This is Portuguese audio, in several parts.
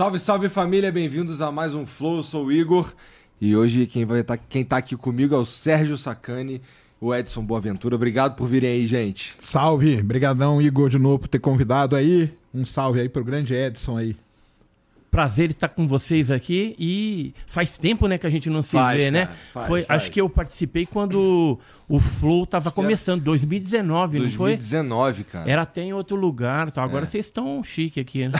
Salve, salve família, bem-vindos a mais um Flow, eu sou o Igor. E hoje quem vai tá, quem tá aqui comigo é o Sérgio Sacani, o Edson Boaventura. Obrigado por virem aí, gente. Salve, brigadão Igor de novo por ter convidado aí. Um salve aí pro grande Edson aí. Prazer estar com vocês aqui e faz tempo, né, que a gente não se Faz, vê, né? cara, faz, foi, faz. acho que eu participei quando o Flow tava que era começando, 2019, não foi? 2019, cara. Era até em outro lugar, então agora É. vocês estão chique aqui, né?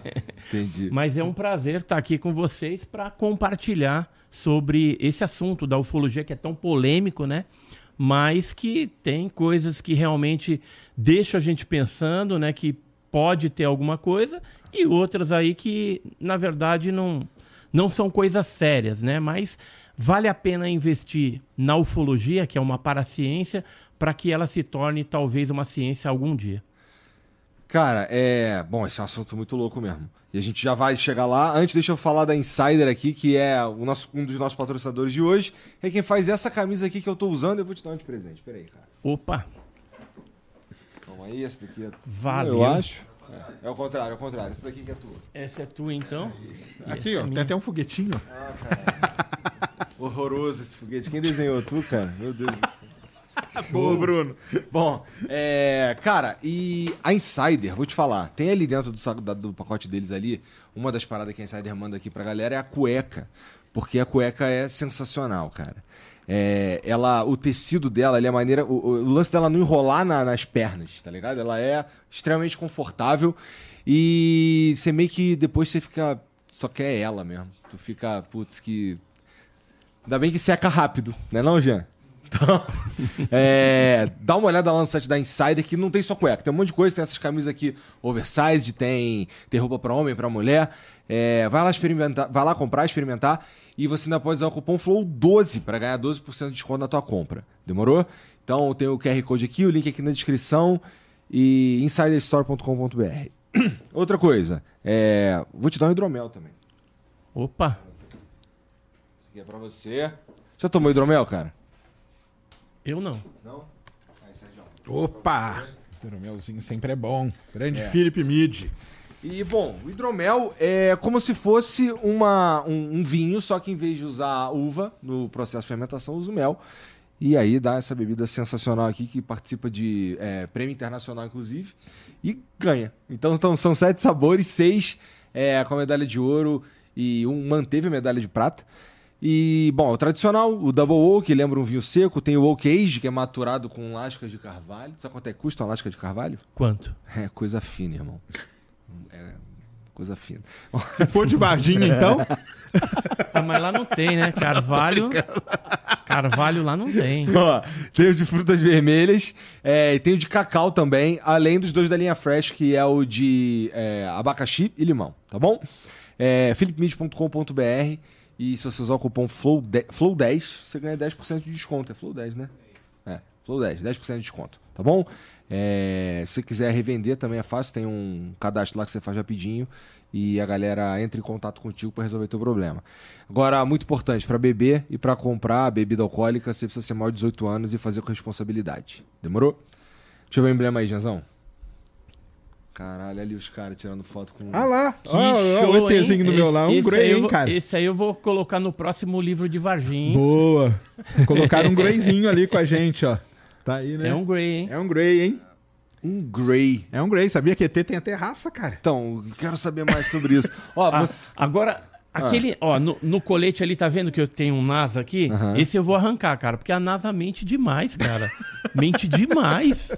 Entendi. Mas é um prazer estar aqui com vocês para compartilhar sobre esse assunto da ufologia que é tão polêmico, né? Mas que tem coisas que realmente deixam a gente pensando, né? Que pode ter alguma coisa e outras aí que, na verdade, não, não são coisas sérias, né? Mas vale a pena investir na ufologia, que é uma paraciência, para que ela se torne talvez uma ciência algum dia. Cara, é. Bom, esse é um assunto muito louco mesmo. E a gente já vai chegar lá. Antes, deixa eu falar da Insider aqui, que é o nosso, um dos nossos patrocinadores de hoje. É quem faz essa camisa aqui que eu tô usando. Eu vou te dar um de presente. Pera aí, cara. Opa, Aí, esse daqui é. valeu. Eu acho. É, é o contrário, é o contrário. Esse daqui que é tua. Essa é tua, então? E Aqui, é ó, tem minha. até um foguetinho. Horroroso esse foguete. Quem desenhou tu, cara? Meu Deus do céu. Boa, Bruno. Bom, é, cara, e a Insider, vou te falar, tem ali dentro do, saco da- do pacote deles ali, uma das paradas que a Insider manda aqui pra galera é a cueca, porque a cueca é sensacional, cara. É, ela, o tecido dela, ali, a maneira, o, o- lance dela não enrolar na- nas pernas, tá ligado? Ela é extremamente confortável e você meio que depois você fica, só quer ela mesmo. Tu fica, putz, que Ainda bem que seca rápido, né não, Jean? Então, é, dá uma olhada lá no site da Insider, que não tem só cueca, tem um monte de coisa, tem essas camisas aqui oversized, tem, tem roupa pra homem, pra mulher. É, vai lá experimentar, vai lá comprar, experimentar, e você ainda pode usar o cupom FLOW12 para ganhar 12% de desconto na tua compra. Demorou? Então tem o QR Code aqui, o link aqui na descrição e insiderstore.com.br. Outra coisa, é, vou te dar um hidromel também. Opa, Esse aqui é pra você. Já tomou hidromel, cara? eu não. Não? Aí, Sérgio. Opa! Hidromelzinho sempre é bom. Grande É. Felipe Mid. E, bom, o hidromel é como se fosse uma, um, um vinho, só que em vez de usar uva no processo de fermentação, usa o mel. E aí dá essa bebida sensacional aqui, que participa de é, prêmio internacional, inclusive, e ganha. Então, então, são sete sabores, seis é, com a medalha de ouro e um manteve a medalha de prata. E, bom, o tradicional, o Double Oak, lembra um vinho seco. Tem o Oak Age, que é maturado com lascas de carvalho. Sabe quanto é que custa uma lasca de carvalho? Quanto? É coisa fina, irmão. É coisa fina. Se for de Varginha, então, Ah, mas lá não tem, né? Carvalho. Carvalho lá não tem. Ó, tem o de frutas vermelhas é, e tem o de cacau também, além dos dois da linha Fresh, que é o de é, abacaxi e limão, tá bom? É, philipmid.com.br e se você usar o cupom FLOW10, FLOW10 você ganha 10% de desconto. É FLOW10, né? É, FLOW10, 10% de desconto, tá bom? É, se você quiser revender também é fácil, tem um cadastro lá que você faz rapidinho e a galera entra em contato contigo para resolver teu problema. Agora, muito importante, para beber e para comprar bebida alcoólica, você precisa ser maior de 18 anos e fazer com responsabilidade. Demorou? Deixa eu ver o emblema aí, Janzão. Caralho, ali os caras tirando foto com. ah lá. Que ó, show, o ETzinho do meu lá. Um Grey, hein, cara? Esse aí eu vou colocar no próximo livro de Varginha. Boa. Colocaram um Greyzinho ali com a gente, ó. Tá aí, né? É um Grey, hein? É um Grey, hein? Um Grey. É um Grey. Sabia que ET tem até raça, cara? Então, quero saber mais sobre isso. Ó, Ah, você. Agora, aquele, ó, no, no colete ali, tá vendo que eu tenho um NASA aqui? Esse eu vou arrancar, cara, porque a NASA mente demais, cara. mente demais.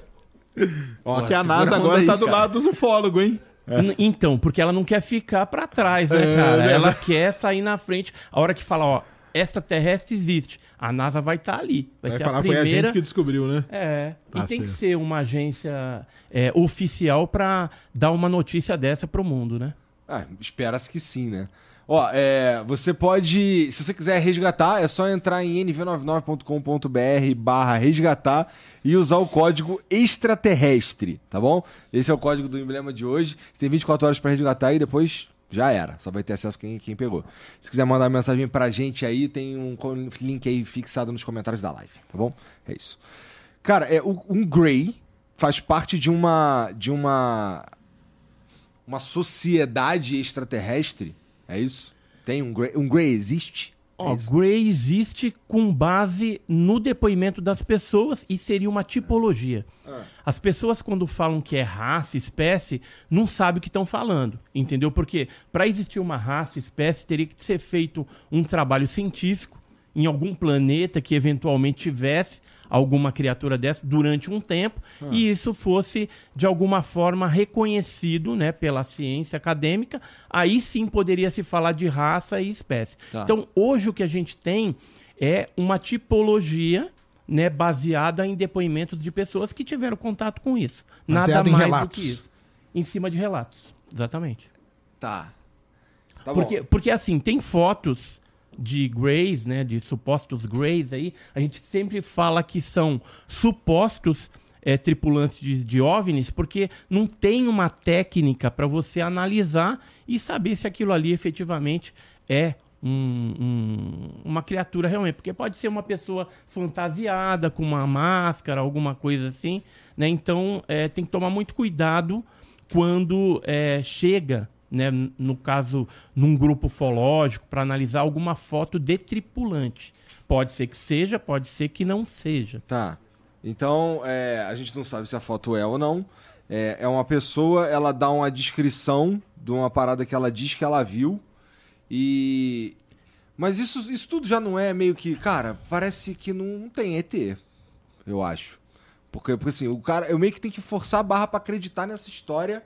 Ó, Pô, que a NASA agora aí, tá do cara. lado dos ufólogos, hein? N- Então, porque ela não quer ficar pra trás, né, É, cara? né? Ela quer sair na frente. A hora que fala, ó, extraterrestre existe, a NASA vai estar ali. Vai, Vai ser falar, a foi a primeira. gente que descobriu, né? É, Tá e tem que certo. ser uma agência é, oficial pra dar uma notícia dessa pro mundo, né? Ah, espera-se que sim, né? Ó, é, você pode. Se você quiser resgatar, é só entrar em nv99.com.br barra resgatar e usar o código extraterrestre, tá bom? Esse é o código do emblema de hoje. Você tem 24 horas para resgatar e depois já era. Só vai ter acesso quem, quem pegou. Se quiser mandar mensagem pra gente aí, tem um link aí fixado nos comentários da live, tá bom? É isso. Cara, é, um Grey faz parte de uma. de uma uma sociedade extraterrestre? É isso? Tem um Grey, um Grey existe? Ó, é isso? Grey existe com base no depoimento das pessoas e seria uma tipologia. Ah. As pessoas, quando falam que é raça, espécie, não sabem o que estão falando, entendeu? Porque para existir uma raça, espécie, teria que ser feito um trabalho científico em algum planeta que eventualmente tivesse alguma criatura dessa durante um tempo e isso fosse de alguma forma reconhecido, né, pela ciência acadêmica, aí sim poderia se falar de raça e espécie. Tá. Então, hoje o que a gente tem é uma tipologia né, baseada em depoimentos de pessoas que tiveram contato com isso. Baseado Nada em mais relatos. do que isso. Em cima de relatos. Exatamente. Tá. Tá porque, bom. porque assim, tem fotos de Greys, né, de supostos Greys aí, a gente sempre fala que são supostos é, tripulantes de, de OVNIs, porque não tem uma técnica para você analisar e saber se aquilo ali efetivamente é um- um- uma criatura realmente. Porque pode ser uma pessoa fantasiada, com uma máscara, alguma coisa assim, né? Então é, tem que tomar muito cuidado quando é, chega, né, no caso, num grupo ufológico, para analisar alguma foto de tripulante. Pode ser que seja, pode ser que não seja. Tá. Então, é, a gente não sabe se a foto é ou não. É, é uma pessoa, ela dá uma descrição de uma parada que ela diz que ela viu. E. Mas isso, isso tudo já não é meio que. Cara, parece que não tem ET. Eu acho. Porque, porque assim, o cara. Eu meio que tenho que forçar a barra pra acreditar nessa história.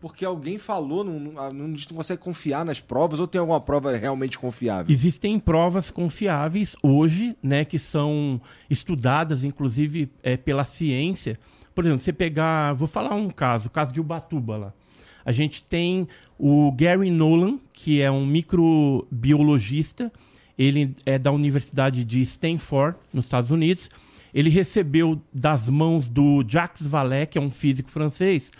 Porque alguém falou, não, não, não consegue confiar nas provas, ou tem alguma prova realmente confiável? Existem provas confiáveis hoje, né, que são estudadas, inclusive, é, pela ciência. Por exemplo, você pegar, vou falar um caso, o caso de Ubatuba lá. A gente tem o Gary Nolan, que é um microbiologista, ele é da Universidade de Stanford, nos Estados Unidos. Ele recebeu das mãos do Jacques Vallée, que é um físico francês,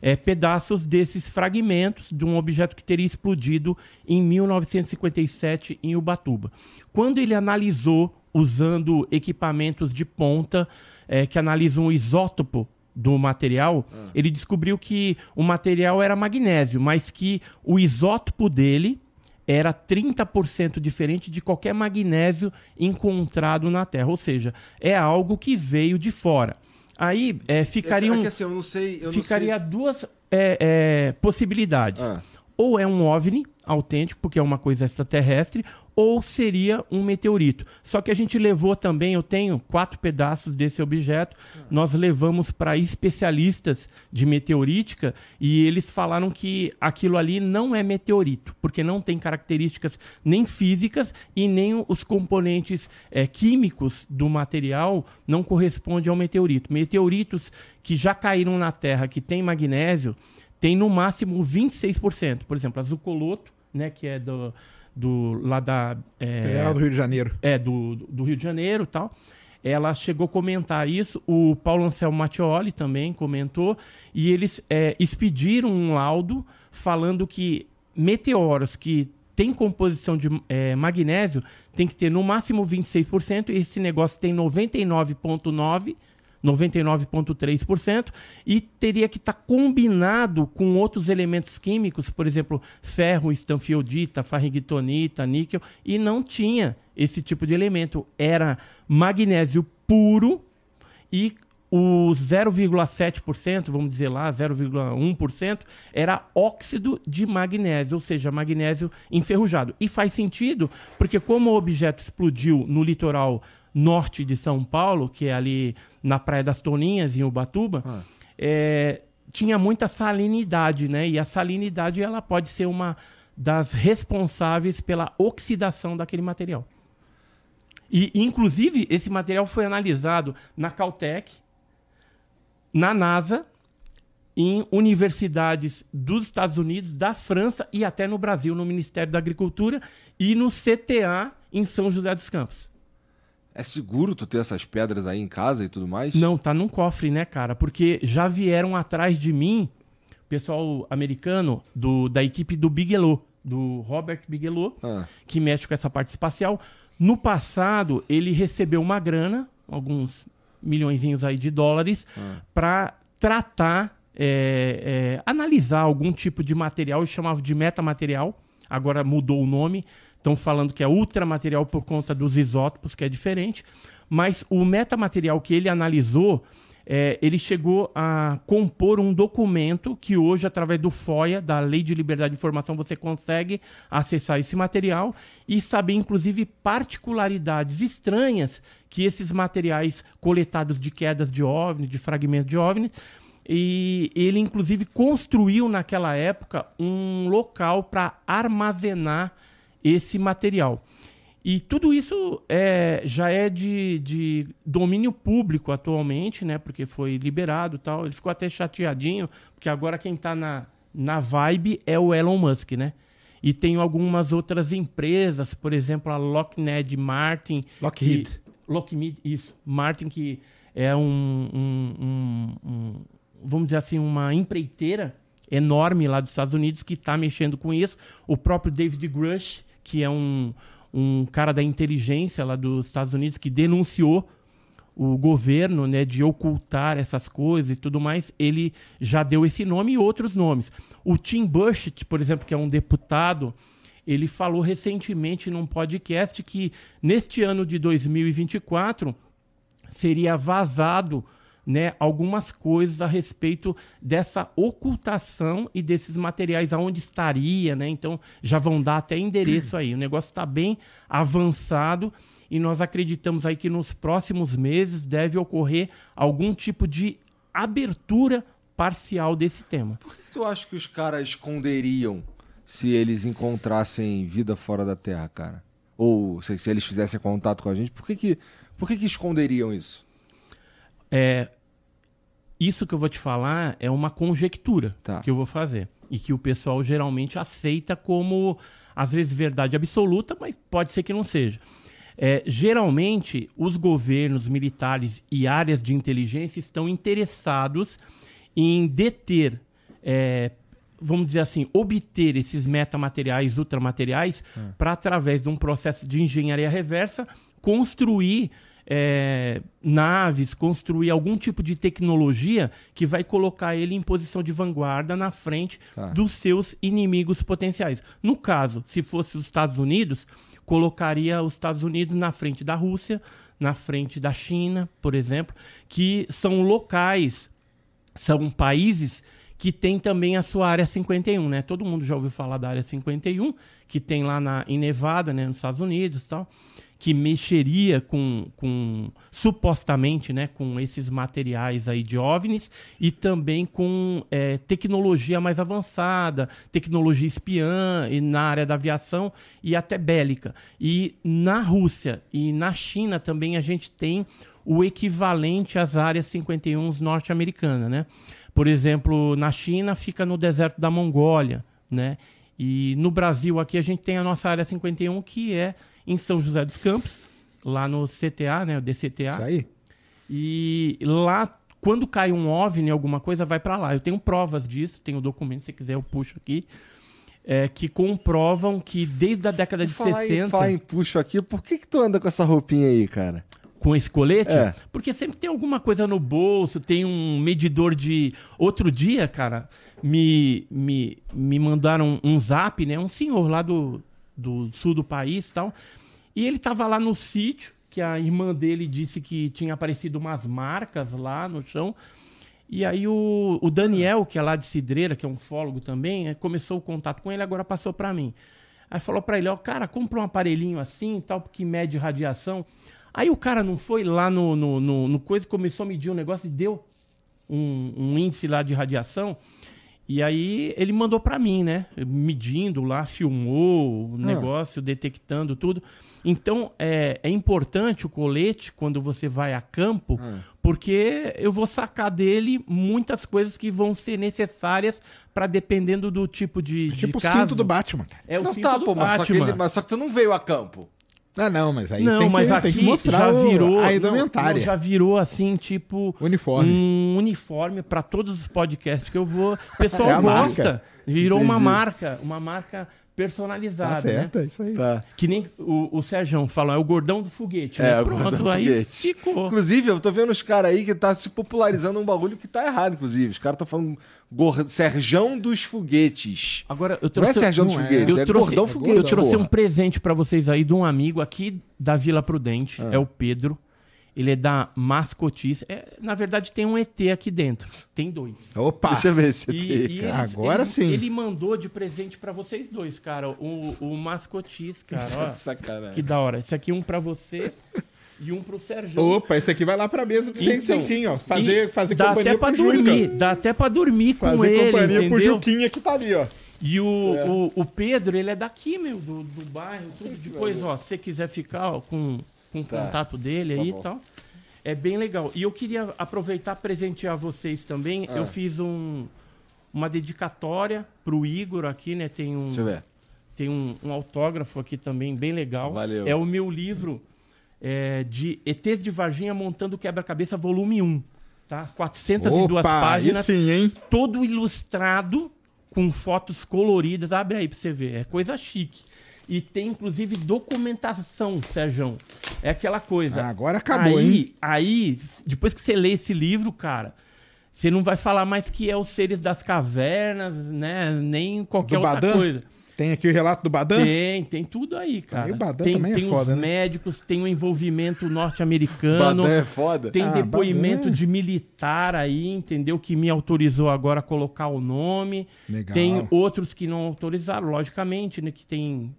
é, pedaços desses fragmentos de um objeto que teria explodido em 1957 em Ubatuba. Quando ele analisou, usando equipamentos de ponta é, que analisam o isótopo do material, ele descobriu que o material era magnésio, mas que o isótopo dele era 30% diferente de qualquer magnésio encontrado na Terra. Ou seja, é algo que veio de fora. Aí é, ficaria É que assim, eu não sei. Eu ficaria não duas é, é, possibilidades. Ah. Ou é um OVNI autêntico, porque é uma coisa extraterrestre, ou seria um meteorito. Só que a gente levou também, eu tenho quatro pedaços desse objeto, nós levamos para especialistas de meteorítica e eles falaram que aquilo ali não é meteorito, porque não tem características nem físicas e nem os componentes é, químicos do material não correspondem ao meteorito. Meteoritos que já caíram na Terra, que tem magnésio, tem no máximo 26%. Por exemplo, a Zucoloto, né, que é do, do lá da é, Federal do Rio de Janeiro. é, do, do Rio de Janeiro e tal. Ela chegou a comentar isso, o Paulo Anselmo Mattioli também comentou, e eles é, expediram um laudo falando que meteoros que têm composição de é, magnésio tem que ter no máximo 26%, e esse negócio tem 99,9%. 99,3% e teria que estar combinado com outros elementos químicos, por exemplo, ferro, estanfiodita, farrigitonita, níquel, e não tinha esse tipo de elemento. Era magnésio puro e o 0,7%, vamos dizer lá, 0,1%, era óxido de magnésio, ou seja, magnésio enferrujado. E faz sentido, porque como o objeto explodiu no litoral norte de São Paulo, que é ali na Praia das Toninhas, em Ubatuba, é, tinha muita salinidade, né? E a salinidade ela pode ser uma das responsáveis pela oxidação daquele material. E, inclusive, esse material foi analisado na Caltech, na NASA, em universidades dos Estados Unidos, da França e até no Brasil, no Ministério da Agricultura e no CTA em São José dos Campos. É seguro tu ter essas pedras aí em casa e tudo mais? Não, tá num cofre, né, cara? Porque já vieram atrás de mim, pessoal americano, do, da equipe do Bigelow, do Robert Bigelow, Ah. que mexe com essa parte espacial. No passado, ele recebeu uma grana, alguns milhõezinhos aí de dólares, para tratar é, é, analisar algum tipo de material, eles chamavam de metamaterial, agora mudou o nome, estão falando que é ultramaterial por conta dos isótopos, que é diferente, mas o metamaterial que ele analisou é, ele chegou a compor um documento que hoje, através do FOIA, da Lei de Liberdade de Informação, você consegue acessar esse material e saber, inclusive, particularidades estranhas que esses materiais coletados de quedas de OVNI, de fragmentos de OVNI, e ele, inclusive, construiu naquela época um local para armazenar esse material. E tudo isso é, já é de, de, domínio público atualmente, né? Porque foi liberado tal. Ele ficou até chateadinho, porque agora quem está na, na vibe é o Elon Musk, né? E tem algumas outras empresas, por exemplo, a Lockheed Martin. Lockheed. Que, Lockheed, isso. Martin, que é um, um, um, um vamos dizer assim, uma empreiteira enorme lá dos Estados Unidos que está mexendo com isso. O próprio David Grush, que é um um cara da inteligência lá dos Estados Unidos que denunciou o governo né, de ocultar essas coisas e tudo mais, ele já deu esse nome e outros nomes. O Tim Burchett, por exemplo, que é um deputado, ele falou recentemente num podcast que neste ano de 2024 seria vazado né, algumas coisas a respeito dessa ocultação e desses materiais, aonde estaria, né? Então já vão dar até endereço aí. O negócio está bem avançado e nós acreditamos aí que nos próximos meses deve ocorrer algum tipo de abertura parcial desse tema. Por que tu acha que os caras esconderiam se eles encontrassem vida fora da Terra, cara? Ou se, se eles fizessem contato com a gente, por que que, por que, que esconderiam isso? É, isso que eu vou te falar é uma conjectura Tá. que eu vou fazer. E que o pessoal geralmente aceita como, às vezes, verdade absoluta, mas pode ser que não seja. É, geralmente, os governos militares e áreas de inteligência estão interessados em deter, é, vamos dizer assim, obter esses metamateriais, ultramateriais, para, através de um processo de engenharia reversa, construir é, naves, construir algum tipo de tecnologia que vai colocar ele em posição de vanguarda na frente Tá. dos seus inimigos potenciais. No caso, se fosse os Estados Unidos, colocaria os Estados Unidos na frente da Rússia, na frente da China, por exemplo, que são locais, são países que têm também a sua área 51, né? Todo mundo já ouviu falar da área 51, que tem lá na, em Nevada, né, nos Estados Unidos, e tal, que mexeria com, com supostamente, né, com esses materiais aí de OVNIs e também com é, tecnologia mais avançada, tecnologia espiã e na área da aviação e até bélica. E na Rússia e na China também a gente tem o equivalente às áreas 51 norte-americanas, né? Por exemplo, na China fica no deserto da Mongólia, né? E no Brasil aqui a gente tem a nossa área 51 que é em São José dos Campos, lá no CTA, né, o DCTA. Isso aí. E lá, quando cai um OVNI, alguma coisa, vai para lá. Eu tenho provas disso, tenho documento, se quiser eu puxo aqui, é, que comprovam que desde a década de falar 60, Em, falar em puxo aqui, por que, que tu anda com essa roupinha aí, cara? com esse colete, É. porque sempre tem alguma coisa no bolso, tem um medidor de... Outro dia, cara, me, me, me mandaram um zap, né? Um senhor lá do, do sul do país e tal, e ele tava lá no sítio, que a irmã dele disse que tinha aparecido umas marcas lá no chão, e aí o, o Daniel, que é lá de Cidreira, que é um fólogo também, eh, começou o contato com ele, agora passou para mim. Aí falou para ele, ó, cara, compra um aparelhinho assim, tal, que mede radiação. Aí o cara não foi lá no, no, no, no coisa, começou a medir um negócio e deu um, um índice lá de radiação. E aí ele mandou para mim, né? Medindo lá, filmou o negócio, detectando tudo. Então é, é importante o colete quando você vai a campo, porque eu vou sacar dele muitas coisas que vão ser necessárias para dependendo do tipo de, de Tipo o caso. cinto do Batman. É o não cinto tá, do pô, mas só, que Batman. ele- mas só que tu não veio a campo. Ah, não, mas aí não, tem, que, mas tem aqui que mostrar já o- virou a indumentária. não, já virou assim, tipo Uniforme. um uniforme para todos os podcasts que eu vou. O pessoal É gosta. marca. Virou uma Entendi. marca, uma marca personalizado, Tá certo, né? é isso aí. Tá. Que nem o, o Sérgio falou, é o gordão do foguete, É, né? o Pronto, gordão do aí foguete. ficou. Inclusive, eu tô vendo os caras aí que tá se popularizando um bagulho que tá errado, inclusive. Os caras estão falando gor... Serjão dos Foguetes. Agora, eu Não é trouxe... Serjão dos não é. Foguetes, Eu é trouxe, Gordão Foguete. eu trouxe porra. um presente pra vocês aí de um amigo aqui da Vila Prudente, Ah. é o Pedro. Ele é da Mascotice. É, na verdade, tem um ET aqui dentro. Tem dois. Opa! Deixa eu ver esse E- ET, e cara. ele- Agora ele- sim. Ele mandou de presente pra vocês dois, cara. O, o Mascotice, cara. Sacanagem. que da hora. Esse aqui um pra você e um pro Sérgio. Opa, esse aqui vai lá pra mesa do sem, Então, sem fim, ó. Fazer, e fazer dá companhia até pra pro Juca. dormir, dá até pra dormir com Fazer ele, companhia pro entendeu? Juquinha que tá ali, ó. E o, o, o Pedro, ele é daqui, meu, do, do bairro, tudo. Depois, ó, se você quiser ficar ó, com, com o Tá. contato dele Tá aí bom. e tal. É bem legal. E eu queria aproveitar e presentear vocês também. Ah. Eu fiz um, uma dedicatória pro Igor aqui, né? Tem um, Deixa eu ver. tem um, um autógrafo aqui também, bem legal. Valeu. É o meu livro é, de ETs de Varginha montando quebra-cabeça, volume 1. Tá? 402 Opa, páginas sim, hein? todo ilustrado com fotos coloridas. Abre aí pra você ver. É coisa chique. E tem, inclusive, documentação, Sérgio. É aquela coisa. Ah, agora acabou, aí, hein? Aí, depois que você lê esse livro, cara, você não vai falar mais que é os seres das cavernas, né? Nem qualquer Do outra Badan? coisa. Tem aqui o relato do Badan? Tem, tem tudo aí, cara. Aí o Badan tem também é tem foda, os né? médicos, tem o envolvimento norte-americano. Badan é foda. Tem Ah, depoimento Badan. de militar aí, entendeu? Que me autorizou agora a colocar o nome. Legal. Tem outros que não autorizaram, logicamente, né? Que tem.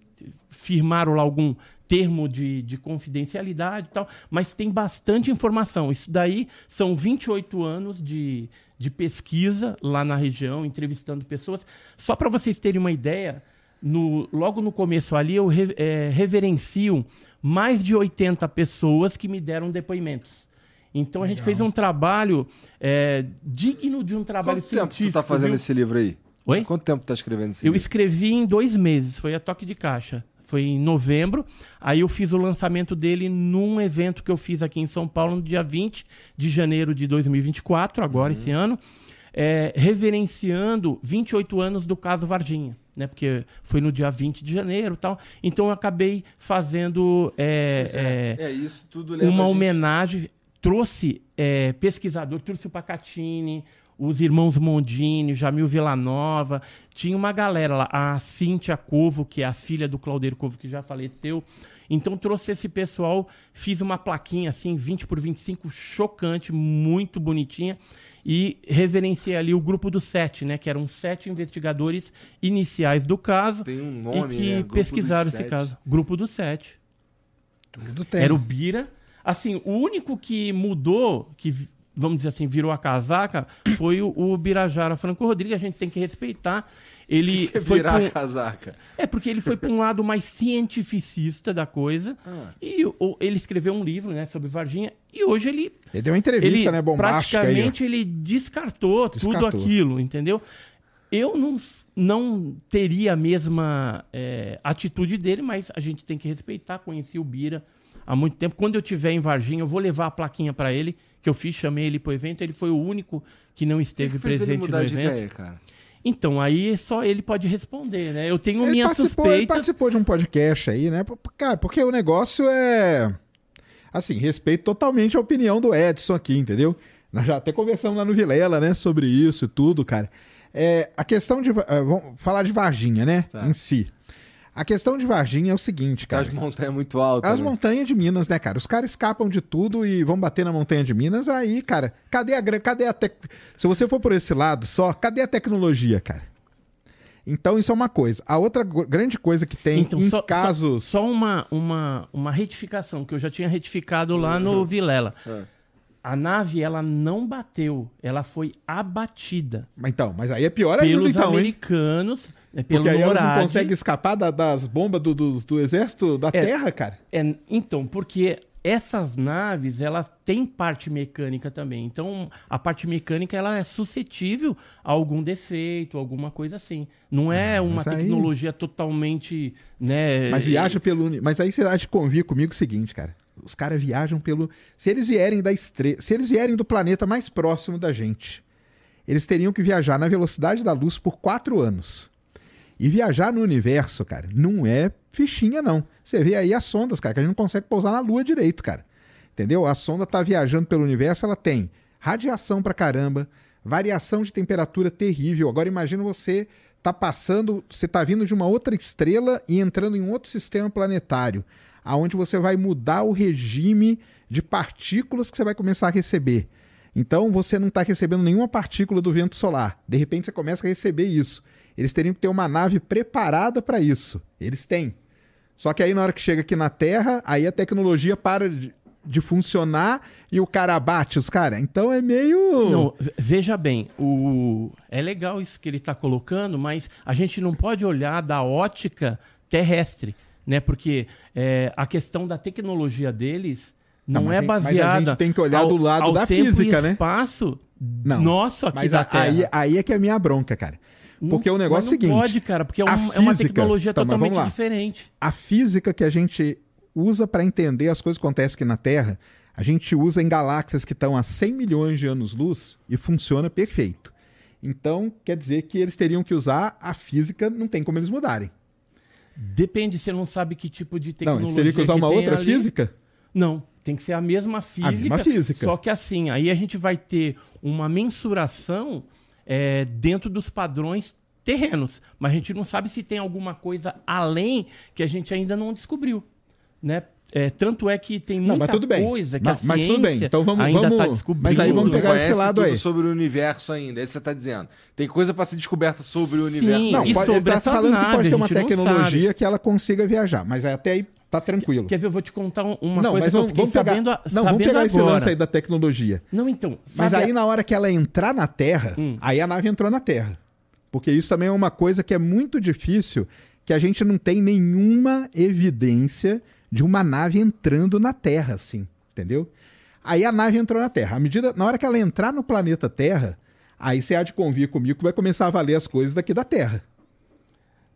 Firmaram lá algum termo de, de confidencialidade e tal. Mas tem bastante informação. Isso daí são 28 anos de, de pesquisa lá na região, entrevistando pessoas. Só para vocês terem uma ideia, no- logo no começo ali eu re- eh, reverencio mais de 80 pessoas que me deram depoimentos. Então a gente fez um trabalho eh, digno de um trabalho Quanto tempo tu científico. tá fazendo viu? esse livro aí? Oi? Quanto tempo tá escrevendo esse Eu livro? escrevi em dois meses, foi a toque de caixa. Foi em novembro. Aí eu fiz o lançamento dele num evento que eu fiz aqui em São Paulo no dia 20 de janeiro de 2024, agora esse ano, é, reverenciando 28 anos do caso Varginha. Né, porque foi no dia 20 de janeiro e tal. Então eu acabei fazendo é, é, É, leva uma homenagem. Trouxe é, pesquisador, trouxe o Pacatini, os irmãos Mondini, Jamil Villanova. Tinha uma galera lá, a Cíntia Covo, que é a filha do Claudeiro Covo, que já faleceu. Então trouxe esse pessoal, fiz uma plaquinha assim, 20 por 25, chocante, muito bonitinha. E reverenciei ali o grupo do sete, né? Que eram sete investigadores iniciais do caso. Tem um e nome, que né? Pesquisaram dos esse Sete. caso. Grupo do sete. Tudo tem. Era o Bira. Assim, o único que mudou, que vamos dizer assim, virou a casaca, foi o, o Birajara Franco Rodrigues. A gente tem que respeitar. Ele Que foi virar pra um- a casaca. É porque ele foi para um lado mais cientificista da coisa. Ah. E o- ele escreveu um livro, né, sobre Varginha. E hoje ele Ele deu uma entrevista, ele né, bombástica aí. praticamente ele descartou, tudo Descartou. aquilo, entendeu? Eu não, não teria a mesma é, atitude dele, mas a gente tem que respeitar. Conheci o Bira há muito tempo. Quando eu tiver em Varginha, eu vou levar a plaquinha para ele, que eu fiz, chamei ele pro evento. Ele foi o único que não O que esteve que fez ele presente no mudar de evento. ideia, cara? Então, aí só ele pode responder, né? Eu tenho Ele minhas participou, ele participou de um podcast aí, né? Cara, porque o negócio é. Assim, respeito totalmente a opinião do Edson aqui, entendeu? Nós já até conversamos lá no Vilela, né? Sobre isso e tudo, cara. É, a questão de. eh, vamos falar de Varginha, né? Tá. Em si. A questão de Varginha é o seguinte, cara. As montanhas muito altas. As né? montanhas de Minas, né, cara? Os caras escapam de tudo e vão bater na montanha de Minas. Aí, cara, cadê a cadê a tec... Se você for por esse lado só, cadê a tecnologia, cara? Então isso é uma coisa. A outra grande coisa que tem Então, em só- casos, Só uma, uma, uma retificação, que eu já tinha retificado lá no Vilela. Ah. A nave, ela não bateu, ela foi abatida Mas então, mas aí é pior ainda, pelos então, hein? americanos, né, pelo Porque aí elas não NORAD. conseguem escapar da- das bombas do, dos- do exército da É. Terra, cara. É, então, porque essas naves, elas têm parte mecânica também. Então, a parte mecânica, ela é suscetível a algum defeito, alguma coisa assim. Não é uma mas aí- tecnologia totalmente, né... Mas viaja pelo. uni- Mas aí você há de convir comigo o seguinte, cara. Os caras viajam pelo. Se eles vierem da estrela. Se eles vierem do planeta mais próximo da gente, eles teriam que viajar na velocidade da luz por quatro anos. E viajar no universo, cara, não é fichinha, não. Você vê aí as sondas, cara, que a gente não consegue pousar na Lua direito, cara. Entendeu? A sonda tá viajando pelo universo, ela tem radiação pra caramba, variação de temperatura terrível. Agora imagina você tá passando, você tá vindo de uma outra estrela e entrando em um outro sistema planetário, aonde você vai mudar o regime de partículas que você vai começar a receber. Então você não está recebendo nenhuma partícula do vento solar. De repente você começa a receber isso. Eles teriam que ter uma nave preparada para isso. Eles têm. Só que aí na hora que chega aqui na Terra, aí a tecnologia para de, de funcionar e o cara bate os caras. Então é meio. Não, veja bem, o... é legal isso que ele está colocando, mas a gente não pode olhar da ótica terrestre, né? Porque é, a questão da tecnologia deles não, não é baseada. Mas a gente tem que olhar ao, do lado da física, né? espaço não, nosso aqui mas da Terra. Aí, aí é que é a minha bronca, cara. Porque não, o negócio é o seguinte. pode, cara, porque é, um, física, é uma tecnologia tá, totalmente diferente. A física que a gente usa para entender as coisas que acontecem aqui na Terra, a gente usa em galáxias que estão a 100 milhões de anos-luz e funciona perfeito. Então, quer dizer que eles teriam que usar a física, não tem como eles mudarem. Depende, você não sabe que tipo de tecnologia. Não, eles teriam que usar que uma outra ali. física? Não, tem que ser a mesma física. A mesma física. Só que assim, aí a gente vai ter uma mensuração é, dentro dos padrões terrenos. Mas a gente não sabe se tem alguma coisa além que a gente ainda não descobriu. Né? É, tanto é que tem muita não, coisa que mas, a ciência mas tudo bem. Então vamos, ainda está descobrindo. Mas aí vamos pegar esse lado aí. sobre o universo ainda, é isso que você está dizendo. Tem coisa para ser descoberta sobre o universo. Sim, não, e pode, sobre ele tá falando naves, que pode ter uma tecnologia que ela consiga viajar, mas até aí tá tranquilo. Quer ver, eu vou te contar uma não, coisa mas vamos, que eu vamos pegar, sabendo, Não, vamos pegar agora. esse lance aí da tecnologia. Não, então. Mas aí na hora que ela entrar na Terra, hum. aí a nave entrou na Terra. Porque isso também é uma coisa que é muito difícil, que a gente não tem nenhuma evidência de uma nave entrando na Terra, assim, entendeu? Aí a nave entrou na Terra. À medida, na hora que ela entrar no planeta Terra, aí você há de convir comigo que vai começar a valer as coisas daqui da Terra.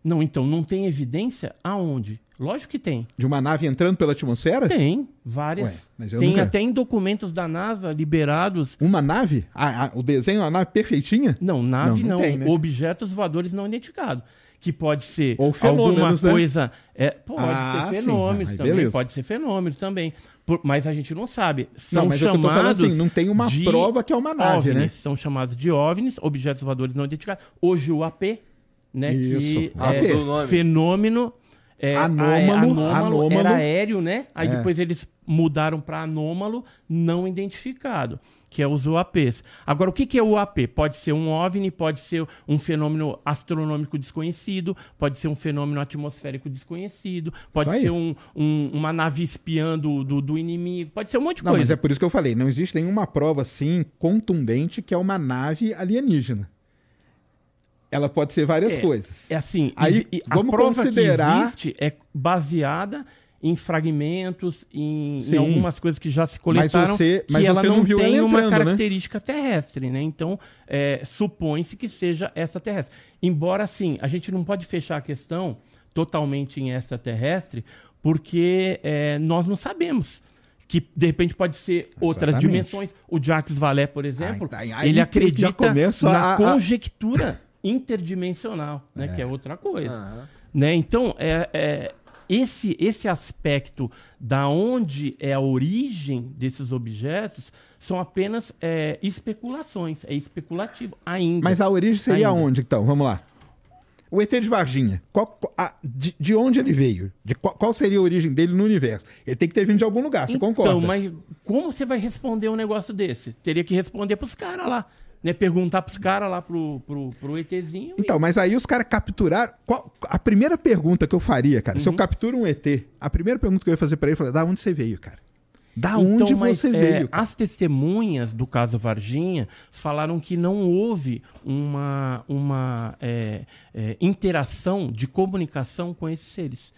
Não, então não tem evidência aonde? Lógico que tem. De uma nave entrando pela atmosfera? Tem, várias. Ué, tem nunca... até em documentos da NASA liberados. Uma nave? Ah, ah, o desenho é uma nave perfeitinha? Não, nave não. não, não. Tem, né? Objetos voadores não identificados que pode ser Ou alguma né? coisa. É, pode ah, ser fenômeno sim, também. Beleza. Pode ser fenômeno também. Por, mas a gente não sabe. São não, mas chamados. É assim, não tem uma prova que é uma nave, OVNIs, né? São chamados de OVNIs, objetos voadores não identificados. Hoje o AP, né? Isso. Que é fenômeno. É, anômalo, anômalo, anômalo, era aéreo, né? Aí é. depois eles mudaram para anômalo não identificado que é os UAPs. Agora, o que, que é o UAP? Pode ser um OVNI, pode ser um fenômeno astronômico desconhecido, pode ser um fenômeno atmosférico desconhecido, pode ser um, um, uma nave espiando do, do, inimigo, pode ser um monte de não, coisa. Mas é por isso que eu falei, não existe nenhuma prova assim contundente que é uma nave alienígena. Ela pode ser várias é, coisas. É assim, Aí, vamos considerar... que existe é baseada em fragmentos, em, em, algumas coisas que já se coletaram, mas você, mas que ela não, tem entrando, uma né? característica né? terrestre, né? Então, é, supõe-se que seja extraterrestre. Embora, sim, a gente não pode fechar a questão totalmente em extraterrestre, porque é, nós não sabemos que de repente pode ser outras Exatamente. dimensões. O Jacques Vallée, por exemplo, ai, ai, ele acredita na a, conjectura interdimensional, né? É. Que é outra coisa. Uhum. Né? Então, é, é esse, esse aspecto da onde é a origem desses objetos são apenas é, especulações, é especulativo ainda. Mas a origem seria ainda. onde, então? Vamos lá. O ET de Varginha, qual, a, de, de, onde ele veio? De qual, qual, seria a origem dele no universo? Ele tem que ter vindo de algum lugar, você então, concorda? Então, mas como você vai responder um negócio desse? Teria que responder para os caras lá né, perguntar pros caras lá pro, pro, pro ETzinho. Então, e... mas aí os caras capturaram. Qual, a primeira pergunta que eu faria, cara, uhum. se eu uhum. capturo um ET, a primeira pergunta que eu ia fazer para ele, eu falei, da onde você veio, cara? Da então, onde mas, você é, veio? Cara? As testemunhas do caso Varginha falaram que não houve uma, uma é, é, interação de comunicação com esses seres.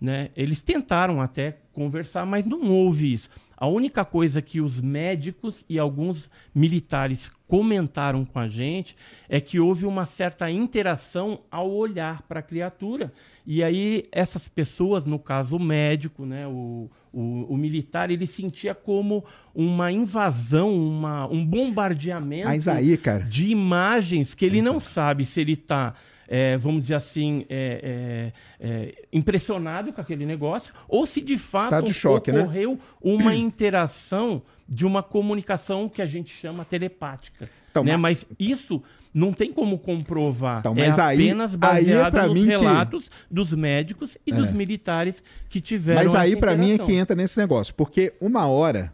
Né? Eles tentaram até conversar, mas não houve isso. A única coisa que os médicos e alguns militares comentaram com a gente é que houve uma certa interação ao olhar para a criatura. E aí, essas pessoas, no caso o médico, né, o, o, o militar, ele sentia como uma invasão, uma, um bombardeamento aí, de imagens que ele não sabe se ele está é, vamos dizer assim, é, é, é, impressionado com aquele negócio, ou se de fato de choque, né? ocorreu uma interação de uma comunicação que a gente chama telepática. Então, né? mas- Mas isso não tem como comprovar. Então, é mas aí- apenas aí é baseado nos mim que- relatos dos médicos e dos militares que tiveram Mas aí pra mim é que entra nesse negócio, porque uma hora,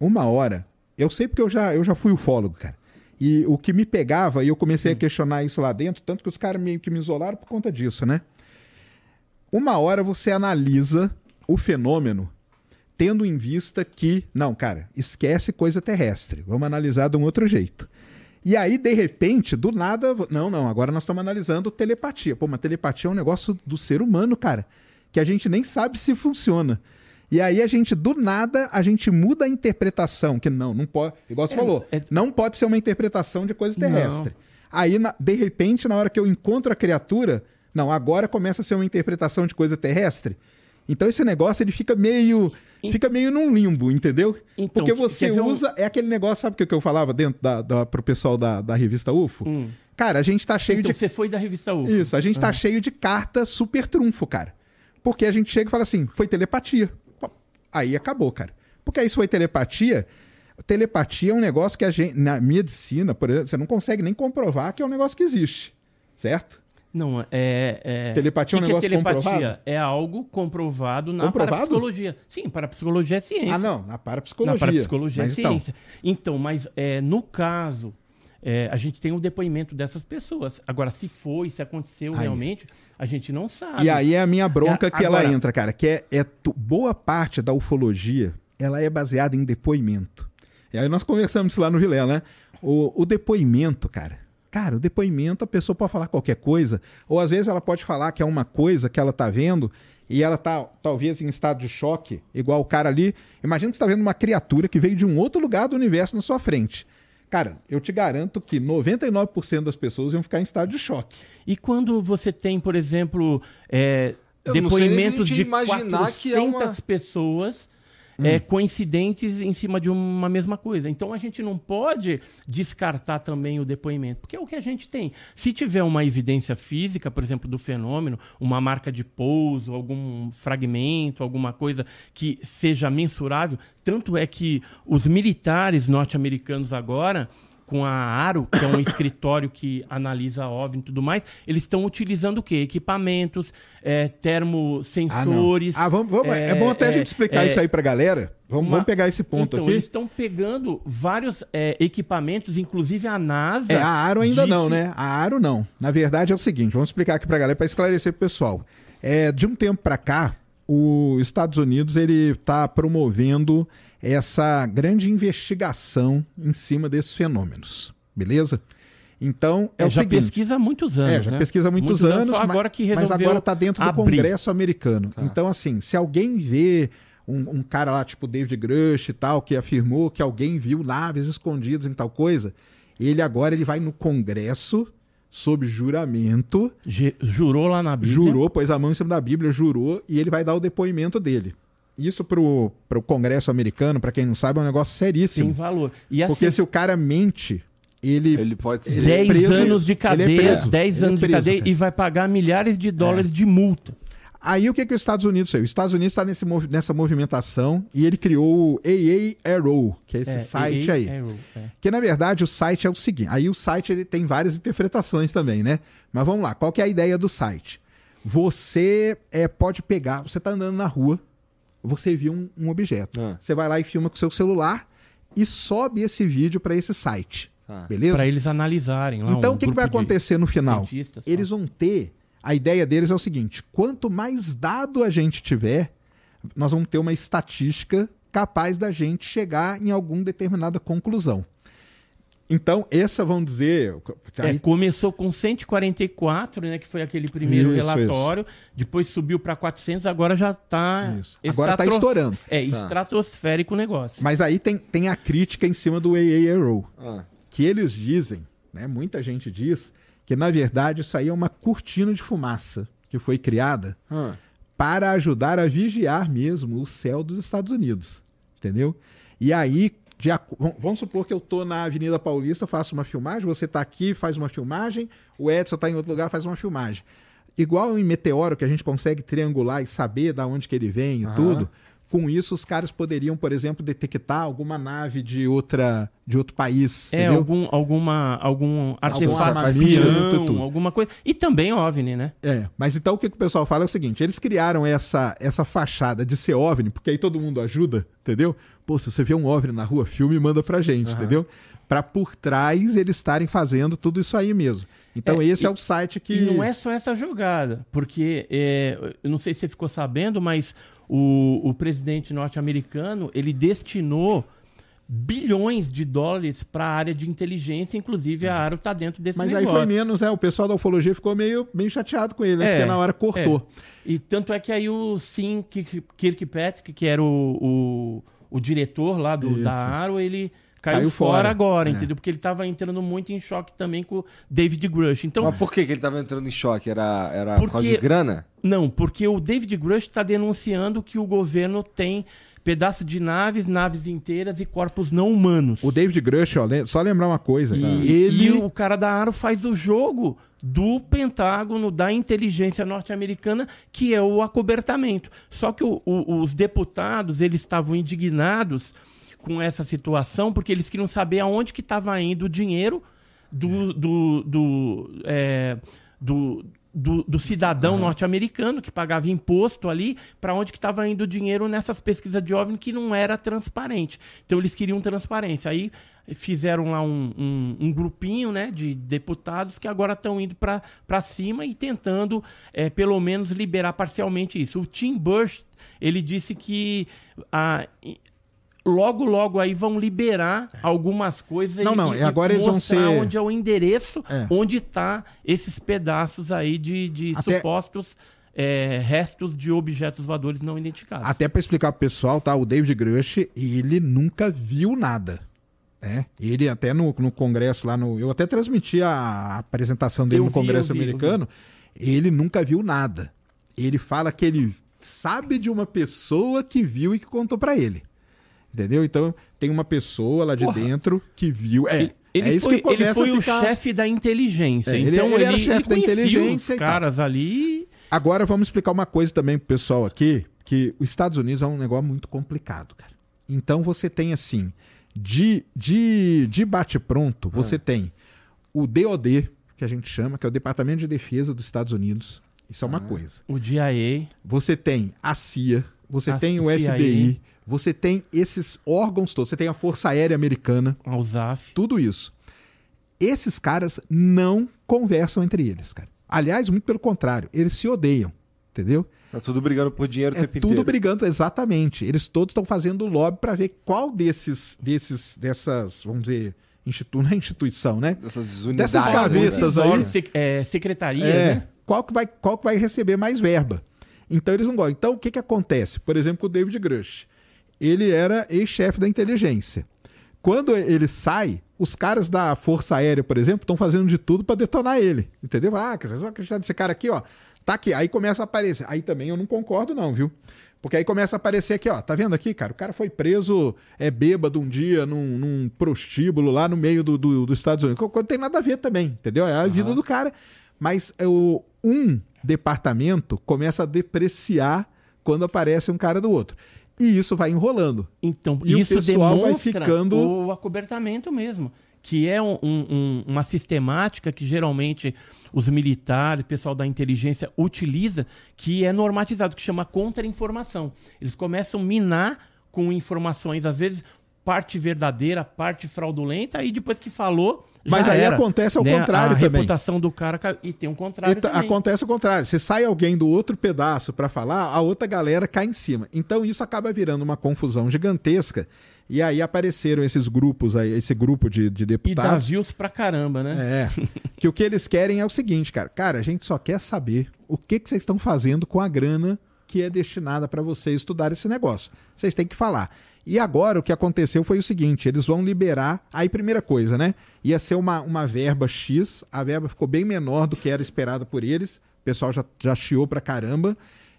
uma hora, eu sei porque eu já, eu já fui ufólogo, cara. E o que me pegava, e eu comecei a questionar isso lá dentro, tanto que os caras meio que me isolaram por conta disso, né? Uma hora você analisa o fenômeno tendo em vista que, não, cara, esquece coisa terrestre, vamos analisar de um outro jeito. E aí, de repente, do nada, não, não, agora nós estamos analisando telepatia. Pô, mas telepatia é um negócio do ser humano, cara, que a gente nem sabe se funciona. E aí a gente, do nada, a gente muda a interpretação, que não, não pode, igual você É, falou, é- não pode ser uma interpretação de coisa Não. terrestre. Aí, na- de repente, na hora que eu encontro a criatura, não, agora começa a ser uma interpretação de coisa terrestre. Então esse negócio ele fica meio, fica meio num limbo, entendeu? Então, Porque você ver um- usa é aquele negócio, sabe o que eu falava dentro da, da pro pessoal da, da revista UFO? Cara, a gente tá cheio Então de você foi da revista UFO. isso, a gente tá cheio de carta super trunfo, cara. Porque a gente chega e fala assim, foi telepatia. Aí acabou, cara. Porque aí se foi telepatia, telepatia é um negócio que a gente, na medicina, por exemplo, você não consegue nem comprovar que é um negócio que existe. Certo? Não, é. é... Telepatia é um O que negócio telepatia? comprovado? É algo comprovado na Comprovado? parapsicologia. Sim, parapsicologia é ciência. Ah, não, na parapsicologia. Na parapsicologia Mas é então, ciência. Então, mas é, no caso, é, a gente tem o depoimento dessas pessoas. Agora, se foi, se aconteceu Aí. realmente, a gente não sabe. E aí é a minha bronca É, que ela agora- entra, cara, que é, é boa parte da ufologia, ela é baseada em depoimento. E aí nós conversamos isso lá no Vilela, né? O, o depoimento, cara. Cara, o depoimento, a pessoa pode falar qualquer coisa, ou às vezes ela pode falar que é uma coisa que ela tá vendo e ela tá talvez em estado de choque, igual o cara ali. Imagina que você tá vendo uma criatura que veio de um outro lugar do universo na sua frente. Cara, eu te garanto que 99% das pessoas iam ficar em estado de choque. E quando você tem, por exemplo, é, depoimentos de imaginar 400 que é uma- pessoas Hum. é, coincidentes em cima de uma mesma coisa. Então a gente não pode descartar também o depoimento, porque é o que a gente tem. Se tiver uma evidência física, por exemplo, do fenômeno, uma marca de pouso, algum fragmento, alguma coisa que seja mensurável, tanto é que os militares norte-americanos agora com a ARO, que é um escritório que analisa OVNI e tudo mais, eles estão utilizando o quê? Equipamentos, é, termosensores. Ah. Ah, vamos, vamos- é, bom até a gente explicar é, isso aí pra galera. Vamos, uma- vamos pegar esse ponto então, aqui. Eles estão pegando vários é, equipamentos, inclusive a NASA. É, a Aro ainda disse- não, né? A Aro não. Na verdade é o seguinte, vamos explicar aqui pra galera para esclarecer pro pessoal. É, de um tempo pra cá, os Estados Unidos ele tá promovendo essa grande investigação em cima desses fenômenos, beleza? Então é, É, o já seguinte, pesquisa há muitos anos. é, já né? pesquisa há muitos, anos, só ma- agora que mas agora está dentro do abrir. Congresso americano. Então, assim, se alguém vê um, um cara lá, tipo David Grush e tal, que afirmou que alguém viu naves escondidas em tal coisa, ele agora ele vai no Congresso, sob juramento, Jurou lá na Bíblia. jurou, pôs a mão em cima da Bíblia, jurou, e ele vai dar o depoimento dele. Isso pro, pro Congresso americano, para quem não sabe, é um negócio Tem seríssimo. valor. E Porque assim, se o cara mente, ele, Ele pode ser. 10 preso, anos de é cadeia, preso. 10 Ele é anos de preso, cadeia cara. É. e vai pagar milhares de dólares de multa. Aí o que, que os Estados Unidos fez? Os Estados Unidos está nessa movimentação e ele criou o AA Arrow, que é esse É, site AA aí. Arrow, é. Que na verdade o site é o seguinte. Aí o site ele tem várias interpretações também, né? Mas vamos lá, qual que é a ideia do site? Você é, pode pegar, você está andando na rua, você viu um, um objeto. Ah. Você vai lá e filma com seu celular e sobe esse vídeo para esse site. Tá. Beleza? Para eles analisarem. Lá, Então um o que, que vai acontecer no final? cientistas, Eles vão ter. A ideia deles é o seguinte: quanto mais dado a gente tiver, nós vamos ter uma estatística capaz da gente chegar em alguma determinada conclusão. Então, essa vamos dizer. É, começou com 144, né, que foi aquele primeiro Isso, relatório, depois subiu para 400, agora já está Isso. Agora tá estourando. É, estratosférico o negócio. Mas aí tem, tem a crítica em cima do AA Arrow. Ah, que eles dizem, né, muita gente diz, que na verdade isso aí é uma cortina de fumaça que foi criada ah. para ajudar a vigiar mesmo o céu dos Estados Unidos, entendeu? E aí, de vamos supor que eu tô na Avenida Paulista, faço uma filmagem, você tá aqui, faz uma filmagem, o Edson tá em outro lugar, faz uma filmagem. Igual em Meteoro, que a gente consegue triangular e saber da onde que ele vem e tudo. Com isso, os caras poderiam, por exemplo, detectar alguma nave de outra de outro país, É, entendeu? algum, alguma, algum artefato tudo. alguma coisa. E também OVNI, né? É, mas então o que, que o pessoal fala é o seguinte: eles criaram essa, essa fachada de ser OVNI, porque aí todo mundo ajuda, entendeu? Pô, se você vê um OVNI na rua, filme e manda pra gente, entendeu? Pra por trás eles estarem fazendo tudo isso aí mesmo. Então É, esse e- é o site que. E não é só essa jogada, porque é, eu não sei se você ficou sabendo, mas o, o presidente norte-americano ele destinou bilhões de dólares para a área de inteligência, inclusive a área está dentro desse Mas aí negócio. foi menos, né? O pessoal da ufologia ficou meio, meio chateado com ele, né? É, Porque na hora cortou. E tanto é que aí o Sim Kirk- Kirkpatrick, que era o, o, o diretor lá do, Isso. da Arrow, ele caiu, Caiu fora, fora. agora, É. entendeu? Porque ele estava entrando muito em choque também com o David Grush. Então, Mas por que, que ele tava entrando em choque? Era, era por causa Porque- de grana? Não, porque o David Grush está denunciando que o governo tem pedaços de naves, naves inteiras e corpos não humanos. O David Grush, ó, só lembrar uma coisa. E, ele. e o cara da Aro faz o jogo do Pentágono, da inteligência norte-americana, que é o acobertamento. Só que o- o- os deputados, eles estavam indignados com essa situação, porque eles queriam saber aonde que estava indo o dinheiro do, do, do, é, do, do- do cidadão norte-americano que pagava imposto ali, para onde que estava indo o dinheiro nessas pesquisas de OVNI que não era transparente. Então eles queriam transparência. Aí fizeram lá um, um, um grupinho né, de deputados que agora estão indo para cima e tentando, é, pelo menos, liberar parcialmente isso. O Tim Burst, ele disse que ah, i- logo, logo aí vão liberar algumas coisas Não, e, não, e agora eles vão mostrar ser- onde é o endereço, É. onde tá esses pedaços aí de, de Até- supostos é, restos de objetos voadores não identificados. Até pra explicar pro pessoal, tá? O David Grush, ele nunca viu nada. Né? Ele até no, no congresso lá no. Eu até transmiti a apresentação dele Eu no vi, congresso vi, americano. Ele nunca viu nada. Ele fala que ele sabe de uma pessoa que viu e que contou pra ele. Entendeu? Então tem uma pessoa lá de Porra. dentro que viu. É, Ele, ele é isso foi, que começa ele foi o ficar... chefe da inteligência. É, ele- então ele era chefe da inteligência Os e caras ali. Agora vamos explicar uma coisa também pro pessoal aqui, que os Estados Unidos é um negócio muito complicado, cara. Então você tem assim, de, de, de bate-pronto, você tem o DOD, que a gente chama, que é o Departamento de Defesa dos Estados Unidos. Isso é uma coisa. O DIA. Você tem a CIA, você A tem o CIA. FBI, você tem esses órgãos todos, você tem a Força Aérea Americana, a USAF. tudo isso. Esses caras não conversam entre eles, cara. Aliás, muito pelo contrário, eles se odeiam, entendeu? Tá tudo brigando por dinheiro o É tempo tudo inteiro. brigando, exatamente. Eles todos estão fazendo lobby para ver qual desses, desses, dessas, vamos dizer, institu não é instituição, né? Dessas unidades. Dessas gavetas né? Esses aí- sec- é, secretarias, É, né? qual, que vai, qual que vai receber mais verba. Então eles não gostam. Então o que, que acontece? Por exemplo, com o David Grush. Ele era ex-chefe da inteligência. Quando ele sai, os caras da Força Aérea, por exemplo, estão fazendo de tudo para detonar ele. Entendeu? Ah, que vocês vão acreditar nesse cara aqui, ó. Tá aqui. Aí começa a aparecer. Aí também eu não concordo, não, viu? Porque aí começa a aparecer aqui, ó. Tá vendo aqui, cara? O cara foi preso, é bêbado um dia num, num prostíbulo lá no meio do, do- dos Estados Unidos. Não tem nada a ver também, entendeu? É a vida do cara. Mas é, o, um departamento começa a depreciar quando aparece um cara do outro. E isso vai enrolando. Então, E o isso pessoal vai ficando- o acobertamento mesmo. Que é um- um- uma sistemática que geralmente os militares, o pessoal da inteligência utiliza, que é normatizado, que chama contra-informação. Eles começam a minar com informações, às vezes, parte verdadeira, parte fraudulenta, aí depois que falou. Mas aí era, acontece ao né? contrário a também. reputação do cara caiu. E tem um contrário. E tá- acontece o contrário. Você sai alguém do outro pedaço para falar, a outra galera cai em cima. Então isso acaba virando uma confusão gigantesca. E aí apareceram esses grupos aí, esse grupo de, de E dá deputados. views pra caramba, né? É. que o que eles querem é o seguinte, cara. Cara, a gente só quer saber o que, que vocês estão fazendo com a grana que é destinada para vocês estudar esse negócio. Vocês têm que falar. E agora o que aconteceu foi o seguinte: eles vão liberar. Aí, primeira coisa, né? Ia ser uma, uma verba X, a verba ficou bem menor do que era esperada por eles. O pessoal já, já chiou pra caramba.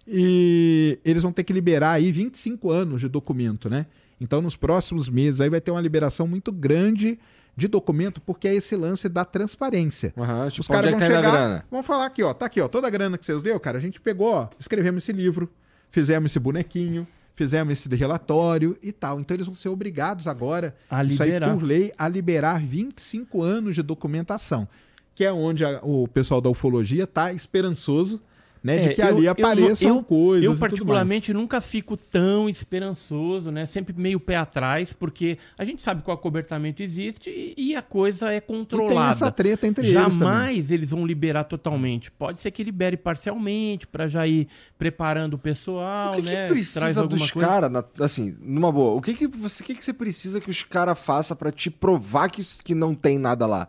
E eles vão ter que liberar aí 25 anos de documento, né? Então, nos próximos meses aí vai ter uma liberação muito grande de documento, porque é esse lance da transparência. Aham, tipo, Os caras é vão tá chegar, grana? vão falar aqui, ó, tá aqui, ó, toda a grana que vocês deu, cara, a gente pegou, ó, escrevemos esse livro, fizemos esse bonequinho, fizemos esse relatório e tal. Então eles vão ser obrigados agora, A isso aí liberar. por lei, a liberar 25 anos de documentação, que é onde a- o pessoal da ufologia tá esperançoso, né, de É, que eu- ali eu apareçam não- eu- coisas Eu, particularmente, nunca fico tão esperançoso, né? Sempre meio pé atrás, porque a gente sabe que o acobertamento existe e, e a coisa é E tem controlada. essa treta entre eles também. Jamais eles vão liberar totalmente. Pode ser que libere parcialmente para já ir preparando o pessoal, O que, que né? Traz precisa alguma dos caras, assim, numa boa, o que que você, que que você precisa que os caras façam pra te provar que, que não tem nada lá?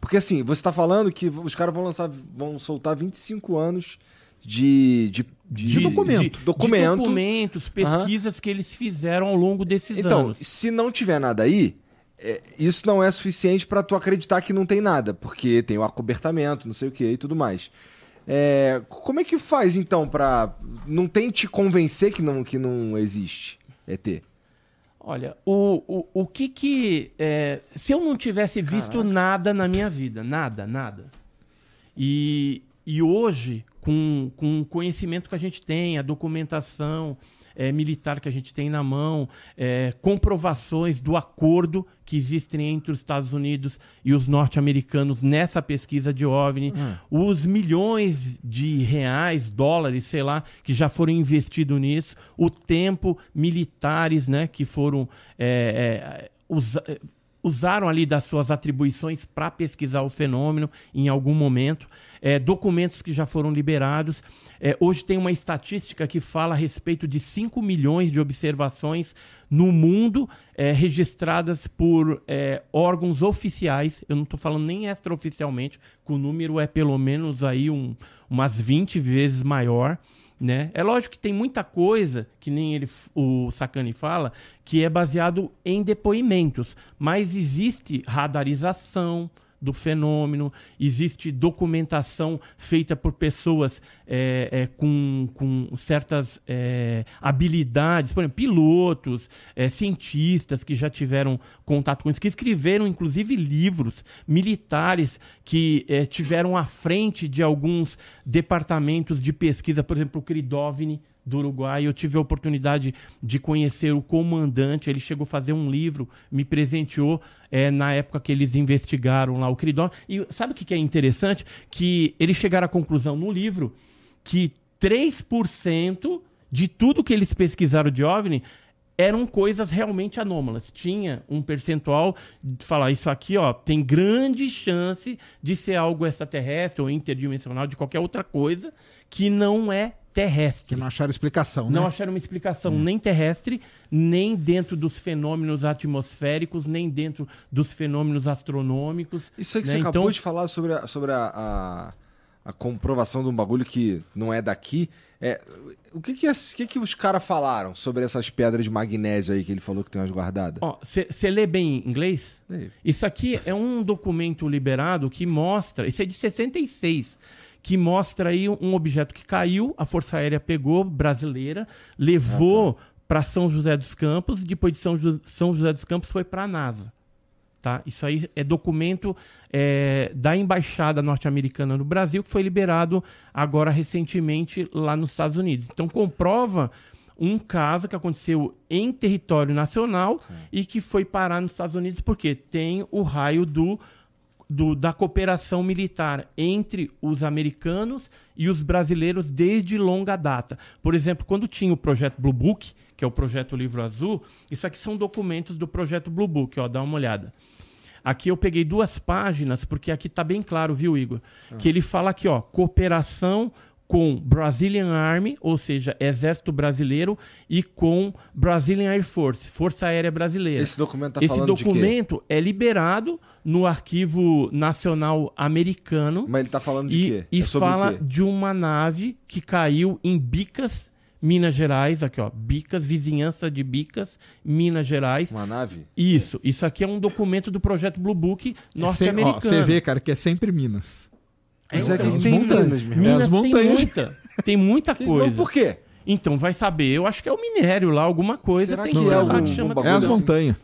Porque assim, você tá falando que os caras vão lançar, vão soltar 25 anos de, de, De documento. de documento. documentos, pesquisas que eles fizeram ao longo desses Então, anos. se não tiver nada aí, é, isso não é suficiente pra tu acreditar que não tem nada, porque tem o acobertamento, não sei o que e tudo mais. É, como é que faz então pra. Não tem te convencer que não, que não existe ET? Olha, o, o, o que que. é, se eu não tivesse visto nada na minha vida, nada, nada. E, e hoje, com, com o conhecimento que a gente tem, a documentação é, militar que a gente tem na mão, é, comprovações do acordo que existem entre os Estados Unidos e os norte-americanos nessa pesquisa de OVNI, os milhões de reais, dólares, sei lá, que já foram investidos nisso, o tempo, militares né, que foram. é, usaram ali das suas atribuições para pesquisar o fenômeno em algum momento, é, documentos que já foram liberados. É, hoje tem uma estatística que fala a respeito de 5 milhões de observações no mundo é, registradas por é, órgãos oficiais. Eu não estou falando nem extraoficialmente, que o número é pelo menos aí um, umas 20 vezes maior. Né? É lógico que tem muita coisa, que nem ele, o Sacani fala, que é baseado em depoimentos, mas existe radarização do fenômeno, existe documentação feita por pessoas é, é, com, com certas é, habilidades, por exemplo, pilotos, é, cientistas que já tiveram contato com isso, que escreveram inclusive livros militares que é, tiveram à frente de alguns departamentos de pesquisa, por exemplo, o Cridovni do Uruguai. Eu tive a oportunidade de conhecer o comandante. Ele chegou a fazer um livro, me presenteou é, na época que eles investigaram lá o Cridovni. E sabe o que que é interessante? Que eles chegaram à conclusão no livro que 3% de tudo que eles pesquisaram de OVNI eram coisas realmente anômalas. Tinha um percentual de falar isso aqui, ó, tem grande chance de ser algo extraterrestre ou interdimensional, de qualquer outra coisa que não é terrestre. Que não acharam explicação, Não né? acharam uma explicação nem terrestre, nem dentro dos fenômenos atmosféricos, nem dentro dos fenômenos astronômicos. Isso aí que né? você acabou Então- de falar sobre, a, sobre a, a, a comprovação de um bagulho que não é daqui. É, o que que, as- o que que os caras falaram sobre essas pedras de magnésio aí que ele falou que tem umas guardadas? Você lê bem inglês? Isso aqui é um documento liberado que mostra, isso é de 66, que mostra aí um objeto que caiu, a Força Aérea pegou, brasileira, levou para São José dos Campos, depois de São, São José dos Campos foi para a NASA. Tá? Isso aí é documento é, da Embaixada Norte-Americana no Brasil, que foi liberado agora recentemente lá nos Estados Unidos. Então comprova um caso que aconteceu em território nacional e que foi parar nos Estados Unidos, porque tem o raio do, do- da cooperação militar entre os americanos e os brasileiros desde longa data. Por exemplo, quando tinha o projeto Blue Book, que é o projeto Livro Azul, isso aqui são documentos do projeto Blue Book, ó, dá uma olhada. Aqui eu peguei duas páginas, porque aqui está bem claro, viu, Igor? Que ele fala aqui, ó, cooperação com Brazilian Army, ou seja, Exército Brasileiro, e com Brazilian Air Force, Força Aérea Brasileira. Esse documento tá Esse falando de quê? documento é liberado no Arquivo Nacional Americano Mas ele tá falando de e, quê? e É o fala de uma nave que caiu em Bicas, Minas Gerais, aqui ó, Bicas, vizinhança de Bicas, Minas Gerais. Uma nave? Isso, isso aqui é um documento do projeto Blue Book É norte-americano. Você vê, cara, que é sempre Minas. É, Isso aqui então, que tem montanhas. Minas. É, Minas as tem montanhas. muita, tem muita Que- coisa. Por quê? Então vai saber, eu acho que é o minério lá, alguma coisa Será tem que que é algum- que chama um É as assim? montanhas.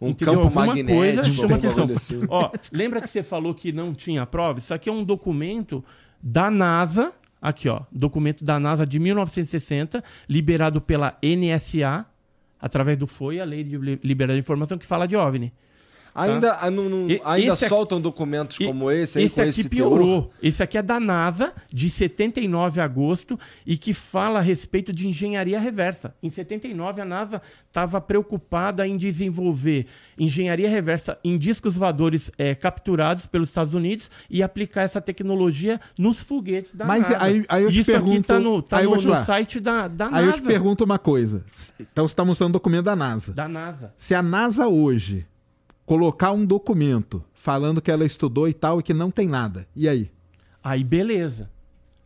Um Entendeu? campo Alguma magnético. coisa chama atenção. Ó, lembra que você falou que não tinha prova? Isso aqui é um documento da NASA, aqui ó, documento da NASA de 1960, liberado pela NSA, através do FOI, a Lei de Li- Liberdade de Informação, que fala de OVNI. Ainda, ah, não- não- E- ainda esse aqui- soltam documentos E- como esse aí esse com aqui esse piorou. teor? Esse aqui é da NASA, de 79 de agosto, e que fala a respeito de engenharia reversa. Em 79, a NASA estava preocupada em desenvolver engenharia reversa em discos voadores eh, capturados pelos Estados Unidos e aplicar essa tecnologia nos foguetes da Mas NASA. aí- aí eu te Isso aqui pergunto- está no, tá aí eu no- no site da, da Aí eu NASA. te pergunto uma coisa. Então você está mostrando um documento da NASA. Da NASA. Se a NASA hoje colocar um documento falando que ela estudou e tal e que não tem nada, e aí? Aí beleza.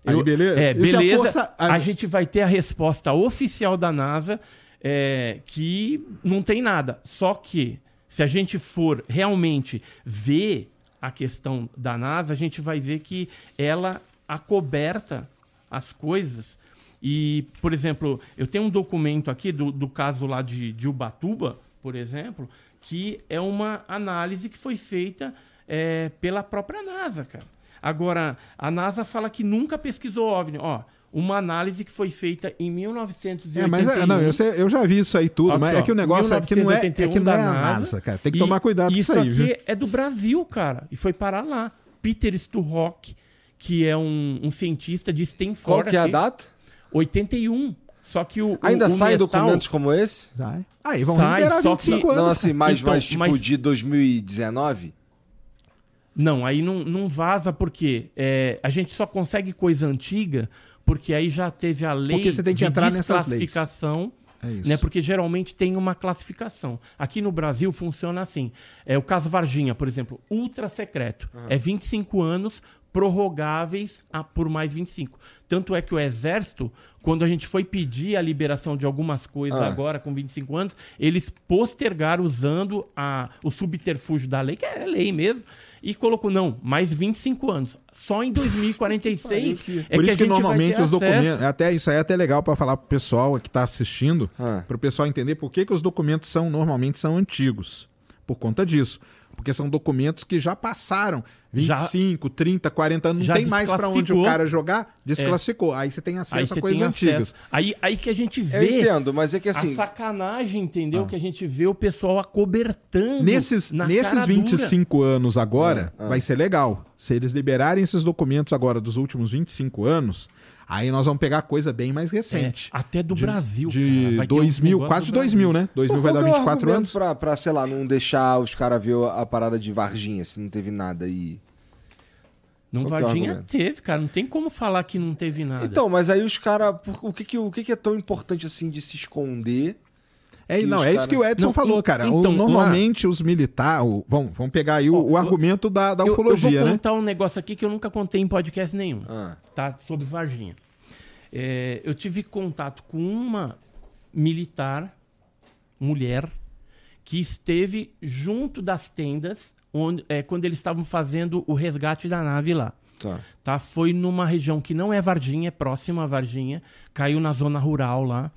Aí beleza? É, E se a beleza. força- A... a- gente vai ter a resposta oficial da NASA é, que não tem nada. Só que, se a gente for realmente ver a questão da NASA, a gente vai ver que ela acoberta as coisas. E, por exemplo, eu tenho um documento aqui do, do caso lá de, de Ubatuba, por exemplo, que é uma análise que foi feita é, pela própria NASA, cara. Agora, a NASA fala que nunca pesquisou OVNI. Ó, uma análise que foi feita em 1981. É, mas é, não, eu, sei- eu já vi isso aí tudo, Aqui, mas é ó, que o negócio é que não é, é, que 1981 não é da a NASA. Cara. Tem que E tomar cuidado com isso isso aí, aqui viu? é do Brasil, cara. E foi parar lá. Peter Sturrock, que é um, um cientista de Stanford. Qual que é a aqui, data? 81. Só que o. Ainda o saem metal- documentos como esse? Sai. Aí, vão Sai, liberar só 25 que- anos. Não, assim, mais, Então, mais tipo mas- de 2019? Não, aí não, não vaza porque é, a gente só consegue coisa antiga porque aí já teve a lei Porque você tem que de entrar nessas leis. desclassificação. É isso. Né, porque geralmente tem uma classificação. Aqui no Brasil funciona assim. É o caso Varginha, por exemplo, ultra secreto. É 25 anos prorrogáveis a, por mais 25. Tanto é que o Exército, quando a gente foi pedir a liberação de algumas coisas Ah. agora com 25 anos, eles postergaram usando a, o subterfúgio da lei, que é lei mesmo, e colocou, não, mais 25 anos. Só em 2046 é Por que isso a que gente normalmente vai ter os acesso. documentos. Até, isso aí é até legal para falar pro pessoal que está assistindo, Ah. para o pessoal entender por que, que os documentos são normalmente são antigos. Por conta disso. Porque são documentos que já passaram 25, 30, 40 anos, Já não tem mais para onde o cara jogar, desclassificou. Aí você tem acesso você a coisas antigas. Aí, aí que a gente Eu vê entendo, mas é que assim. a sacanagem, entendeu? Que a gente vê o pessoal acobertando Nesses, na nesses cara 25 anos agora, Ah, ah. vai ser legal. Se eles liberarem esses documentos agora dos últimos 25 anos, aí nós vamos pegar coisa bem mais dura. É, recente. até do De- Brasil, De cara. Vai ter uns 2000, negócios quase do 2000, Brasil. né? 2000 vai dar que é o 24 argumento anos. Pra, pra, sei lá, não deixar os caras ver a parada de Varginha, se não teve nada aí. Não, Qual é o Varginha teve, cara. Não tem como falar que não teve nada. Então, mas aí os caras. O, que, que, o que, que é tão importante assim de se esconder? É, não, é isso que o Edson Não, falou, cara. O- então, normalmente os militares. Vamos, vamos pegar aí o, o eu- argumento da, da eu, eu ufologia, vou né? contar um negócio aqui que eu nunca contei em podcast nenhum. Ah, tá? Sobre Varginha. É, eu tive contato com uma militar, mulher, que esteve junto das tendas onde, é, quando eles estavam fazendo o resgate da nave lá. tá. Tá? Foi numa região que não é Varginha, é próxima a Varginha, caiu na zona rural lá.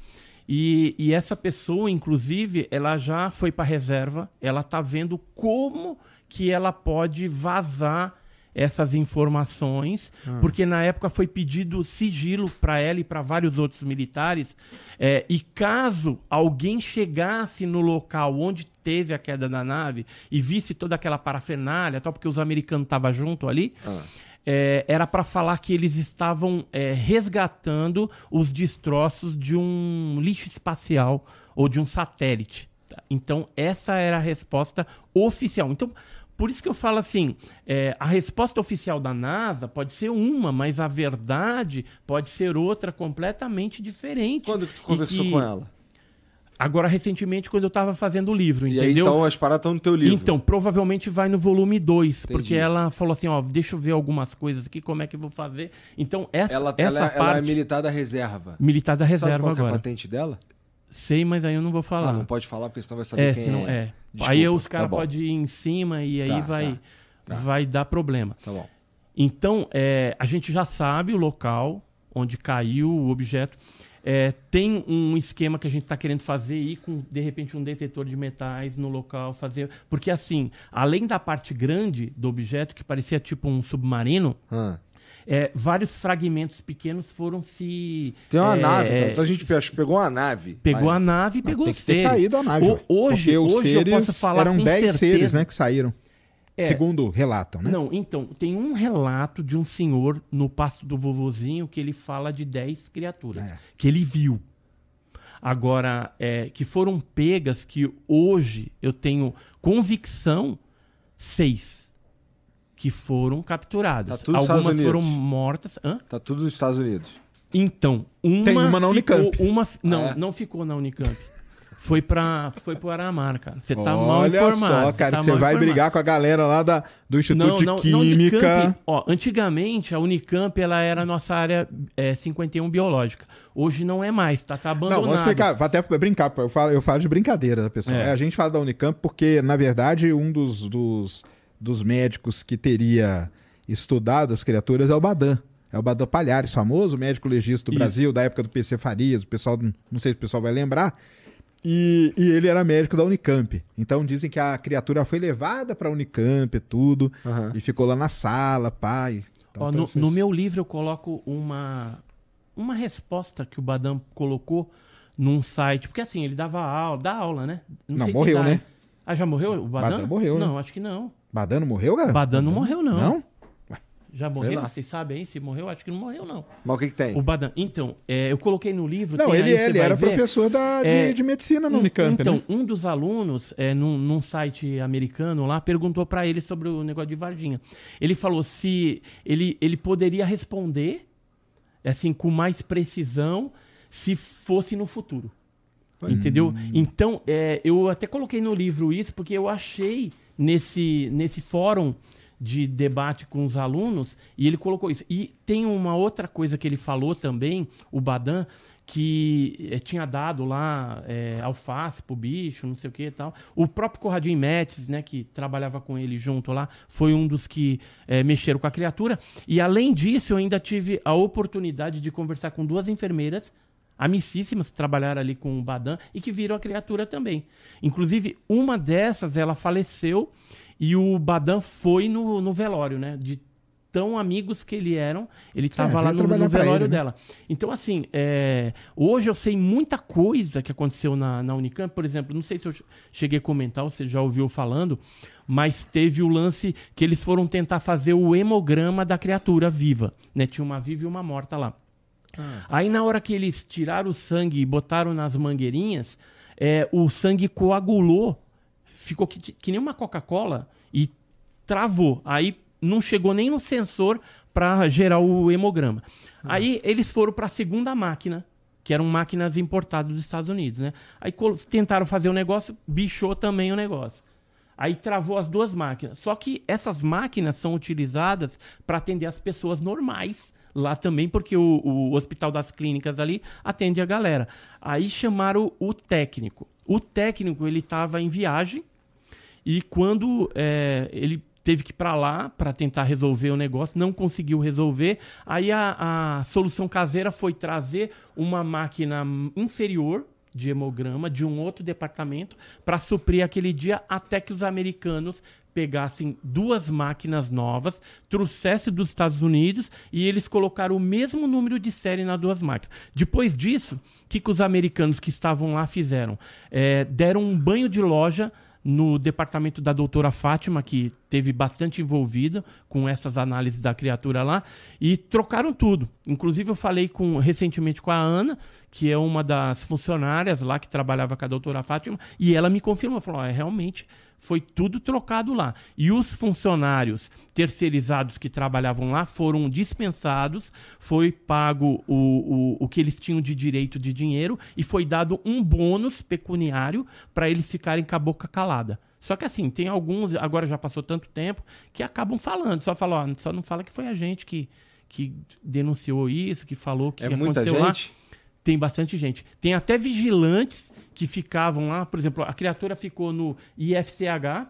E, e essa pessoa, inclusive, ela já foi para reserva, ela tá vendo como que ela pode vazar essas informações, porque na época foi pedido sigilo para ela e para vários outros militares, é, e caso alguém chegasse no local onde teve a queda da nave e visse toda aquela parafernália, tal, porque os americanos estavam junto ali, Ah. É, era para falar que eles estavam é, resgatando os destroços de um lixo espacial ou de um satélite. tá? Então, essa era a resposta oficial. Então, por isso que eu falo assim: é, a resposta oficial da NASA pode ser uma, mas a verdade pode ser outra completamente diferente. Quando que tu conversou que- com ela? Agora, recentemente, quando eu estava fazendo o livro, E aí, entendeu? então, as paradas estão no teu livro. Então, provavelmente vai no volume 2, Entendi. porque ela falou assim, ó, deixa eu ver algumas coisas aqui, como é que eu vou fazer. Então, essa, ela, essa ela, ela é parte... militar da reserva. militar da Sabe reserva qual que é a agora. patente dela? Sei, mas aí eu não vou falar. Ah, não pode falar, porque senão vai saber é, quem senão, é. é. Desculpa, aí os tá caras bom. podem ir em cima e aí Tá, vai, tá, tá. vai dar problema. Tá bom. Então, é, a gente já sabe o local onde caiu o objeto. É, tem um esquema que a gente está querendo fazer aí com, de repente, um detetor de metais no local, fazer. Porque, assim, além da parte grande do objeto, que parecia tipo um submarino, Ah. é, vários fragmentos pequenos foram se. Tem uma é, nave, é, então. Então a gente pegou uma nave. Pegou a nave e pegou tem os que ter seres. caído a nave. O- hoje, hoje eu posso falar eram com 10 certeza. seres, né, que saíram. É. Segundo relatam, né? Não, então, tem um relato de um senhor no pasto do vovozinho que ele fala de 10 criaturas É. que ele viu. Agora, é, que foram pegas que hoje eu tenho convicção, seis que foram capturadas. Tá tudo nos Algumas Estados foram Unidos. mortas. Hã? Tá tudo nos Estados Unidos. Então, uma, Tem uma na ficou, Unicamp. Uma, não, É. não ficou na Unicamp. Foi para foi pro Aramar, cara. Você tá mal Olha informado. só, cara, tá que você mal vai informado. brigar com a galera lá da, do Instituto Não, de não, na Química. Unicamp, ó, antigamente a Unicamp ela era a nossa área é, 51 biológica. Hoje não é mais, tá, tá Não, abandonado. vamos explicar, vou até brincar, eu falo, eu falo de brincadeira, pessoal. É. É, a gente fala da Unicamp porque, na verdade, um dos, dos, dos médicos que teria estudado as criaturas é o Badan. É o Badan Palhares, famoso médico legista do Isso. Brasil, da época do PC Farias, o pessoal, não sei se o pessoal vai lembrar. E, e ele era médico da Unicamp. Então dizem que a criatura foi levada pra Unicamp e tudo, Aham. e ficou lá na sala, pai. Então, Ó, então no, vocês- no meu livro eu coloco uma, uma resposta que o Badam colocou num site. Porque assim, ele dava aula, dá aula, né? Não, sei se morreu, dá, né? Ah, já morreu o Badam? Badam morreu, né? Não, acho que não. Badano morreu, cara? Badam não morreu, não. Não? Já morreu? Vocês sabem aí se morreu? Acho que não morreu, não. Mas o que que tem? O Badam. Então, é, eu coloquei no livro. Não, ele, aí, você ele era ver. professor da, de, É, de medicina no Um- Unicamp, então, né? um dos alunos, é, num, num site americano lá, perguntou para ele sobre o negócio de Varginha. Ele falou se ele, ele poderia responder, assim, com mais precisão, se fosse no futuro. Entendeu? Então, é, eu até coloquei no livro isso, porque eu achei nesse, nesse fórum de debate com os alunos, e ele colocou isso. E tem uma outra coisa que ele falou também, o Badan, que eh, tinha dado lá eh, alface pro bicho, não sei o que e tal. O próprio Corradinho Metz, né, que trabalhava com ele junto lá, foi um dos que eh, mexeram com a criatura. E além disso, eu ainda tive a oportunidade de conversar com duas enfermeiras amicíssimas que trabalharam ali com o Badan e que viram a criatura também. Inclusive, uma dessas, ela faleceu e o Badan foi no, no velório, né? De tão amigos que ele eram, ele estava lá veio no, no velório ele, né? dela. Então, assim, é, hoje eu sei muita coisa que aconteceu na, na Unicamp. Por exemplo, não sei se eu cheguei a comentar, ou você já ouviu falando, mas teve o lance que eles foram tentar fazer o hemograma da criatura viva. Né? Tinha uma viva e uma morta lá. Aí na hora que eles tiraram o sangue e botaram nas mangueirinhas, é, o sangue coagulou, ficou que, que nem uma Coca-Cola e travou. Aí não chegou nem no sensor para gerar o hemograma. Aí eles foram para a segunda máquina, que eram máquinas importadas dos Estados Unidos, né? Aí tentaram fazer o negócio, bichou também o negócio. Aí travou as duas máquinas. Só que essas máquinas são utilizadas para atender as pessoas normais lá também, porque o, o Hospital das Clínicas ali atende a galera. Aí chamaram o técnico. O técnico, ele estava em viagem e quando é, ele teve que ir para lá para tentar resolver o negócio, não conseguiu resolver. Aí a, a solução caseira foi trazer uma máquina inferior de hemograma de um outro departamento para suprir aquele dia até que os americanos pegassem duas máquinas novas, trouxessem dos Estados Unidos e eles colocaram o mesmo número de série nas duas máquinas. Depois disso, o que, que os americanos que estavam lá fizeram? É, deram um banho de loja no departamento da doutora Fátima, que teve bastante envolvida com essas análises da criatura lá, e trocaram tudo. Inclusive, eu falei com, recentemente com a Ana, que é uma das funcionárias lá que trabalhava com a doutora Fátima, e ela me confirmou, falou, "Ó, é, realmente foi tudo trocado lá. E os funcionários terceirizados que trabalhavam lá foram dispensados, foi pago o, o, o que eles tinham de direito de dinheiro e foi dado um bônus pecuniário para eles ficarem com a boca calada. Só que assim, tem alguns, agora já passou tanto tempo, que acabam falando, só falam, ó, só não fala que foi a gente que, que denunciou isso, que falou que É muita aconteceu lá. Tem bastante gente. Tem até vigilantes que ficavam lá. Por exemplo, a criatura ficou no IFCH,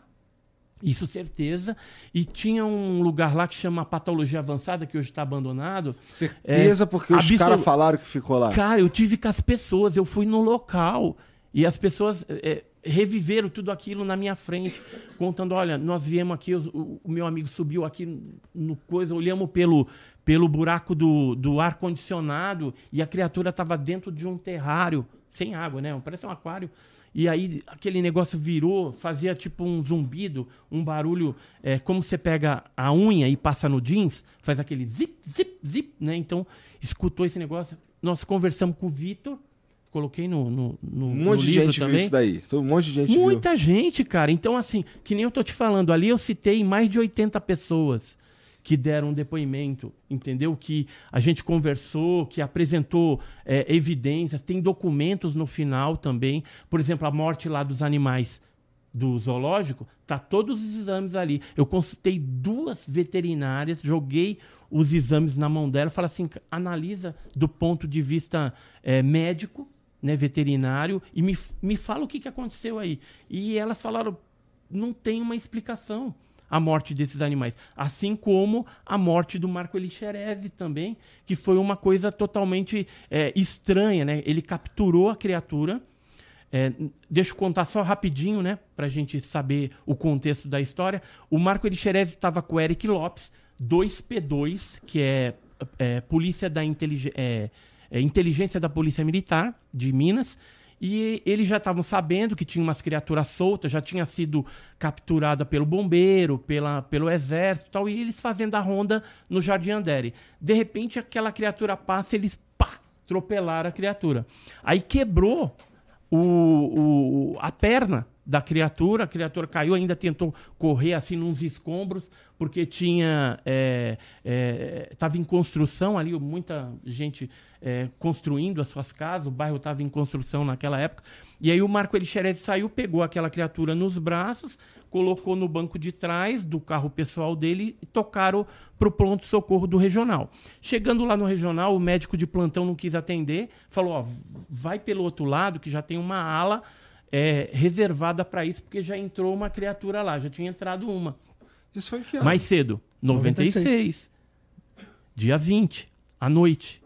Isso, certeza. E tinha um lugar lá que chama Patologia Avançada, que hoje está abandonado. Certeza, é, porque os caras falaram que ficou lá. Cara, eu tive com as pessoas, eu fui no local. E as pessoas é, reviveram tudo aquilo na minha frente, contando: olha, nós viemos aqui, o, o meu amigo subiu aqui no coisa, olhamos pelo, pelo buraco do, do ar-condicionado e a criatura estava dentro de um terrário, sem água, né? Parece um aquário. E aí aquele negócio virou, fazia tipo um zumbido, um barulho, é, como você pega a unha e passa no jeans, faz aquele zip, zip, zip, né? Então, escutou esse negócio. Nós conversamos com o Vitor, coloquei no, no, no, um monte no de gente também. viu isso daí. Um monte de gente Muita viu. gente, cara. Então, assim, que nem eu tô te falando, ali eu citei mais de 80 pessoas que deram um depoimento, entendeu? Que a gente conversou, que apresentou é, evidências, tem documentos no final também. Por exemplo, a morte lá dos animais do zoológico, tá todos os exames ali. Eu consultei duas veterinárias, joguei os exames na mão dela, falei assim, analisa do ponto de vista é, médico, né, veterinário, e me, me fala o que, que aconteceu aí. E elas falaram, não tem uma explicação a morte desses animais. Assim como a morte do Marco Elixerese também, que foi uma coisa totalmente é, estranha. Né? Ele capturou a criatura. É, deixa eu contar só rapidinho, né, para a gente saber o contexto da história. O Marco Elixerese estava com o Eric Lopes, 2P2, que é, é polícia da é, é, inteligência da Polícia Militar de Minas, e eles já estavam sabendo que tinha umas criaturas soltas, já tinha sido capturada pelo bombeiro, pela, pelo exército e tal, e eles fazendo a ronda no Jardim Andere. De repente, aquela criatura passa, eles pá, atropelaram a criatura. Aí quebrou o, o, a perna da criatura, a criatura caiu, ainda tentou correr assim nos escombros, porque tinha estava é, é, em construção ali, muita gente é, construindo as suas casas, o bairro estava em construção naquela época. E aí o Marco Elixerez saiu, pegou aquela criatura nos braços, colocou no banco de trás do carro pessoal dele e tocaram para o pronto-socorro do regional. Chegando lá no regional, o médico de plantão não quis atender, falou: ó, vai pelo outro lado, que já tem uma ala é, reservada para isso, porque já entrou uma criatura lá, já tinha entrado uma. Isso foi que ano? Mais cedo, 96. 96. Dia 20, à noite.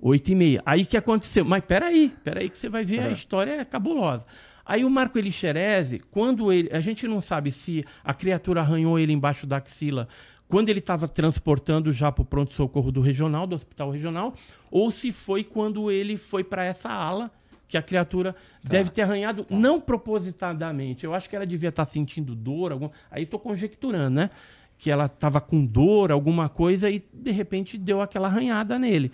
8 e meia. Aí que aconteceu? Mas peraí, peraí que você vai ver, a história é cabulosa. Aí o Marco Elixerese, quando ele. A gente não sabe se a criatura arranhou ele embaixo da axila quando ele estava transportando já para o pronto-socorro do regional, do hospital regional, ou se foi quando ele foi para essa ala que a criatura tá. deve ter arranhado, tá. não propositadamente. Eu acho que ela devia estar tá sentindo dor, algum... aí estou conjecturando, né? Que ela estava com dor, alguma coisa, e de repente deu aquela arranhada nele.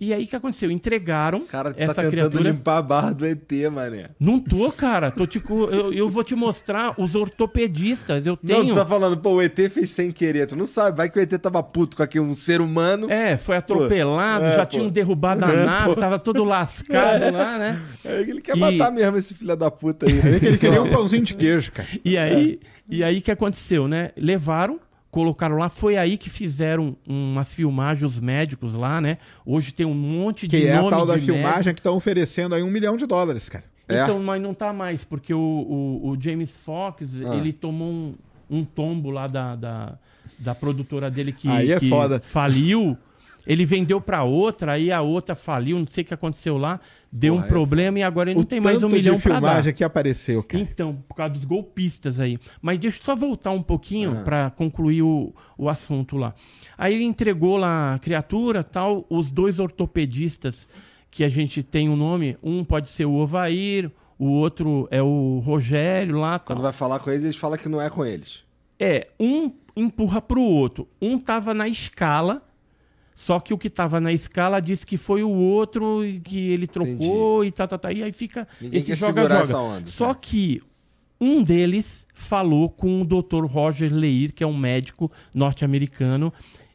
E aí o que aconteceu? Entregaram cara tá essa tentando criatura. limpar a barra do ET, mané. Não tô, cara. Tô te, eu, eu vou te mostrar os ortopedistas. Eu tenho. Não, tu tá falando, pô, o ET fez sem querer. Tu não sabe, vai que o ET tava puto com aqui, um ser humano. É, foi atropelado, pô, é, já pô. tinham derrubado a é, nave, pô. tava todo lascado é. lá, né? É, ele quer e... matar mesmo esse filho da puta aí. Né? ele queria um pãozinho de queijo, cara. E aí, é. e aí que aconteceu, né? Levaram colocaram lá. Foi aí que fizeram umas filmagens, os médicos lá, né? Hoje tem um monte de Que é a tal da filmagem médico. que estão oferecendo aí um milhão de dólares, cara. Então, é. mas não tá mais, porque o, o, o James Fox, ah. ele tomou um, um, tombo lá da, da, da produtora dele que, aí é que foda. faliu. Ele vendeu para outra, aí a outra faliu, não sei o que aconteceu lá, deu Porra, um problema e agora ele não tem mais um milhão para dar. filmagem que apareceu, cara. Então, por causa dos golpistas aí. Mas deixa eu só voltar um pouquinho ah. para concluir o, o assunto lá. Aí ele entregou lá a criatura, tal, os dois ortopedistas que a gente tem o um nome, um pode ser o Ovair, o outro é o Rogério lá, Quando vai falar com eles, eles falam que não é com eles. É, um empurra pro outro. Um tava na escala só que o que estava na escala diz que foi o outro que ele trocou Entendi. e tá, tá, tá. E aí fica Ninguém esse joga-joga. Onda, Só tá. que um deles falou com o Dr. Roger Leir, que é um médico norte-americano,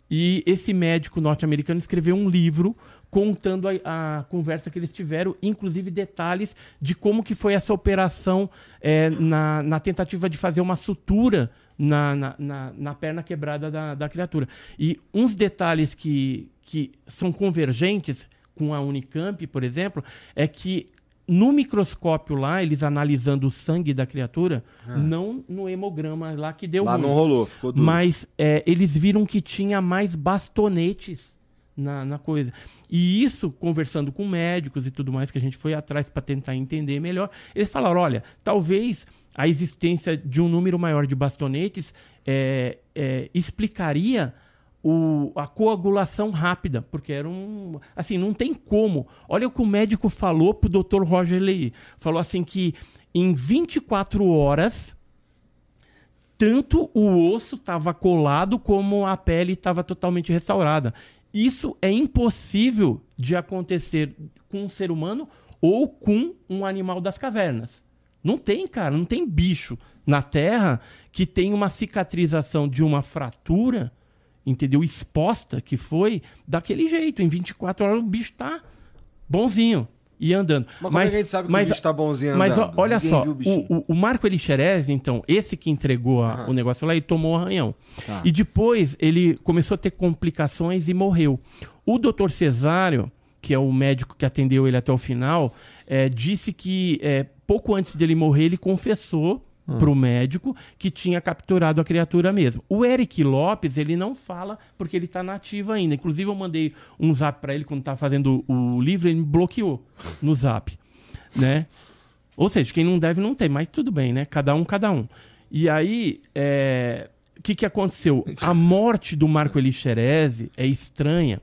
e esse médico norte-americano escreveu um livro contando a, a, conversa que eles tiveram, inclusive detalhes de como que foi essa operação é, na, na, tentativa de fazer uma sutura na, na, na, na perna quebrada da, da, criatura. E uns detalhes que, que são convergentes com a Unicamp, por exemplo, é que no microscópio lá, eles analisando o sangue da criatura, não no hemograma lá que deu Lá ruim. não rolou, ficou duro. Mas é, eles viram que tinha mais bastonetes na, na coisa. E isso, conversando com médicos e tudo mais, que a gente foi atrás para tentar entender melhor, eles falaram: olha, talvez a existência de um número maior de bastonetes é, é, explicaria o- a coagulação rápida, porque era um. Assim, não tem como. Olha o que o médico falou pro Dr. Roger Leir. Falou assim que em 24 horas tanto o osso estava colado como a pele estava totalmente restaurada. Isso é impossível de acontecer com um ser humano ou com um animal das cavernas. Não tem, cara, não tem bicho na Terra que tem uma cicatrização de uma fratura, entendeu? Exposta que foi daquele jeito. Em 24 horas o bicho tá bonzinho e andando. Mas como é que a gente sabe que o bicho tá bonzinho Mas ó, andando? olha Ninguém só, o o, o, o Marco Elixerez, então, esse que entregou a- o negócio lá, ele tomou um arranhão. Tá. E depois ele começou a ter complicações e morreu. O doutor Cesário, que é o médico que atendeu ele até o final, eh, disse que eh, pouco antes dele morrer, ele confessou Hum. para o médico que tinha capturado a criatura mesmo. O Eric Lopes, ele não fala porque ele está nativo ainda. Inclusive, eu mandei um zap para ele quando estava fazendo o livro, ele me bloqueou no zap. Né? Ou seja, quem não deve não tem, mas tudo bem, né? Cada um, cada um. E aí, é, o que, que aconteceu? A morte do Marco Elixerese é estranha,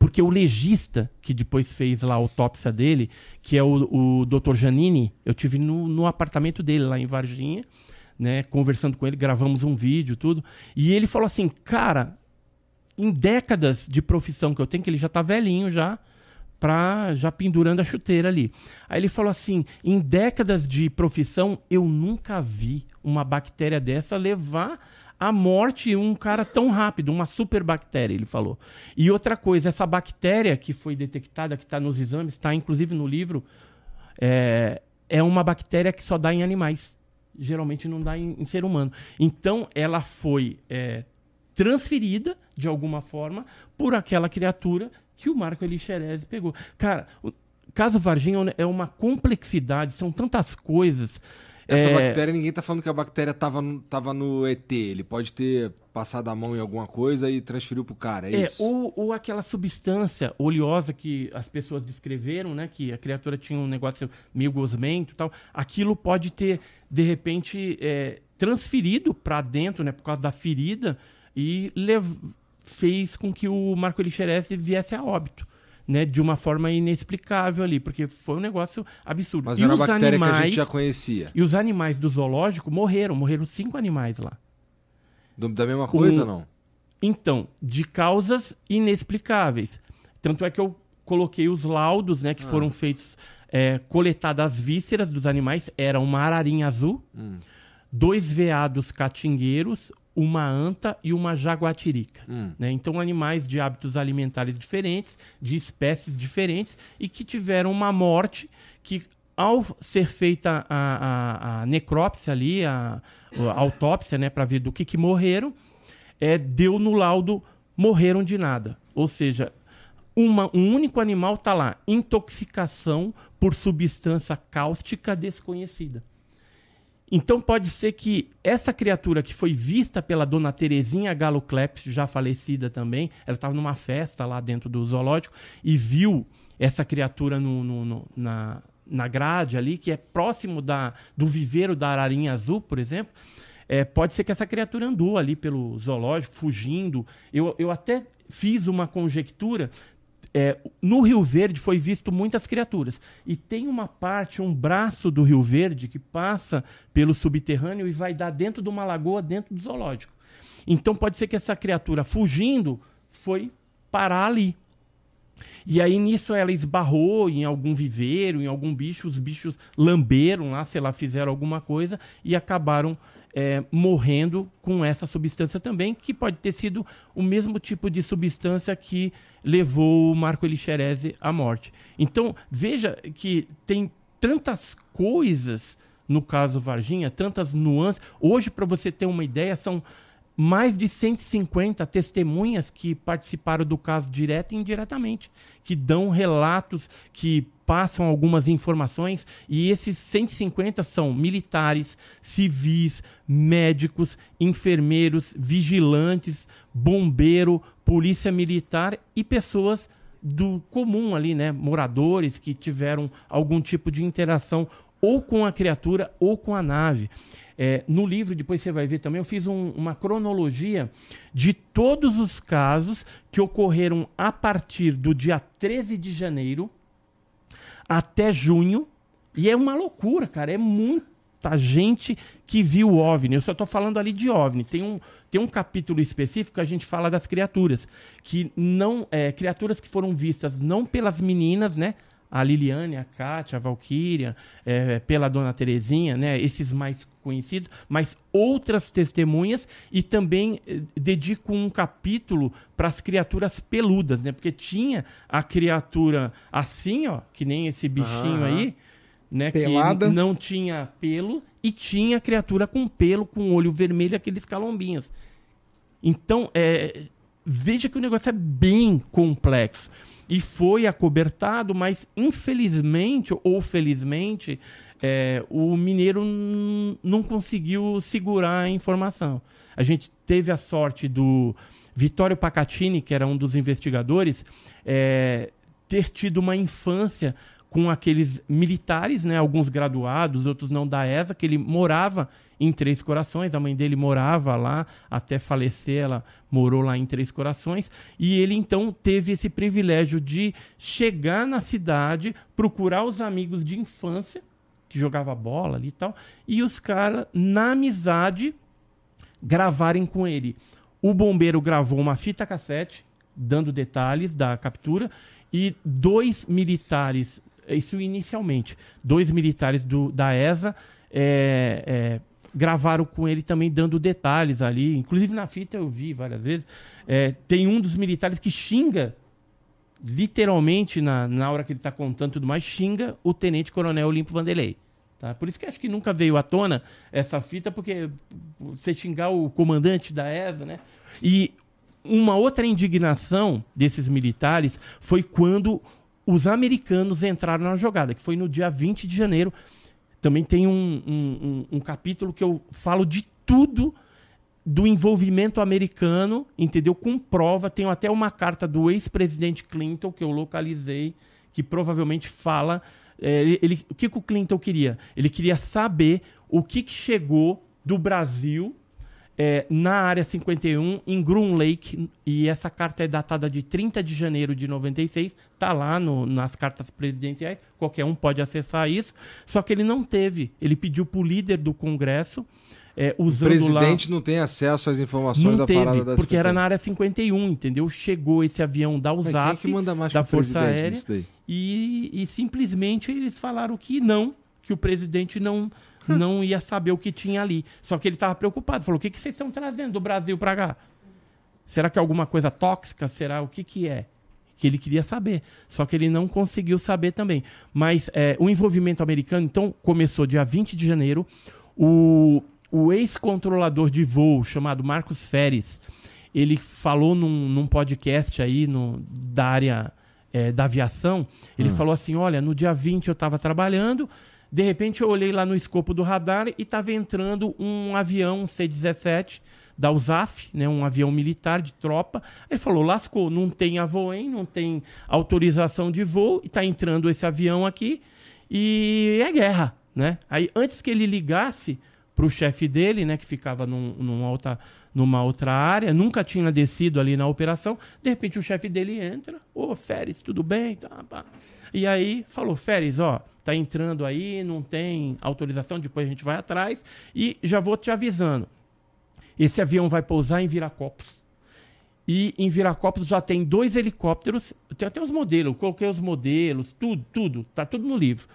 porque o legista que depois fez lá a autópsia dele, que é o, o Dr. Janini, eu tive no, no apartamento dele lá em Varginha, né, conversando com ele, gravamos um vídeo, tudo, e ele falou assim, cara, em décadas de profissão que eu tenho, que ele já tá velhinho já, pra, já pendurando a chuteira ali. Aí ele falou assim: em décadas de profissão, eu nunca vi uma bactéria dessa levar à morte um cara tão rápido, uma super bactéria, ele falou. E outra coisa, essa bactéria que foi detectada, que está nos exames, está inclusive no livro, é, é uma bactéria que só dá em animais. Geralmente não dá em, em ser humano. Então, ela foi é, transferida, de alguma forma, por aquela criatura que o Marco Elixerese pegou. Cara, o caso Varginha é uma complexidade, são tantas coisas. Essa É, bactéria, ninguém tá falando que a bactéria tava no, tava no ET. Ele pode ter passado a mão em alguma coisa e transferiu pro cara, é, É, isso? ou, ou aquela substância oleosa que as pessoas descreveram, né? Que a criatura tinha um negócio meio gosmento e tal. Aquilo pode ter, de repente, é, transferido para dentro, né? Por causa da ferida e lev- fez com que o Marco Elixerese viesse a óbito. Né, de uma forma inexplicável ali, porque foi um negócio absurdo. Mas e era os bactéria que a animais, gente já conhecia. E os animais do zoológico morreram, morreram cinco animais lá. Do- da mesma coisa, Um- não? Então, de causas inexplicáveis. Tanto é que eu coloquei os laudos, né, que foram feitos, é, coletadas as vísceras dos animais. Era uma ararinha azul, dois veados catingueiros, uma anta e uma jaguatirica. Hum. né? Então, animais de hábitos alimentares diferentes, de espécies diferentes e que tiveram uma morte que, ao ser feita a, a- a necrópsia ali, a, a autópsia, né, para ver do que, que morreram, é, deu no laudo morreram de nada. Ou seja, uma- um único animal está lá, intoxicação por substância cáustica desconhecida. Então pode ser que essa criatura que foi vista pela dona Terezinha Galo Kleps, já falecida também, ela estava numa festa lá dentro do zoológico e viu essa criatura no- no- no- na, na grade ali, que é próximo da, do viveiro da ararinha azul, por exemplo. É, pode ser que essa criatura andou ali pelo zoológico, fugindo. Eu, eu até fiz uma conjectura é, no Rio Verde foi visto muitas criaturas. E tem uma parte, um braço do Rio Verde que passa pelo subterrâneo e vai dar dentro de uma lagoa, dentro do zoológico. Então pode ser que essa criatura fugindo foi parar ali. E aí nisso ela esbarrou em algum viveiro, em algum bicho, os bichos lamberam lá, sei lá, fizeram alguma coisa e acabaram é, morrendo com essa substância também, que pode ter sido o mesmo tipo de substância que levou o Marco Elixerese à morte. Então, veja que tem tantas coisas no caso Varginha, tantas nuances. Hoje, para você ter uma ideia, são mais de 150 testemunhas que participaram do caso direto e indiretamente, que dão relatos, que passam algumas informações, e esses 150 são militares, civis, médicos, enfermeiros, vigilantes, bombeiro, polícia militar e pessoas do comum ali, né, moradores que tiveram algum tipo de interação ou com a criatura ou com a nave. É, no livro, depois você vai ver também, eu fiz um, uma cronologia de todos os casos que ocorreram a partir do dia 13 de janeiro até junho. E é uma loucura, cara. É muita gente que viu OVNI. Eu só estou falando ali de OVNI. Tem um, tem um capítulo específico que a gente fala das criaturas. Que não. É, criaturas que foram vistas não pelas meninas, né? A Liliane, a Kátia, a Valquíria, é, pela Dona Terezinha, né, esses mais conhecidos, mas outras testemunhas e também eh, dedico um capítulo para as criaturas peludas, né, porque tinha a criatura assim, ó, que nem esse bichinho aí, né, Pelada. que não tinha pelo e tinha a criatura com pelo, com olho vermelho, aqueles calombinhos. Então, é, veja que o negócio é bem complexo e foi acobertado, mas infelizmente ou felizmente é, o mineiro não conseguiu segurar a informação. A gente teve a sorte do Vitório Pacatini, que era um dos investigadores, é, ter tido uma infância com aqueles militares, né, alguns graduados, outros não da ESA, que ele morava em Três Corações. A mãe dele morava lá até falecer, ela morou lá em Três Corações. E ele então teve esse privilégio de chegar na cidade, procurar os amigos de infância, que jogava bola ali e tal, e os caras, na amizade, gravarem com ele. O bombeiro gravou uma fita cassete, dando detalhes da captura, e dois militares, isso inicialmente, dois militares do, da ESA é, é, gravaram com ele também dando detalhes ali. Inclusive na fita eu vi várias vezes. É, tem um dos militares que xinga, literalmente, na, na hora que ele está contando tudo mais, xinga o tenente coronel Olimpo Vanderlei. Tá? Por isso que acho que nunca veio à tona essa fita, porque você xingar o comandante da ESA, né? E uma outra indignação desses militares foi quando os americanos entraram na jogada, que foi no dia 20 de janeiro também tem um, um, um, capítulo que eu falo de tudo do envolvimento americano, entendeu? Com prova. Tenho até uma carta do ex-presidente Clinton que eu localizei, que provavelmente fala. É, ele, o que, que o Clinton queria? Ele queria saber o que, que chegou do Brasil é, na área 51, em Groom Lake, e essa carta é datada de 30 de janeiro de 96, está lá no, nas cartas presidenciais, qualquer um pode acessar isso, só que ele não teve, ele pediu para o líder do Congresso, é, usando o presidente lá... não tem acesso às informações não da teve, parada da porque era na área 51, entendeu? Chegou esse avião da USAF, é que manda mais da Força Aérea, e, e simplesmente eles falaram que não, que o presidente não não ia saber o que tinha ali. Só que ele estava preocupado. Falou: o que, que vocês estão trazendo do Brasil para cá? Será que é alguma coisa tóxica? Será o que, que é? Que ele queria saber. Só que ele não conseguiu saber também. Mas é, o envolvimento americano, então, começou dia 20 de janeiro. O, o ex-controlador de voo, chamado Marcos Feres, ele falou num, num podcast aí no, da área é, da aviação. Ele Hum. falou assim: olha, no dia 20 eu estava trabalhando. De repente eu olhei lá no escopo do radar e estava entrando um avião C-17 da USAF, né, um avião militar de tropa. Ele falou, lascou, não tem avoem, não tem autorização de voo, e está entrando esse avião aqui e é guerra. Né? Aí antes que ele ligasse para o chefe dele, né, que ficava num- numa, outra, numa outra área, nunca tinha descido ali na operação, de repente o chefe dele entra, ô Férez, tudo bem? Tá, pá. E aí falou, Férez, ó, tá entrando aí, não tem autorização, depois a gente vai atrás, e já vou te avisando, esse avião vai pousar em Viracopos. E em Viracopos já tem dois helicópteros, tem até os modelos, coloquei os modelos, tudo, tudo, tá tudo no livro.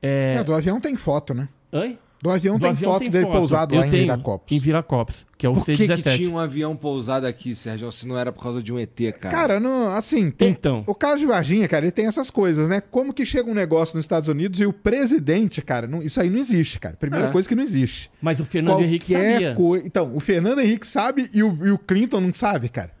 É... É, do avião tem foto, né? Oi? Do avião Do tem avião foto tem dele foto. pousado Eu lá em Viracopos. Em Viracopos, que é o Por que, C-17. que tinha um avião pousado aqui, Sérgio, se não era por causa de um ET, cara? Cara, não, assim, tem, Então. o caso de Varginha, cara, ele tem essas coisas, né? Como que chega um negócio nos Estados Unidos e o presidente, cara, não- isso aí não existe, cara. Primeira É. coisa que não existe. Mas o Fernando Henrique Qualquer sabia. coi- Então, o Fernando Henrique sabe e o, e o Clinton não sabe, cara.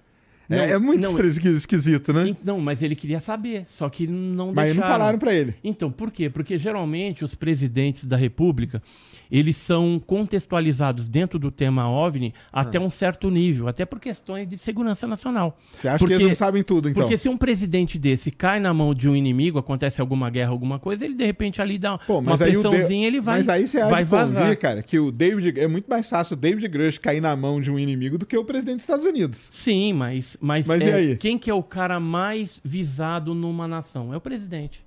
É- Não, é, muito não, esqui- esquisito, né? Não, mas ele queria saber, só que não Mas deixaram. não falaram pra ele. Então, por quê? Porque geralmente os presidentes da República, eles são contextualizados dentro do tema OVNI até um certo nível, até por questões de segurança nacional. Você acha Porque- que eles não sabem tudo, então? Porque se um presidente desse cai na mão de um inimigo, acontece alguma guerra, alguma coisa, ele de repente ali dá Pô, uma mas pressãozinha, De- ele vai Mas aí você acha vai vazar. cara, que o David... É muito mais fácil o David Grush cair na mão de um inimigo do que o presidente dos Estados Unidos. Sim, mas, mas, Mas é, e aí? quem que é o cara mais visado numa nação? É o presidente.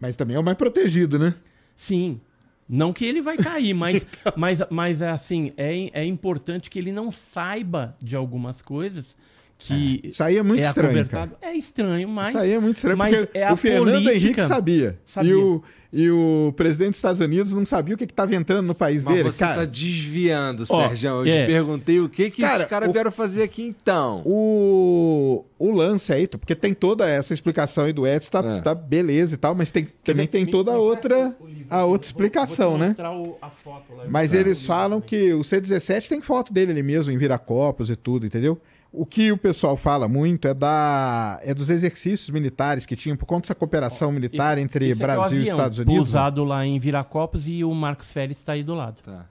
Mas também é o mais protegido, né? Sim. Não que ele vai cair, mas, mas, mas é assim, é, é importante que ele não saiba de algumas coisas que Isso aí é muito estranho, acobertado. É estranho, mas. Isso aí é muito estranho, mas porque é o Fernando política- Henrique sabia. Sabia. E, o, e o presidente dos Estados Unidos não sabia o que estava entrando no país Mas dele. você cara, tá desviando, Sérgio. Eu é. te perguntei o que, que Cara, esses caras o- vieram fazer aqui então. o, o lance aí, porque tem toda essa explicação aí do Edson, tá, É. tá beleza e tal, mas tem, também tem toda a outra, a outra explicação, né? Mas eles falam que o C-17 tem foto dele ali mesmo, em Viracopos e tudo, entendeu? O que o pessoal fala muito é da é dos exercícios militares que tinham por conta dessa cooperação militar Esse- entre é o Brasil e avião Estados Unidos. né? Pousado lá em Viracopos e o Marcos Félix está aí do lado. Tá.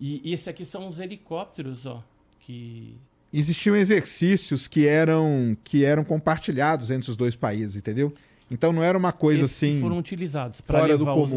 E, e esse aqui são os helicópteros, ó. Que. Existiam exercícios que eram que eram compartilhados entre os dois países, entendeu? Então não era uma coisa esses assim. foram utilizados para levar os,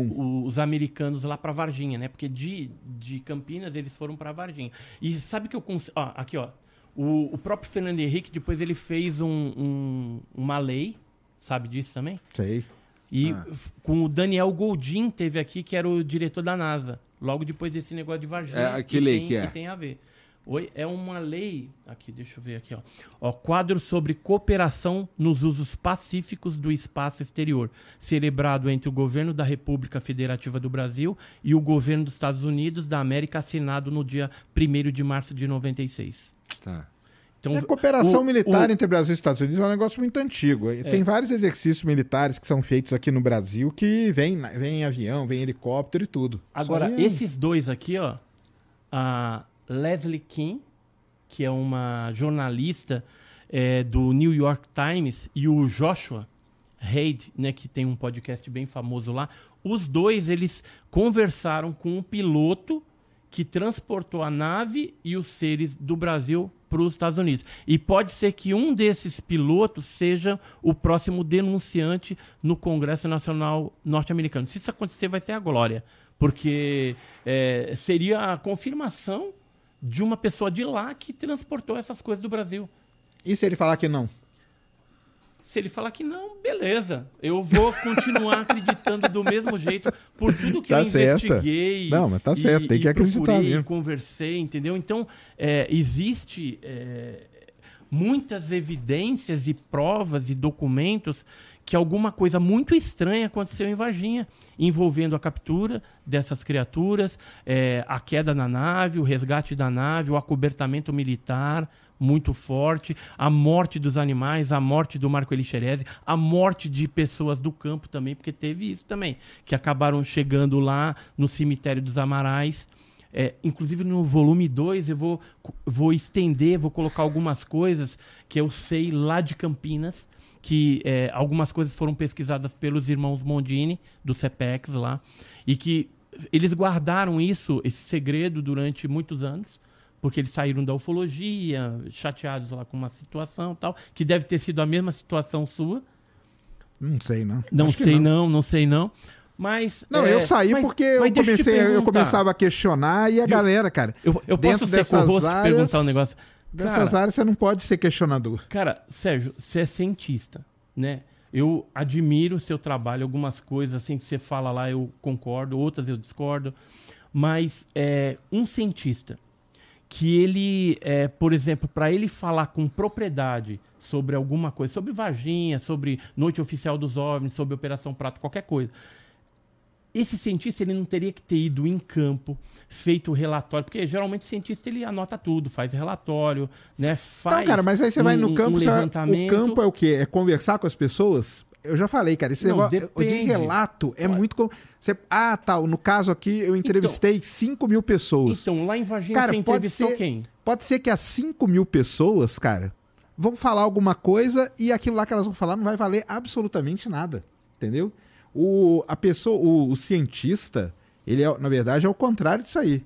os americanos lá para Varginha, né? Porque de, de Campinas eles foram para Varginha. E sabe que eu cons... ó, aqui ó, o, o próprio Fernando Henrique depois ele fez um, um- uma lei, sabe disso também? Sei. E Ah. com o Daniel Goldin teve aqui que era o diretor da NASA, logo depois desse negócio de Varginha. É, que lei tem, que é? tem a ver. Oi, é uma lei. Aqui, deixa eu ver aqui, ó. ó. Quadro sobre cooperação nos usos pacíficos do espaço exterior, celebrado entre o governo da República Federativa do Brasil e o governo dos Estados Unidos da América, assinado no dia 1 de março de 96. Tá. Então, a cooperação o- militar o- entre Brasil e Estados Unidos é um negócio muito antigo. E Tem vários exercícios militares que são feitos aqui no Brasil que vem, vem em avião, vem em helicóptero e tudo. Agora, Só esses dois aqui, ó, a Leslie King, que é uma jornalista é, do New York Times, e o Joshua Haid, né, que tem um podcast bem famoso lá, os dois eles conversaram com um piloto que transportou a nave e os seres do Brasil para os Estados Unidos. E pode ser que um desses pilotos seja o próximo denunciante no Congresso Nacional norte-americano. Se isso acontecer, vai ser a glória, porque é, seria a confirmação de uma pessoa de lá que transportou essas coisas do Brasil. E se ele falar que não? Se ele falar que não, beleza. Eu vou continuar acreditando do mesmo jeito por tudo que Tá eu certo. investiguei. Não, mas tá certo, tem que acreditar mesmo. conversei, entendeu? Então, é, existe é, muitas evidências e provas e documentos que alguma coisa muito estranha aconteceu em Varginha, envolvendo a captura dessas criaturas, é, a queda na nave, o resgate da nave, o acobertamento militar muito forte, a morte dos animais, a morte do Marco Elixerese, a morte de pessoas do campo também, porque teve isso também, que acabaram chegando lá no cemitério dos Amarais. É, inclusive no volume 2 eu vou, vou estender, vou colocar algumas coisas que eu sei lá de Campinas, que é, algumas coisas foram pesquisadas pelos irmãos Mondini, do CEPEX lá, e que eles guardaram isso, esse segredo, durante muitos anos, porque eles saíram da ufologia, chateados lá com uma situação e tal, que deve ter sido a mesma situação sua. Não sei, não. Não Acho sei não. não, sei não. Mas. Não, é, eu saí mas- porque eu, mas te comecei, eu começava a questionar e a galera, cara, Eu, eu posso ser e áreas- perguntar um negócio. Dessas Cara, áreas você não pode ser questionador. Cara, Sérgio, você é cientista, né? Eu admiro o seu trabalho, algumas coisas assim que você fala lá eu concordo, outras eu discordo, mas é, um cientista que ele, é, por exemplo, para ele falar com propriedade sobre alguma coisa, sobre Varginha, sobre Noite Oficial dos OVNIs, sobre Operação Prato, qualquer coisa, esse cientista ele não teria que ter ido em campo, feito o relatório, porque geralmente o cientista ele anota tudo, faz relatório, né? Faz Então, cara, mas aí você vai um- no campo, um vai- o levantamento. campo é o quê? É conversar com as pessoas? Eu já falei, cara, esse Não, negócio de depende. relato é Olha. muito. Você, ah, tal, no caso aqui eu entrevistei 5 mil pessoas. Então, lá em Varginha Cara, você pode entrevistou ser- quem? Pode ser que as 5 mil pessoas, cara, vão falar alguma coisa e aquilo lá que elas vão falar não vai valer absolutamente nada. Entendeu? O, a pessoa, o, o cientista, ele é, na verdade, é o contrário disso aí.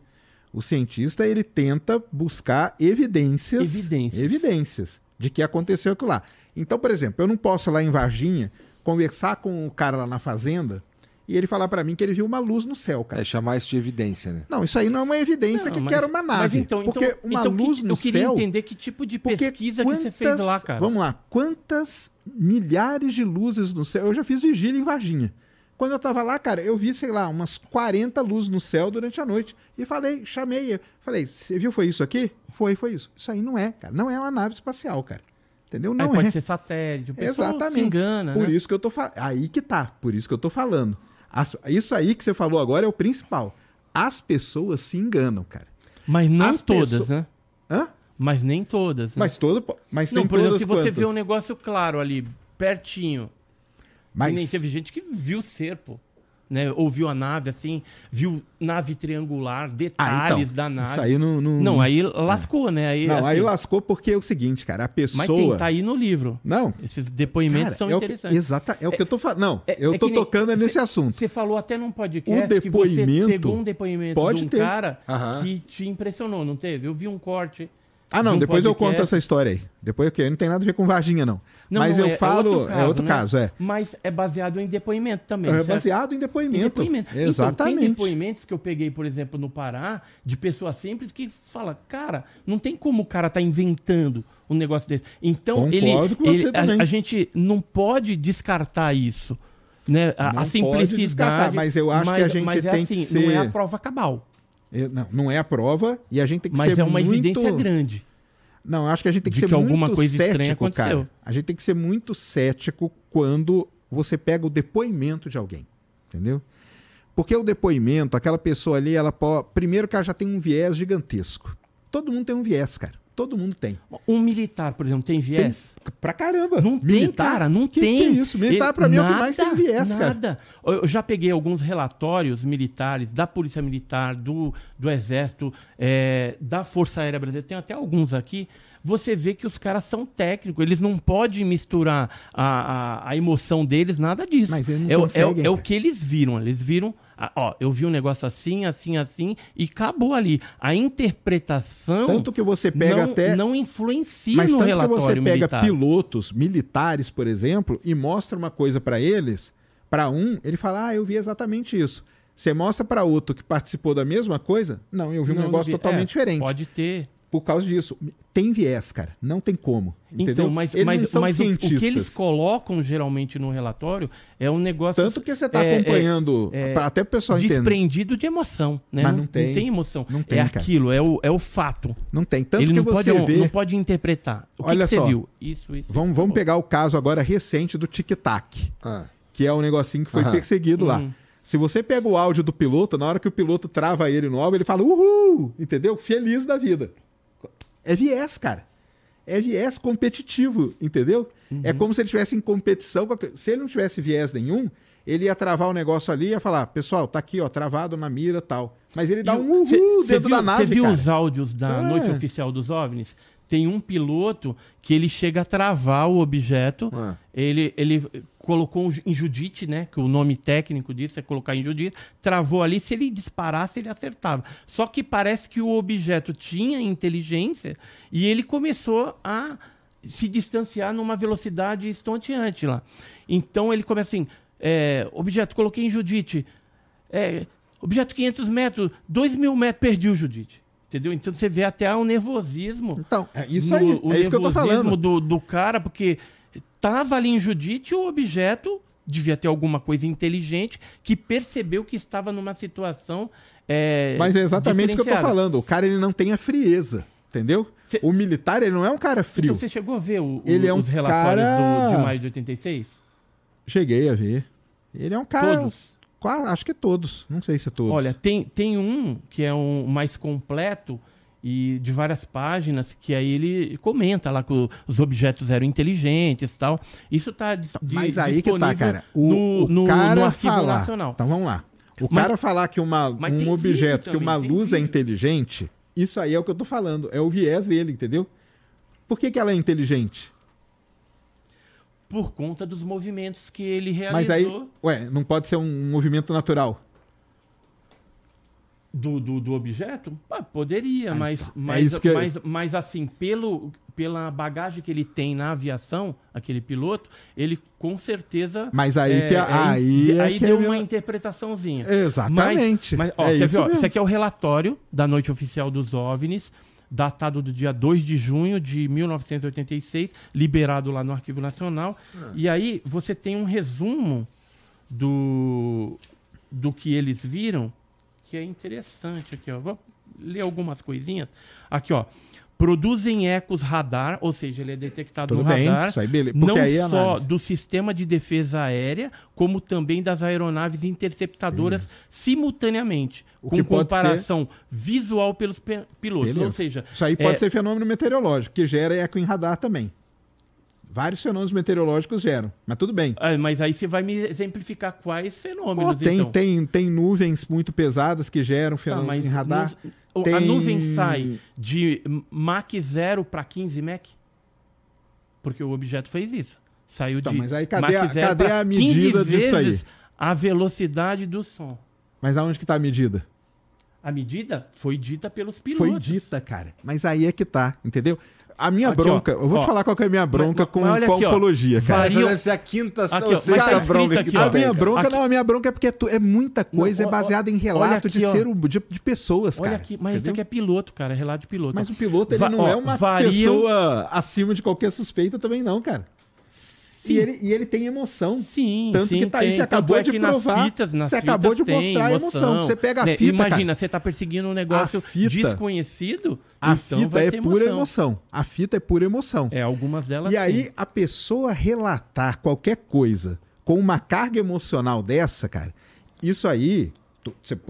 O cientista, ele tenta buscar evidências. Evidências. Evidências de que aconteceu aquilo lá. Então, por exemplo, eu não posso lá em Varginha conversar com o cara lá na fazenda e ele falar pra mim que ele viu uma luz no céu, cara. É chamar isso de evidência, né? Não, isso aí não é uma evidência Não, que mas- quer uma nave. Mas então, porque então, uma então, luz que, no eu queria céu. entender que tipo de pesquisa que você fez quantas- lá, cara. Vamos lá, quantas milhares de luzes no céu? Eu já fiz vigília em Varginha. Quando eu tava lá, cara, eu vi, sei lá, umas 40 luzes no céu durante a noite. E falei, chamei. Falei, você viu, foi isso aqui? Foi, foi isso. Isso aí não é, cara. Não é uma nave espacial, cara. Entendeu? Aí Não pode é. ser satélite, o pessoal Exatamente. se engana, Por né? isso que eu tô falando. Aí que tá. Por isso que eu tô falando. As- Isso aí que você falou agora é o principal. As pessoas se enganam, cara. Mas não As todas, pessoas- né? Hã? Mas nem todas. Né? Mas todo. Mas não, por exemplo, todas se você quantas? vê um negócio claro ali, pertinho, Mas E nem teve gente que viu ser, pô. Né? Ouviu a nave, assim, viu nave triangular, Ah, detalhes então, da nave. Isso aí não. Não, Não, aí lascou, né? Aí, não, assim, aí lascou porque é o seguinte, cara. A pessoa. Mas tem, tá aí no livro. Não. Esses depoimentos Cara, são é o que, interessantes. exata, é o que eu tô falando. Não, É- eu é tô nem- tocando é nesse cê- assunto. Você falou até num podcast O que você depoimento pegou um depoimento pode de um ter. cara Aham. que te impressionou, não teve? Eu vi um corte. Ah, não, de um depois eu podcast. conto essa história aí. Depois eu quero. Não tem nada a ver com Varginha, não. Não, Mas não, eu é, falo. É outro caso, né? caso, é. Mas é baseado em depoimento também. É certo? baseado em Em depoimento. depoimento. Então, Exatamente. tem depoimentos que eu peguei, por exemplo, no Pará, de pessoas simples que fala, cara, não tem como o cara tá inventando um negócio desse. Então, Concordo ele, ele- a, a gente não pode descartar isso. Né? A, Não a pode simplicidade. descartar, mas eu acho que a gente mas é tem assim, que ser- Não é a prova cabal, Eu- Não, não é a prova e a gente tem que mas ser é uma muito... evidência grande. Não, acho que a gente tem que ser que alguma muito cético, cara. A gente tem que ser muito cético quando você pega o depoimento de alguém, entendeu? Porque o depoimento, aquela pessoa ali, ela pode... Primeiro que ela já tem um viés gigantesco. Todo mundo tem um viés, cara. Todo mundo tem. Um militar, por exemplo, tem viés? Pra caramba. Não tem, Militar? cara, não Que tem. que é isso? Militar, pra mim, é o que mais tem viés, cara. nada. Eu já peguei alguns relatórios militares da Polícia Militar, do, do Exército, é, da Força Aérea Brasileira, tem até alguns aqui. Você vê que os caras são técnicos, eles não podem misturar a, a, a emoção deles, nada disso. Mas eles não é, o- é, o- conseguem, é o cara. que eles viram. Eles viram, ó, eu vi um negócio assim, assim, assim, e acabou ali. A interpretação Tanto que você pega não, até... não influencia Mas no tanto que relatório você pega militar. pilotos militares, por exemplo, e mostra uma coisa pra eles, pra um, ele fala: "Ah, eu vi exatamente isso". Você mostra pra outro que participou da mesma coisa? Não, eu vi um Não, negócio vi- totalmente é, diferente. Pode ter. Por causa disso, tem viés, cara. Não tem como. Entendeu? Então, mas, eles mas, não são mas o- o, cientistas. que eles colocam geralmente no relatório é um negócio Tanto que você tá é, acompanhando, é, pra até o pessoal entender. desprendido de emoção. Né? Mas não tem. emoção. Não tem, é cara. aquilo, é o, é o fato. Não tem. Tanto Ele que não você pode, vê. não pode interpretar. O que, Olha que você só. viu? Isso, isso. Vamos, vamos pegar o caso agora recente do Tic Tac. Ah. que é um negocinho que foi Aham. perseguido lá. Uhum. Se você pega o áudio do piloto, na hora que o piloto trava ele no álbum, ele fala uhul, entendeu? Feliz da vida. É viés, cara. É viés competitivo, entendeu? Uhum. É como se ele estivesse em competição. com a- Se ele não tivesse viés nenhum, ele ia travar o negócio ali e ia falar, pessoal, tá aqui, ó, travado na mira tal. Mas ele dá um uhul Cê- cê dentro viu, da nave, Você viu cara. os áudios da É. Noite Oficial dos OVNIs? Tem um piloto que ele chega a travar o objeto. Ah. Ele, ele colocou um em Judite, né? Que o nome técnico disso é colocar em Judite. Travou ali. Se ele disparasse, ele acertava. Só que parece que o objeto tinha inteligência e ele começou a se distanciar numa velocidade estonteante lá. Então ele começa assim: é, objeto, coloquei em Judite. É, objeto 500 metros, 2 mil metros, perdi o Judite. Entendeu? Então você vê até o nervosismo. Então, é isso aí. É isso que eu tô falando. Do, do cara, porque tava ali em Judite o objeto devia ter alguma coisa inteligente que percebeu que estava numa situação. é, Mas é exatamente isso que eu diferenciada. falando. O cara, ele não tem a frieza, entendeu? Cê- O militar, ele não é um cara frio. Então você chegou a ver o- o- Ele é um os relatórios cara- do- de maio de 86? Cheguei a ver. Ele é um cara. Todos. Acho que todos. Não sei se todos. Olha, tem, tem um que é um mais completo e de várias páginas, que aí ele comenta lá que os objetos eram inteligentes e tal. Isso tá dis- de, Mas aí que tá, cara. O, no, o cara no falar. nacional. Então vamos lá. O Mas- cara falar que uma, um objeto, que também, uma tem luz é inteligente, isso aí é o que eu tô falando. É o viés dele, entendeu? Por que, que ela é inteligente? Por conta dos movimentos que ele realizou Mas aí, ué, não pode ser um movimento natural. Do, do, do objeto? Ah, poderia, mas, então. É mas, isso que eu- mas, mas assim, pelo, pela bagagem que ele tem na aviação, aquele piloto, ele com certeza. Mas aí que- aí é aí que deu é uma meu- interpretaçãozinha. Exatamente. Mas, mas, ó, é quer isso ver, ó, mesmo. esse aqui é o relatório da Noite Oficial dos OVNIs, datado do dia 2 de junho de 1986, liberado lá no Arquivo Nacional. Ah. E aí você tem um resumo do, do que eles viram, que é interessante aqui, ó. Vou ler algumas coisinhas. Aqui, ó. Produzem ecos radar, ou seja, ele é detectado Tudo no bem, radar. isso aí beleza. Não aí é só do sistema de defesa aérea, como também das aeronaves interceptadoras simultaneamente, O com comparação visual pelos pe- pilotos. Beleza. Ou seja, Isso aí pode é- ser fenômeno meteorológico, que gera eco em radar também. Vários fenômenos meteorológicos geram, mas tudo bem. ah, mas aí você vai me exemplificar quais fenômenos, tem, então. tem, tem nuvens muito pesadas que geram Tá, fenômeno mas em radar. o- a Tem- nuvem sai de Mach 0 para 15 Mach? Porque o objeto fez isso. Saiu Então, de mas aí cadê Mach a- 0 cadê pra a 15 medida disso aí? vezes a velocidade do som. Mas aonde que tá a medida? A medida foi dita pelos pilotos. Foi dita, cara. Mas aí é que tá, entendeu? A minha Aqui, ó. bronca, eu vou Ó. te falar qual que é a minha bronca Mas- com, mas com a aqui, ó. ufologia, cara. Essa Variam- deve ser a quinta Aqui, ó, sexta tá bronca que aqui, ó. A minha bronca Aqui- não, a minha bronca é porque é, tu- é muita coisa, Não, é ó, baseada em relato aqui, de ó. ser um- de, de pessoas, Olha cara. aqui, mas isso entendeu? aqui é piloto, cara, é relato de piloto. Mas o piloto ele Va- não ó, é uma pessoa acima de qualquer suspeita também não, cara. Sim. E ele, e ele tem emoção. Sim, Tanto sim, que tá aí, você acabou é de provar, Nas fitas, nas você acabou de mostrar a emoção. Você pega a Né, fita, Imagina, você tá perseguindo um negócio A fita- desconhecido, A então fita é ter pura emoção. emoção. A fita é pura emoção. É, algumas delas E aí, sim. a pessoa relatar qualquer coisa com uma carga emocional dessa, cara, isso aí,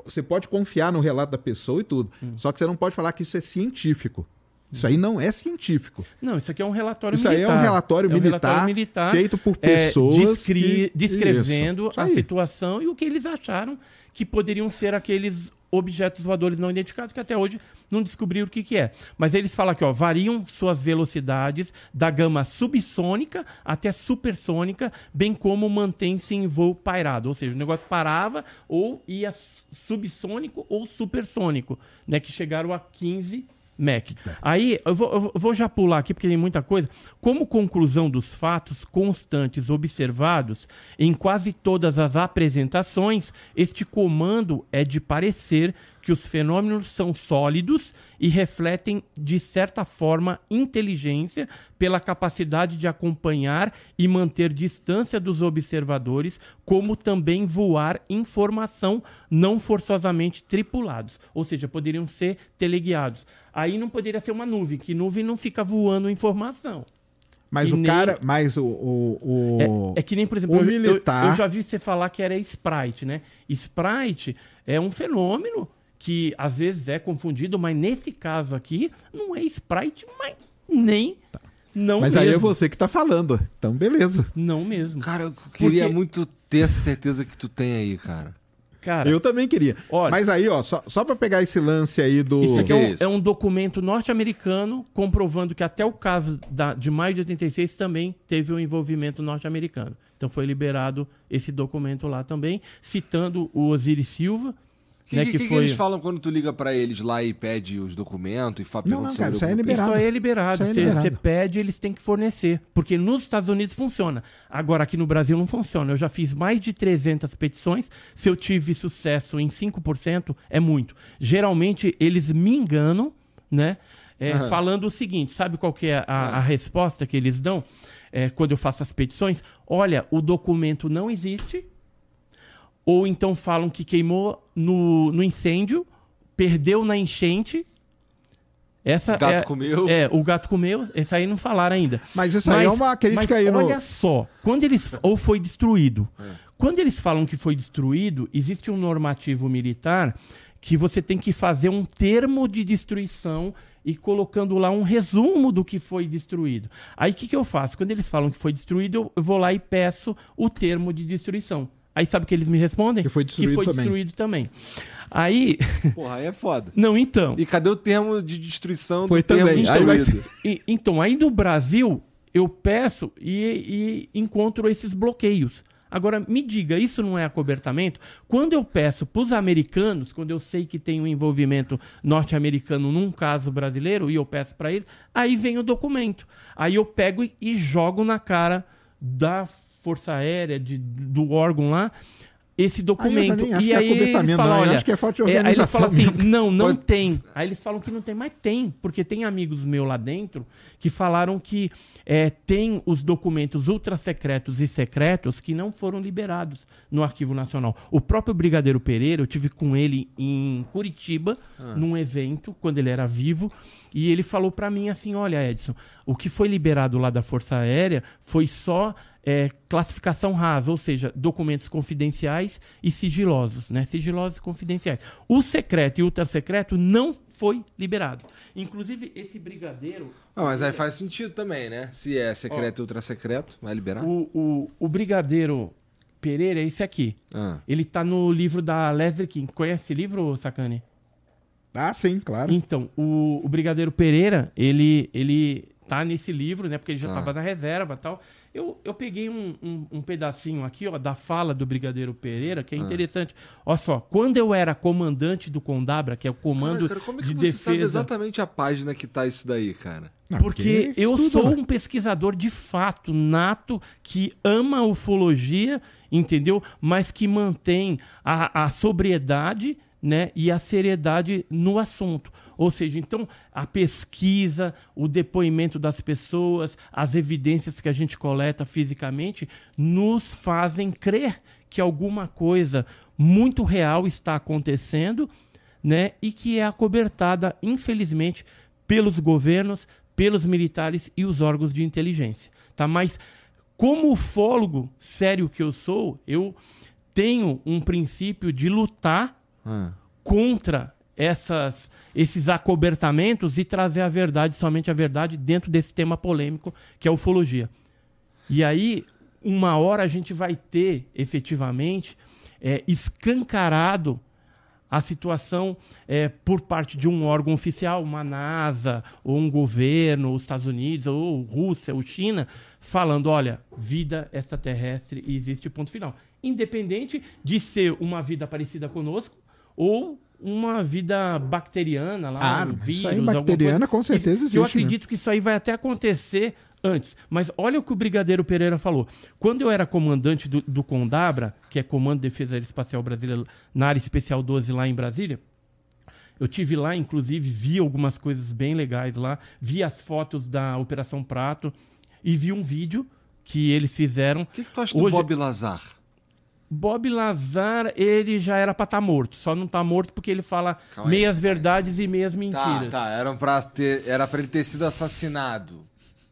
você pode confiar no relato da pessoa e tudo. Hum. Só que você não pode falar que isso é científico. Isso aí não é científico. Não, isso aqui é um relatório Isso aí militar. é um relatório, É um militar, relatório militar, feito por é, pessoas. descri- que- descrevendo Isso, isso a aí. situação e o que eles acharam que poderiam ser aqueles objetos voadores não identificados, que até hoje não descobriram o que, que é. Mas eles falam aqui, ó, variam suas velocidades da gama subsônica até supersônica, bem como mantém-se em voo pairado. Ou seja, o negócio parava ou ia subsônico ou supersônico, né, que chegaram a 15 Mac. Aí, eu vou, eu vou já pular aqui porque tem muita coisa. Como conclusão dos fatos constantes observados em quase todas as apresentações, este comando é de parecer que os fenômenos são sólidos e refletem, de certa forma, inteligência pela capacidade de acompanhar e manter distância dos observadores, como também voar informação não forçosamente tripulados. Ou seja, poderiam ser teleguiados. Aí não poderia ser uma nuvem, que nuvem não fica voando informação. Mas E o nem- cara. Mas o. o, o- É, é que nem, por exemplo, o eu- eu- militar- Eu, já vi você falar que era Sprite, né? Sprite é um fenômeno que às vezes é confundido, mas nesse caso aqui não é Sprite, mas nem. Não Mas mesmo. aí é você que tá falando. Então, beleza. Não mesmo. Cara, eu queria Porque- muito ter essa certeza que tu tem aí, cara. Cara, Eu também queria. Olha- Mas aí, ó, só, só pra pegar esse lance aí do. Isso aqui é um, isso? é um documento norte-americano comprovando que até o caso da- de maio de 86 também teve um envolvimento norte-americano. Então foi liberado esse documento lá também, citando o Osiris Silva, que, né, que, que, que foi... eles falam quando tu liga pra eles lá e pede os documentos e fa- Não, não, cara, isso aí é documento? liberado. Isso aí é liberado. Isso aí é Você liberado. você pede, eles têm que fornecer. Porque nos Estados Unidos funciona. Agora, aqui no Brasil não funciona. Eu já fiz mais de 300 petições. Se eu tive sucesso em 5%, é muito. Geralmente, eles me enganam, né? É, Aham. Falando o seguinte, sabe qual que é a, a resposta que eles dão é, quando eu faço as petições? Olha, o documento não existe, ou então falam que queimou no, no incêndio, perdeu na enchente. Essa Gato é, comeu. É, o gato comeu. Esse aí não falaram ainda. Mas isso aí é uma crítica mas aí no. Olha só, quando eles ou foi destruído, Quando eles falam que foi destruído, existe um normativo militar que você tem que fazer um termo de destruição e colocando lá um resumo do que foi destruído. Aí o que, que eu faço? Quando eles falam que foi destruído, eu vou lá e peço o termo de destruição. Aí sabe o que eles me respondem? Que foi destruído que foi também. destruído também. Aí. Porra, aí é foda. Não, então. E cadê o termo de destruição Foi do termo também. Aí vai destruído? E- então, aí no Brasil, eu peço e, e encontro esses bloqueios. Agora, me diga, isso não é acobertamento? Quando eu peço para os americanos, quando eu sei que tem um envolvimento norte-americano num caso brasileiro, e eu peço para eles, aí vem o documento. Aí eu pego e, e jogo na cara da Força Aérea, de- do órgão lá, esse documento. nem acho e que é aí eles falam, olha, acho que é é, aí eles falam assim, não, não Quando- tem. Aí eles falam que não tem, mas tem, porque tem amigos meus lá dentro que falaram que é, tem os documentos ultrasecretos e secretos que não foram liberados no Arquivo Nacional. O próprio Brigadeiro Pereira, eu tive com ele em Curitiba, num evento, quando ele era vivo, e ele falou pra mim assim: olha, Edson, o que foi liberado lá da Força Aérea foi só é, classificação rasa, ou seja, documentos confidenciais e sigilosos, né? Sigilosos e confidenciais. O secreto e o ultrasecreto não foi liberado. Inclusive, esse brigadeiro. Ah, mas aí faz sentido também, né? Se é secreto e ultra secreto, vai liberar? O, o, o brigadeiro Pereira é esse aqui. Ah. Ele tá no livro da Leslie King. Conhece esse livro, Sacane? Ah, sim, claro. Então, o, o Brigadeiro Pereira, ele, ele tá nesse livro, né? Porque ele já Tá. estava na reserva e tal. Eu, eu peguei um, um, um pedacinho aqui, ó, da fala do Brigadeiro Pereira, que é interessante. Olha só, quando eu era comandante do Condabra, que é o comando Cara, cara, como é que de você defesa... sabe exatamente a página que tá isso daí, cara? Não, Porque eu sou né? um pesquisador de fato, nato, que ama a ufologia, entendeu? Mas que mantém a, a sobriedade né, e a seriedade no assunto. Ou seja, então, a pesquisa, o depoimento das pessoas, as evidências que a gente coleta fisicamente, nos fazem crer que alguma coisa muito real está acontecendo né, e que é acobertada, infelizmente, pelos governos, pelos militares e os órgãos de inteligência. Tá? Mas, como ufólogo sério que eu sou, eu tenho um princípio de lutar Ah. contra essas, esses acobertamentos e trazer a verdade, somente a verdade, dentro desse tema polêmico que é a ufologia. E aí, uma hora a gente vai ter, efetivamente, é, escancarado a situação é, por parte de um órgão oficial, uma NASA, ou um governo, os Estados Unidos, ou Rússia, ou China, falando, olha, vida extraterrestre existe ponto final. Independente de ser uma vida parecida conosco ou uma vida bacteriana lá, Ah, um isso vírus, aí, alguma bacteriana, coisa. com certeza existe, Eu né? acredito que isso aí vai até acontecer antes. Mas olha o que o Brigadeiro Pereira falou. Quando eu era comandante do, do Condabra, que é Comando de Defesa Aeroespacial Brasileira, na área especial 12 lá em Brasília, eu tive lá, inclusive, vi algumas coisas bem legais lá, vi as fotos da Operação Prato e vi um vídeo que eles fizeram. O que, que tu acha do Hoje- Bob Lazar? Bob Lazar, ele já era pra estar morto, só não tá morto porque ele fala Calma aí, meias verdades e meias mentiras. Tá, tá. Era pra, ter, era pra ele ter sido assassinado.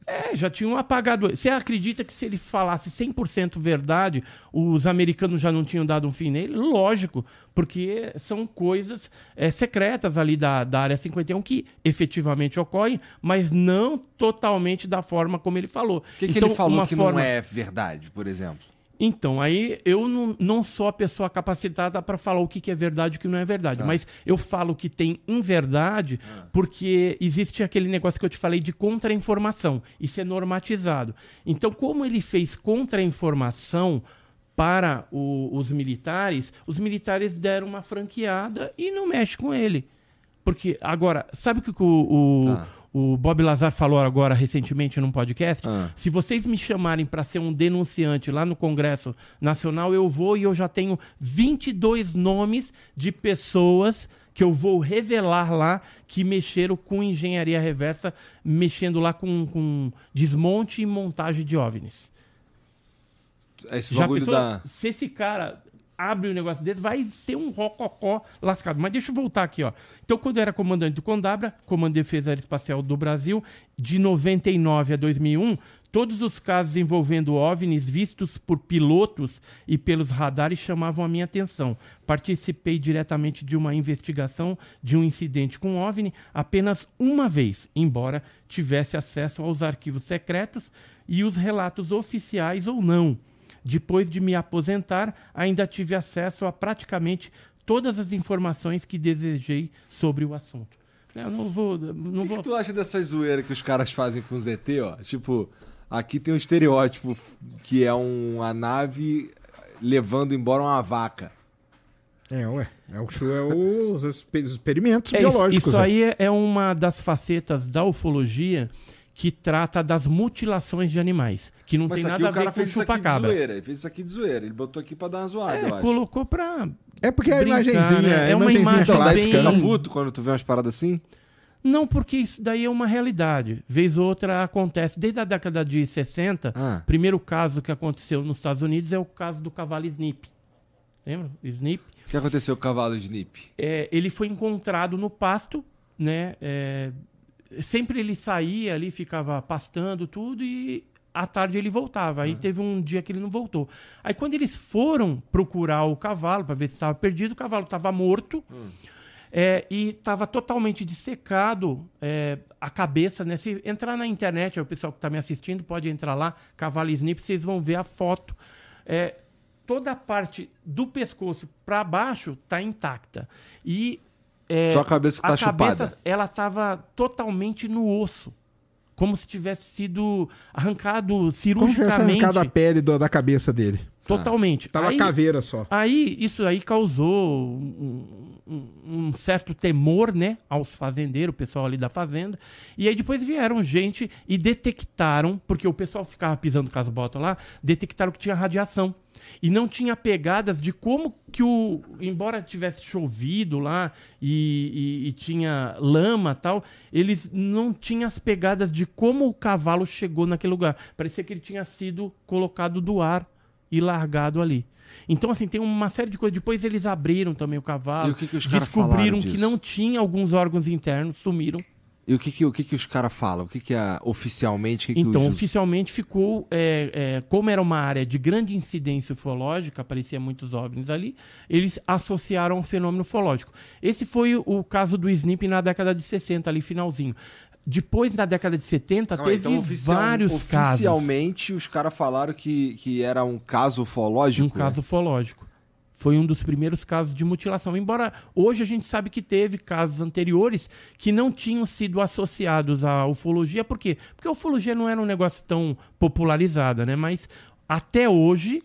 É, já tinham apagado. Você acredita que se ele falasse 100% verdade, os americanos já não tinham dado um fim nele? Lógico, porque são coisas é, secretas ali da, da Área 51 que efetivamente ocorrem, mas não totalmente da forma como ele falou. O que, que Então, ele falou que forma- não é verdade, por exemplo? Então, aí eu não, não sou a pessoa capacitada para falar o que, que é verdade e o que não é verdade. Tá. Mas eu falo que tem inverdade porque existe aquele negócio que eu te falei de contra-informação. Isso é normatizado. Então, como ele fez contra-informação para o- os militares, os militares deram uma franqueada e não mexe com ele. Porque, agora, sabe o que o, o, Tá. O Bob Lazar falou agora recentemente num podcast? Ah. Se vocês me chamarem para ser um denunciante lá no Congresso Nacional, eu vou e eu já tenho 22 nomes de pessoas que eu vou revelar lá que mexeram com engenharia reversa, mexendo lá com, com desmonte e montagem de OVNIs. Esse Já bagulho da. se esse cara abre um negócio desse, vai ser um rococó lascado. Mas deixa eu voltar aqui, ó. Então, quando eu era comandante do Condabra, Comando de Defesa Aeroespacial do Brasil, de 99 a 2001, todos os casos envolvendo OVNIs vistos por pilotos e pelos radares chamavam a minha atenção. Participei diretamente de uma investigação de um incidente com OVNI apenas uma vez, embora tivesse acesso aos arquivos secretos e os relatos oficiais ou não. Depois de me aposentar, ainda tive acesso a praticamente todas as informações que desejei sobre o assunto. Eu não vou. Não O que, vou... que tu acha dessa zoeira que os caras fazem com o ZT, ó? Tipo, aqui tem um estereótipo que é uma nave levando embora uma vaca. É, ué. É, o, é os exper- experimentos É, isso, biológicos. isso ó. aí é- é uma das facetas da ufologia que trata das mutilações de animais, que não Mas tem nada o a ver cara com fez isso aqui de chupacabra. zoeira. Ele fez isso aqui de zoeira. Ele botou aqui pra dar uma zoada, eu É, acho. colocou pra. É porque é a Brincar, imagenzinha. né? É É uma imagem Então, clássica. fica bem- né? puto quando tu vê umas paradas assim? Não, porque isso daí é uma realidade. Vez ou outra acontece. Desde a década de 60, Ah. o primeiro caso que aconteceu nos Estados Unidos é o caso do cavalo Snip. Lembra? Snip. O que aconteceu com o cavalo de Nip? É, ele foi encontrado no pasto, né? É, sempre ele saía ali, ficava pastando tudo e à tarde ele voltava. Aí teve um dia que ele não voltou. Aí quando eles foram procurar o cavalo para ver se estava perdido, o cavalo estava morto. é, e estava totalmente dissecado é, a cabeça, né? Se entrar na internet, o pessoal que está me assistindo pode entrar lá, Cavalo Snip, vocês vão ver a foto. É, toda a parte do pescoço para baixo está intacta. E é, Só a cabeça que tá a cabeça, chupada. ela estava totalmente no osso. Como se tivesse sido arrancado Como se tivesse cirurgicamente. arrancado a pele do- da cabeça dele. Totalmente. Tava Aí- caveira só. Aí, isso aí causou um, um- um certo temor, né, aos fazendeiros, o pessoal ali da fazenda. E aí depois vieram gente e detectaram, porque o pessoal ficava pisando com as botas lá, detectaram que tinha radiação. E não tinha pegadas de como que o. Embora tivesse chovido lá e, e- e tinha lama tal, eles não tinham as pegadas de como o cavalo chegou naquele lugar. Parecia que ele tinha sido colocado do ar e largado ali. Então, assim, tem uma série de coisas. Depois eles abriram também o cavalo. E o que que os descobriram que não tinha alguns órgãos internos, sumiram. E o que, que, o que, que os caras falam? O que, que é oficialmente? O que que Então, os- oficialmente ficou, é, é, como era uma área de grande incidência ufológica, aparecia muitos OVNIs ali, eles associaram ao fenômeno ufológico. Esse foi o caso do Snip na década de 60, ali finalzinho. Depois, na década de 70, Calma aí, teve então, oficial- vários casos. Oficialmente, os caras falaram que, que era um caso ufológico? Um caso ufológico. Foi um dos primeiros casos de mutilação. Embora hoje a gente sabe que teve casos anteriores que não tinham sido associados à ufologia. Por quê? Porque a ufologia não era um negócio tão popularizado, né? Mas até hoje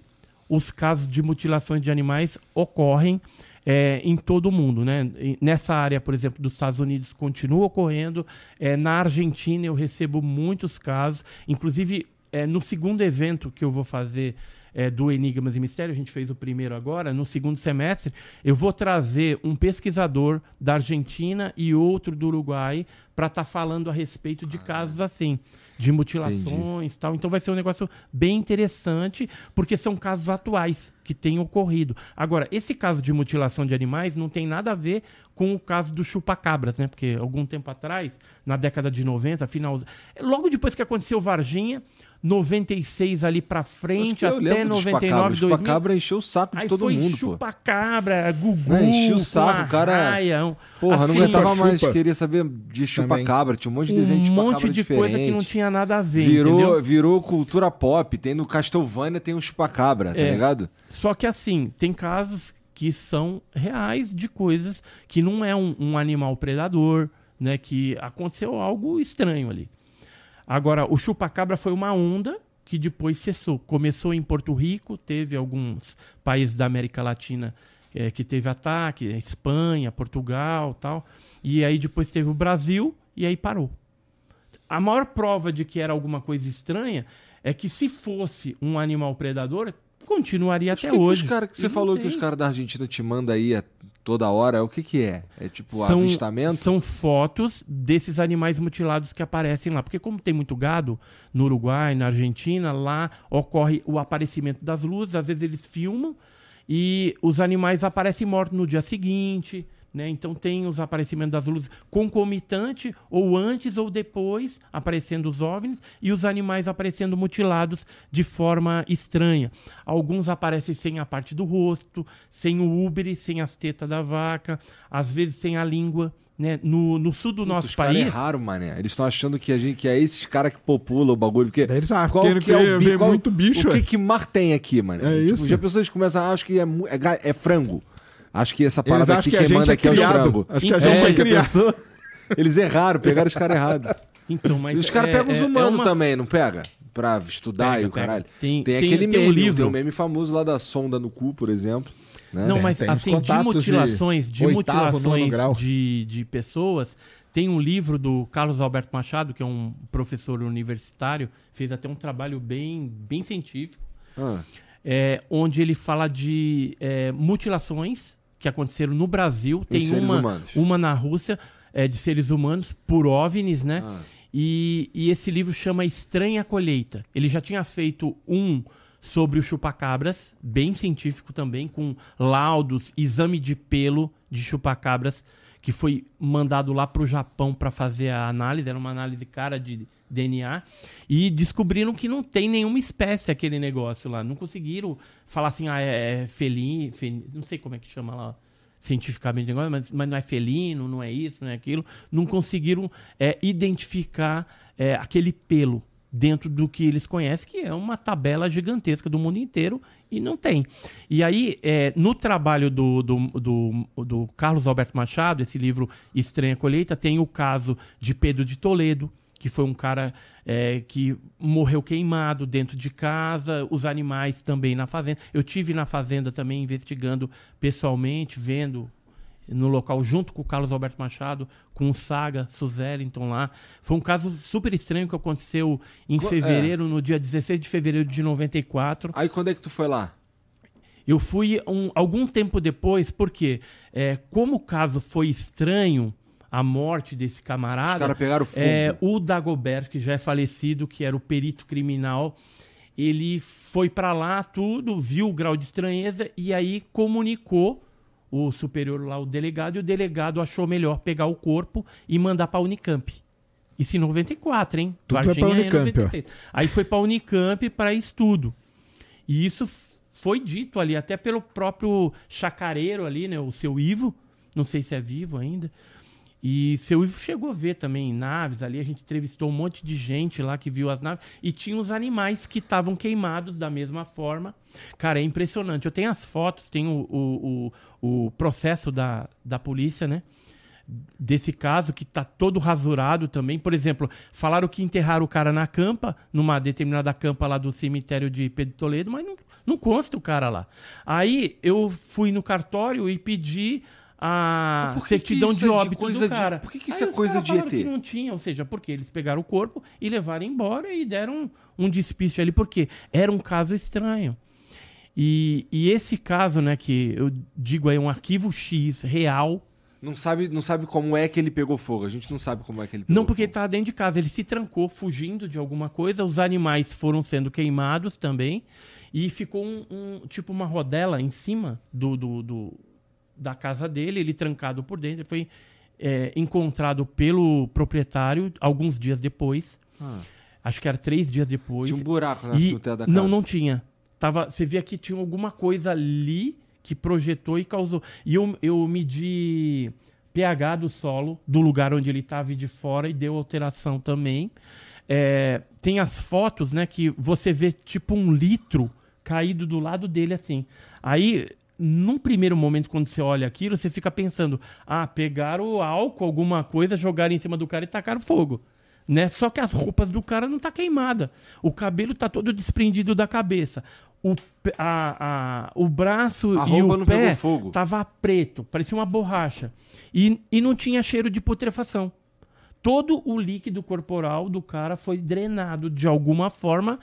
os casos de mutilações de animais ocorrem é, em todo o mundo, né? Nessa área, por exemplo, dos Estados Unidos continua ocorrendo. É, na Argentina eu recebo muitos casos. Inclusive, é, no segundo evento que eu vou fazer é, do Enigmas e Mistérios, a gente fez o primeiro agora, no segundo semestre, eu vou trazer um pesquisador da Argentina e outro do Uruguai para estar falando a respeito de casos assim, de mutilações e tal. Então vai ser um negócio bem interessante, porque são casos atuais que têm ocorrido. Agora, esse caso de mutilação de animais não tem nada a ver com o caso do chupacabras, né? Porque algum tempo atrás, na década de 90, final, logo depois que aconteceu Varginha, 96 ali pra Acho frente, que eu até lembro do 99, chupacabra. O 2000. chupacabra encheu o saco de Aí todo foi mundo, pô. chupacabra, gugu, Não, enchia o saco, o cara- raia, um- Porra, não assim, aguentava mais, queria saber de chupacabra. Tinha um monte de desenho um de chupacabra monte de diferente. coisa que não tinha nada a ver, Virou, entendeu? virou cultura pop. Tem no Castlevania, tem um chupacabra, tá É. ligado? Só que assim, tem casos que são reais de coisas que não é um, um animal predador, né? Que aconteceu algo estranho ali. Agora, o chupacabra foi uma onda que depois cessou. Começou em Porto Rico, teve alguns países da América Latina eh, que teve ataque, Espanha, Portugal tal. E aí depois teve o Brasil e aí parou. A maior prova de que era alguma coisa estranha é que se fosse um animal predador, continuaria Mas até que que hoje. os cara, que você falou que os caras da Argentina te mandam aí a toda hora, o que que é? É tipo São- avistamento? São fotos desses animais mutilados que aparecem lá. Porque como tem muito gado no Uruguai, na Argentina, lá ocorre o aparecimento das luzes, às vezes eles filmam e os animais aparecem mortos no dia seguinte. Né? Então tem os aparecimentos das luzes concomitante, ou antes ou depois, aparecendo os OVNIs, e os animais aparecendo mutilados de forma estranha. Alguns aparecem sem a parte do rosto, sem o úbere, sem as tetas da vaca, às vezes sem a língua. Né? No, no sul do Puta, nosso os caras país. erraram, mané. Eles estão achando que, a gente, que é esses caras que popula o bagulho. Porque Daí eles, ah, qual que é o ver- bi- ver qual- muito bicho, O que, é. que mar tem aqui, mano? É tipo, isso. Já pessoas começam a achar que é, é, é frango. Acho que essa parada aqui que quem manda é aqui é os criado. frango. Acho que a É, gente é já criado. pensou? Eles erraram, pegaram os caras errados. Então, mas E os caras é- pegam os é- é humanos uma- também, não pega? Pra estudar Pega, e o pega. caralho. Tem- Tem, tem- aquele tem um meme, livro. tem um meme famoso lá da sonda no cu, por exemplo. né? Não, Tem- mas assim, de de mutilações, de, nono mutilações de, de pessoas, tem um livro do Carlos Alberto Machado, que é um professor universitário, fez até um trabalho bem, bem científico, Ah, é, onde ele fala de é, mutilações que aconteceram no Brasil. Em Tem seres uma, humanos. uma na Rússia, é, de seres humanos, por OVNIs, né? ah. E, e esse livro chama Estranha Colheita. Ele já tinha feito um sobre o chupacabras, bem científico também, com laudos, exame de pelo de chupacabras, que foi mandado lá para o Japão para fazer a análise. Era uma análise cara de DNA. E descobriram que não tem nenhuma espécie aquele negócio lá. Não conseguiram falar assim, ah, é, é felino, fel- não sei como é que chama lá cientificamente, negócio, mas, mas não é felino, não é isso, não é aquilo. Não conseguiram é, identificar é, aquele pelo dentro do que eles conhecem, que é uma tabela gigantesca do mundo inteiro, e não tem. E aí, é, no trabalho do, do, do, do Carlos Alberto Machado, esse livro Estranha Colheita, tem o caso de Pedro de Toledo, que foi um cara é, que morreu queimado dentro de casa, os animais também na fazenda. Eu tive na fazenda também investigando pessoalmente, vendo no local junto com o Carlos Alberto Machado, com o Saga, Suzellington lá. Foi um caso super estranho que aconteceu em Co- fevereiro, no dia 16 de fevereiro de 94. Aí quando é que tu foi lá? Eu fui um, algum tempo depois, porque é, como o caso foi estranho, a morte desse Os camarada, caras pegaram fogo. é, o Dagobert, que já é falecido, que era o perito criminal, ele foi pra lá tudo, viu o grau de estranheza e aí comunicou o superior lá, o delegado, e o delegado achou melhor pegar o corpo e mandar pra Unicamp. Isso em 94, hein? Tudo é pra Varginha Unicamp. 96. Aí foi pra Unicamp para estudo. E isso foi dito ali, até pelo próprio chacareiro ali, né? O seu Ivo. Não sei se é vivo ainda. E seu Ivo chegou a ver também naves ali. A gente entrevistou um monte de gente lá que viu as naves. E tinha os animais que estavam queimados da mesma forma. Cara, é impressionante. Eu tenho as fotos, tenho o, o, o, processo da, da polícia, né? desse caso que tá todo rasurado também. Por exemplo, falaram que enterraram o cara na campa, numa determinada campa lá do cemitério de Pedro Toledo, mas não, não consta o cara lá. Aí eu fui no cartório e pedi a certidão de é de óbito coisa do de- cara. por que que Aí isso é os coisa de ET? que não tinha, ou seja, porque eles pegaram o corpo e levaram embora e deram um, um despiste ali, porque era um caso estranho. E, e esse caso, né, que eu digo aí, um arquivo X real, Não sabe, não sabe como é que ele pegou fogo. A gente não sabe como é que ele pegou Não, porque ele fogo. estava dentro de casa. Ele se trancou fugindo de alguma coisa. Os animais foram sendo queimados também. E ficou um, um- tipo uma rodela em cima do, do- do- da casa dele. Ele trancado por dentro. Ele foi é, encontrado pelo proprietário alguns dias depois. Ah, Acho que era três dias depois. tinha um buraco na, E da casa. não, não tinha. Tava, você via que tinha alguma coisa ali que projetou e causou. E eu, eu medi pH do solo, do lugar onde ele estava e de fora, e deu alteração também. É, tem as fotos, né, que você vê tipo um litro caído do lado dele assim. Aí, num primeiro momento, quando você olha aquilo, você fica pensando: ah, pegaram álcool, alguma coisa, jogaram em cima do cara e tacaram fogo. Né? Só que as roupas do cara não tá queimada. O cabelo tá todo desprendido da cabeça. O, a, a- o braço A e roupa o não pé pegou fogo. tava preto, parecia uma borracha. E, e não tinha cheiro de putrefação. Todo o líquido corporal do cara foi drenado de alguma forma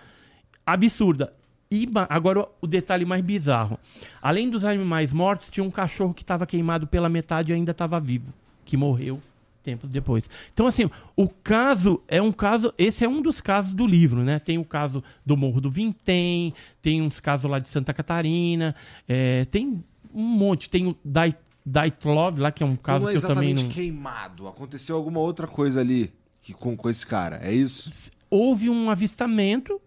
absurda. E agora o detalhe mais bizarro. Além dos animais mortos, tinha um cachorro que estava queimado pela metade e ainda estava vivo, que morreu tempos depois. Então, assim, o caso é um caso. Esse é um dos casos do livro, né? Tem o caso do Morro do Vintém, tem uns casos lá de Santa Catarina, é, tem um monte. Tem o Dai, Daitlov lá, que é um caso Então é que eu também exatamente não. queimado. Aconteceu alguma outra coisa ali que, com, com esse cara. É isso? Houve um avistamento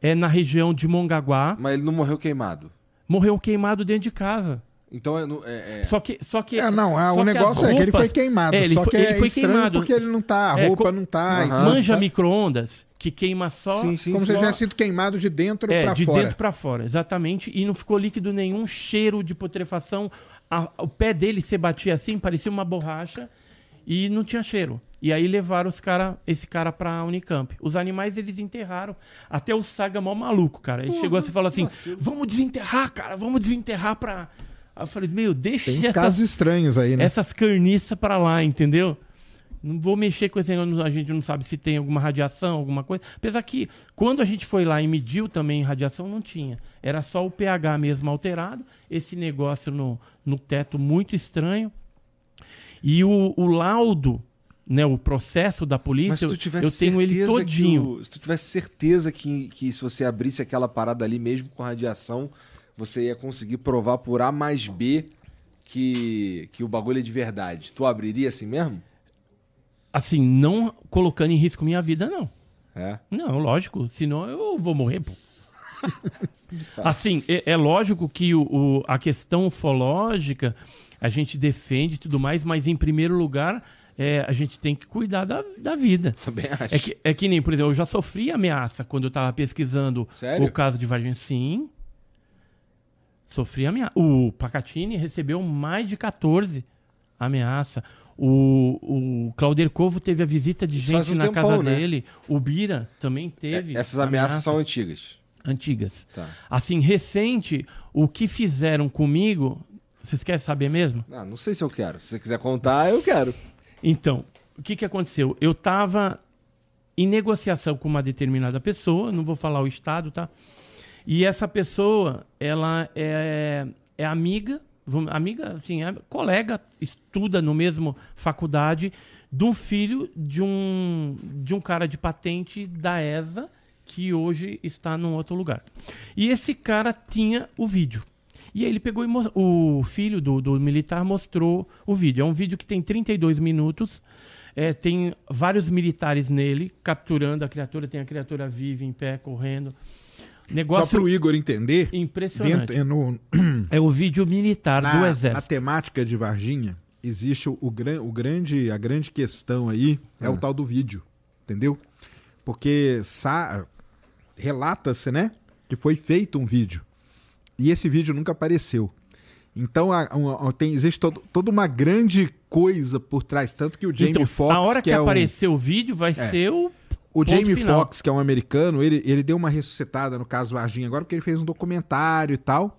é, na região de Mongaguá. Mas ele não morreu queimado. Morreu queimado dentro de casa. Então é. é- é- Só que. Só que É, não, só o que negócio as é que ele foi roupas- queimado. É, ele só foi- que ele é foi estranho queimado. porque ele não tá, a É, roupa co- não tá. Tudo, Manja tá? micro-ondas que queima só. Sim, sim, Como sim. se tivesse sido queimado de dentro É, pra de fora. dentro pra fora, exatamente. E não ficou líquido nenhum, cheiro de putrefação. A- o pé dele se batia assim, parecia uma borracha e não tinha cheiro. E aí levaram os cara, esse cara pra Unicamp. Os animais eles enterraram. Até o Saga mó maluco, cara. Ele chegou assim e falou assim: vacilo. vamos desenterrar, cara, vamos desenterrar pra. Aí eu falei, meu, deixa Tem essas, casos estranhos aí, né? essas carniças pra lá, entendeu? Não vou mexer com esse negócio, a gente não sabe se tem alguma radiação, alguma coisa. Apesar que, quando a gente foi lá e mediu também radiação, não tinha. Era só o pH mesmo alterado, esse negócio no, no teto muito estranho. E o, o laudo, né, o processo da polícia, eu, tenho ele todinho. o- se tu tivesse certeza que, que se você abrisse aquela parada ali, mesmo com radiação, você ia conseguir provar por A mais B que, que o bagulho é de verdade. Tu abriria assim mesmo? Assim, não colocando em risco minha vida, não. É. Não, lógico, senão eu vou morrer, pô. assim, é, é lógico que o, o- a questão ufológica a gente defende e tudo mais, mas em primeiro lugar é, a gente tem que cuidar da, da vida. Também acho. É que, é que nem, por exemplo, eu já sofri ameaça quando eu tava pesquisando Sério? o caso de Varginha. Sim. Sofri ameaça. O Pacatini recebeu mais de 14 ameaça. O, o Claudio Covo teve a visita de Isso gente um na tempão, casa né? dele. O Bira também teve. É, Essas ameaças são antigas. antigas. Tá. Assim, recente, o que fizeram comigo. Vocês querem saber mesmo? Ah, não sei se eu quero. Se você quiser contar, eu quero. Então, o que, que aconteceu? Eu estava em negociação com uma determinada pessoa, não vou falar o estado, tá? E essa pessoa, ela é, é amiga, amiga, assim, é colega, estuda no mesmo faculdade, de um filho de um, de um cara de patente da ESA, que hoje está num outro lugar. E esse cara tinha o vídeo. E aí ele pegou e o filho do, do militar mostrou o vídeo. É um vídeo que tem 32 minutos. É, tem vários militares nele, capturando a criatura. Tem a criatura viva, em pé, correndo. Só Negócio pro Igor entender, impressionante. dentro, é no, É o vídeo militar do na, na Exército. temática de Varginha, existe o, o, gran- o grande, a grande questão aí é Ah. o tal do vídeo, entendeu? Porque relata-se, né, que foi feito um vídeo e esse vídeo nunca apareceu. Então a- uma- tem, existe todo- toda uma grande coisa por trás, tanto que o Jamie então, Foxx, a hora que, é um- aparecer o vídeo, vai ser o. o Jamie. Foxx, que é um americano, ele, ele deu uma ressuscitada no caso Varginha agora, porque ele fez um documentário e tal.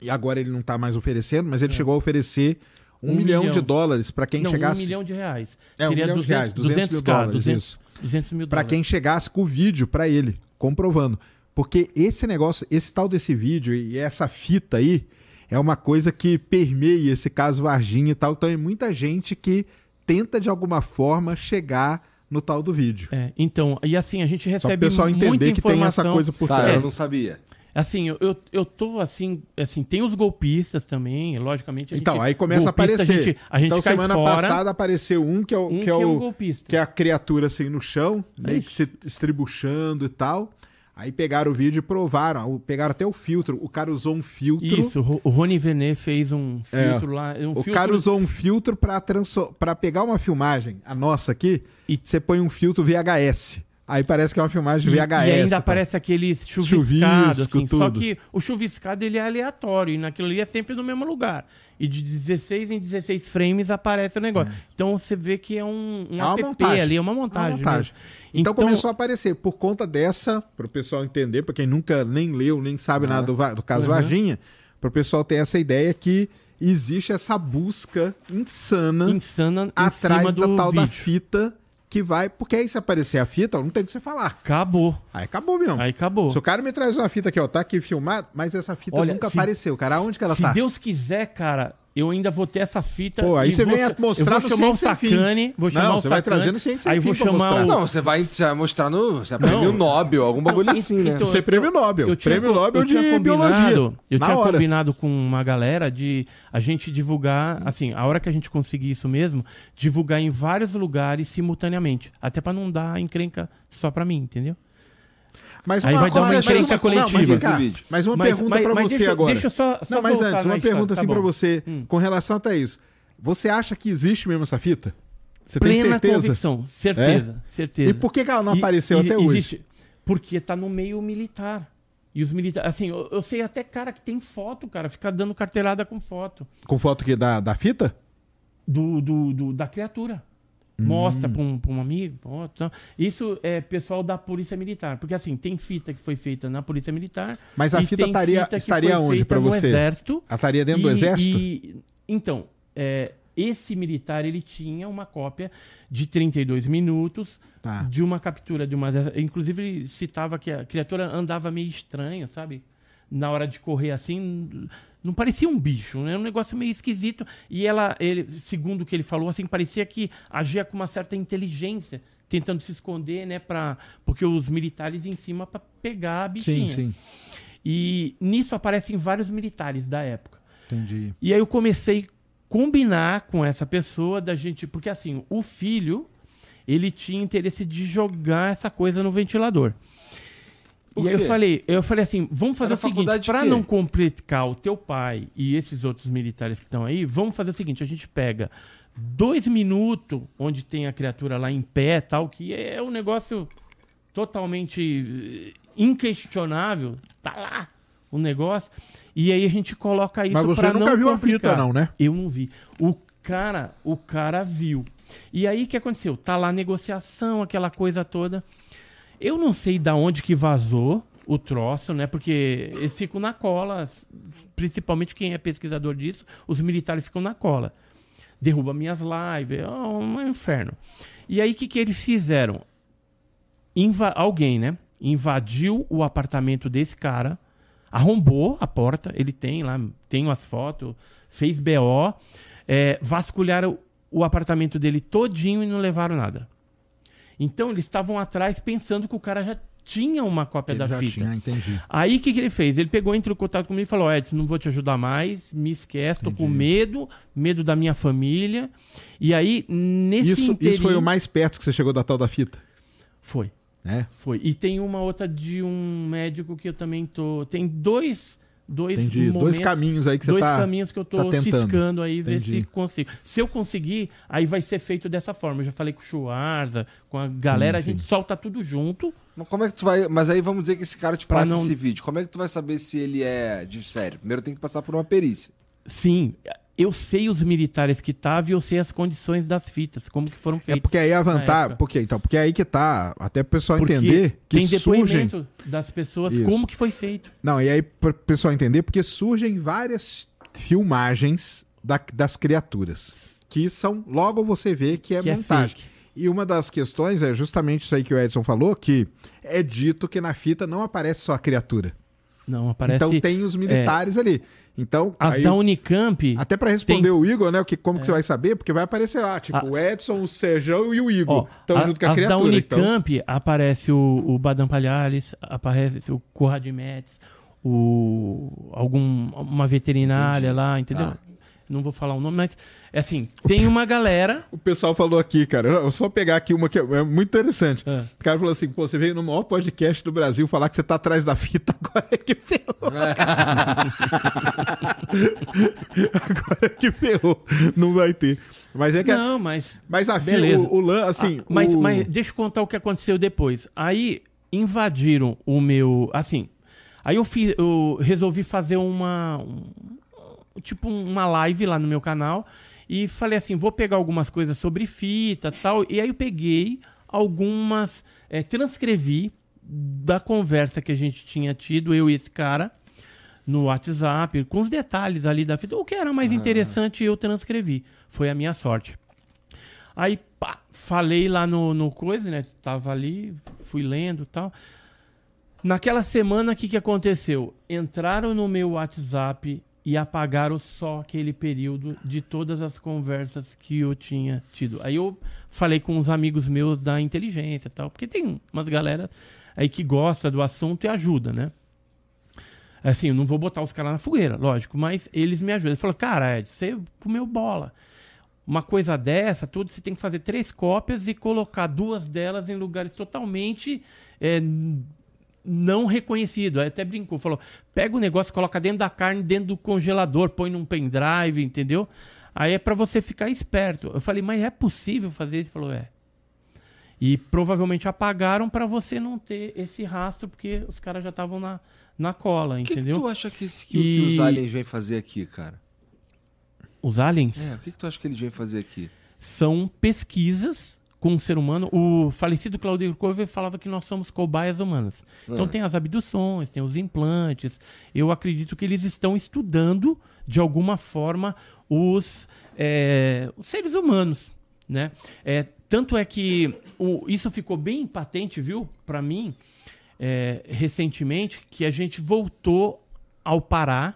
E agora ele não tá mais oferecendo, mas ele chegou a oferecer um, Um milhão, milhão. de dólares para quem não, chegasse. um milhão de reais. É, um Seria milhão de 200, reais, 200 mil 200K, dólares, 200, isso. 200 mil Para dólares. quem chegasse com o vídeo para ele, comprovando. Porque esse negócio, esse tal desse vídeo e essa fita aí é uma coisa que permeia esse caso Varginha e tal. Então é muita gente que tenta de alguma forma chegar no tal do vídeo. É, então, e assim, a gente Só para o recebe pessoal muita entender que tem essa coisa por Tá, trás. eu não sabia. Assim, eu, eu, eu tô assim, assim, tem os golpistas também, logicamente. a Então, gente- aí começa a aparecer. A gente, a gente então, cai semana fora, passada apareceu um que é o, um que é o, golpista. que é a criatura assim no chão, meio Ixi. que se estribuchando e tal. Aí pegaram o vídeo e provaram. Pegaram até o filtro. O cara usou um filtro. Isso, o Ro- o Rony Venet fez um É. filtro lá. Um o filtro, cara usou um filtro pra pegar uma filmagem, a nossa aqui, E- você põe um filtro VHS. Aí parece que é uma filmagem VHS. e ainda tá? aparece aquele chuviscado, Chuvisco, assim. Só que o chuviscado ele é aleatório, e naquilo ali é sempre no mesmo lugar. E de 16 em 16 frames aparece o negócio. Então você vê que é um, um É app montagem. ali, é uma É uma montagem. montagem. mesmo. Então, começou a aparecer. Por conta dessa, para o pessoal entender, para quem nunca nem leu, nem sabe nada do, do caso Uhum. Varginha, para o pessoal ter essa ideia que existe essa busca insana insana atrás da do tal da vídeo. fita que vai. Porque aí se aparecer a fita, não tem o que você falar. Acabou. Aí acabou mesmo. Aí acabou. Se o cara me traz uma fita aqui, ó, tá aqui filmado, mas essa fita Olha, nunca se- apareceu, cara. Aonde que ela Se tá? Deus quiser, cara, eu ainda vou ter essa fita. Pô, aí e você vou vem mostrar eu no vou chamar o. Sacane, vou chamar Não, o você vai no Ciência Sem aí vou chamar o... Não, você vai, você vai mostrar no. Você vai prêmio Não. Nobel, algum bagulho assim, né? Então, Isso é prêmio Nobel. Eu tinha, prêmio Nobel eu tinha de combinado, biologia. Eu tinha hora. combinado com uma galera de a gente divulgar, assim, a hora que a gente conseguir isso mesmo, divulgar em vários lugares simultaneamente. Até pra não dar encrenca só pra mim, entendeu? Mas Aí vai dar uma uma- coletiva. Não, mas, cá, mas uma Mas- pergunta mas você deixa- agora. deixa eu só- só não, mas voltar antes, uma pergunta tá assim bom. pra você, Hum. com relação até isso. Você acha que existe mesmo essa fita? Você tem Plena certeza? convicção, certeza, certeza. E por que ela não apareceu e- até hoje? existe- Porque tá no meio militar. E os militares, assim, eu, eu sei até cara que tem foto, cara, fica dando carteirada com foto Com foto que da, da fita? do, do, do- da criatura. Hum. Mostra pra um, pra um amigo. Isso é pessoal da Polícia Militar. Porque assim, tem fita que foi feita na Polícia Militar. Mas a fita estaria- fita estaria onde no você? Exército. Ela estaria dentro do E- exército? e- então, é, esse militar ele tinha uma cópia de 32 minutos Tá. de uma captura de uma. Inclusive, ele citava que a criatura andava meio estranha, sabe? Na hora de correr assim. Não parecia um bicho, né? Um negócio meio esquisito. E ela, ele, segundo o que ele falou, assim, parecia que agia com uma certa inteligência, tentando se esconder, né? Pra, porque os militares em cima para pegar a Sim, bichinha. sim. E nisso aparecem vários militares da época. Entendi. E aí eu comecei a combinar com essa pessoa da gente, porque assim, o filho, ele tinha interesse de jogar essa coisa no ventilador. Por e aí eu quê? falei, eu falei assim, vamos fazer Era o seguinte, para quê? não complicar o teu pai e esses outros militares que estão aí, vamos fazer o seguinte, a gente pega dois minutos onde tem a criatura lá em pé, tal, que é um negócio totalmente eh, inquestionável, tá lá o negócio, e aí a gente coloca isso Mas você pra nunca não viu a fita, não, né? Eu não vi. O cara, o cara viu. E aí o que aconteceu? Tá lá a negociação, aquela coisa toda. Eu não sei da onde que vazou o troço, né? Porque eles ficam na cola, principalmente quem é pesquisador disso, os militares ficam na cola. Derruba minhas lives, é um inferno. E aí o que, que eles fizeram? Inva alguém, né? Invadiu o apartamento desse cara, arrombou a porta, ele tem lá, tem as fotos, fez BO, é, vasculharam o apartamento dele todinho e não levaram nada. Então eles estavam atrás pensando que o cara já tinha uma cópia Ele da já fita. tinha, entendi. Aí o que, que ele fez? Ele pegou, entrou em contato comigo e falou: "Ó, Edson, não vou te ajudar mais, me esquece, tô com Entendi. medo, medo da minha família. E aí, nesse Isso, interim... isso foi o mais perto que você chegou da tal da fita? Foi, É? foi. E tem uma outra de um médico que eu também tô. Tem dois. Dois Entendi. Dois momentos, caminhos aí que você dois tá... caminhos que eu tô tá ciscando aí, ver Entendi. se consigo. Se eu conseguir, aí vai ser feito dessa forma. Eu já falei com o Schwarza, com a galera, Sim, a gente sim. solta tudo junto. Mas como é que tu vai. Mas aí vamos dizer que esse cara te Pra passa não- esse vídeo. Como é que tu vai saber se ele é de sério? Primeiro tem que passar por uma perícia. Sim, eu sei os militares que estavam e eu sei as condições das fitas, como que foram É feitas. porque aí a na vantagem... Porque, então, porque é aí que tá, até pro pessoal Porque entender que tem surgem... das pessoas, Isso. como que foi feito. Não, e aí pro pessoal entender, porque surgem várias filmagens da- das criaturas. Que são, logo você vê que é que montagem. é. E uma das questões é justamente isso aí que o Edson falou, que é dito que na fita não aparece só a criatura. Não, aparece... então tem os militares ali. Então, As aí- da Unicamp... até para responder tem- o Igor, né, o que, como que você vai saber? Porque vai aparecer lá, tipo, A- o Edson, o Sejão e o Igor estão junto com a as da criatura. então. Unicamp aparece o, o Badam Palhares, aparece o Conrad Metz, o algum uma veterinária Entendi. lá, entendeu? Tá. Não vou falar o nome, mas é assim, tem uma galera. O pessoal falou aqui, cara, eu vou só pegar aqui uma que é é muito interessante. É. O cara falou assim, pô, você veio no maior podcast do Brasil falar que você tá atrás da fita, agora é que ferrou. agora é que ferrou. Não vai ter. Mas é que... Não, mas Mas a fita, o, o lan, assim... Ah, mas, o- mas deixa eu contar o que aconteceu depois. Aí invadiram o meu. Assim. Aí eu, fiz, eu resolvi fazer uma. Tipo uma live lá no meu canal. E falei assim: vou pegar algumas coisas sobre fita tal. E aí eu peguei algumas. eh, transcrevi da conversa que a gente tinha tido, eu e esse cara. No WhatsApp, com os detalhes ali da fita. O que era mais interessante eu transcrevi. Foi a minha sorte. Aí, pá, falei lá no, no coisa, né? Tava ali, fui lendo e tal. Naquela semana, o que, que aconteceu? Entraram no meu WhatsApp e apagaram só aquele período de todas as conversas que eu tinha tido. Aí eu falei com uns amigos meus da inteligência e tal, porque tem umas galera aí que gosta do assunto e ajuda, né? Assim, eu não vou botar os caras na fogueira, lógico, mas eles me ajudam. Ele falou, cara, Ed, você comeu bola. Uma coisa dessa, tudo, você tem que fazer três cópias e colocar duas delas em lugares totalmente é, não reconhecido. Aí até brincou, falou: pega o negócio, coloca dentro da carne, dentro do congelador, põe num pendrive, entendeu? Aí é para você ficar esperto. Eu falei, mas é possível fazer isso? Ele falou, é. E provavelmente apagaram para você não ter esse rastro, porque os caras já estavam na, na cola, O que, entendeu? que tu acha que, esse- que, E- que os aliens vêm fazer aqui, cara? Os aliens É, o que, que tu acha que eles vêm fazer aqui? são pesquisas com o ser humano. O falecido Claudio Corver falava que nós somos cobaias humanas. Então Ah. tem as abduções, tem os implantes. Eu acredito que eles estão estudando de alguma forma os, é, os seres humanos, né? É, tanto é que o- isso ficou bem patente, viu, para mim, é, recentemente, que a gente voltou ao Pará.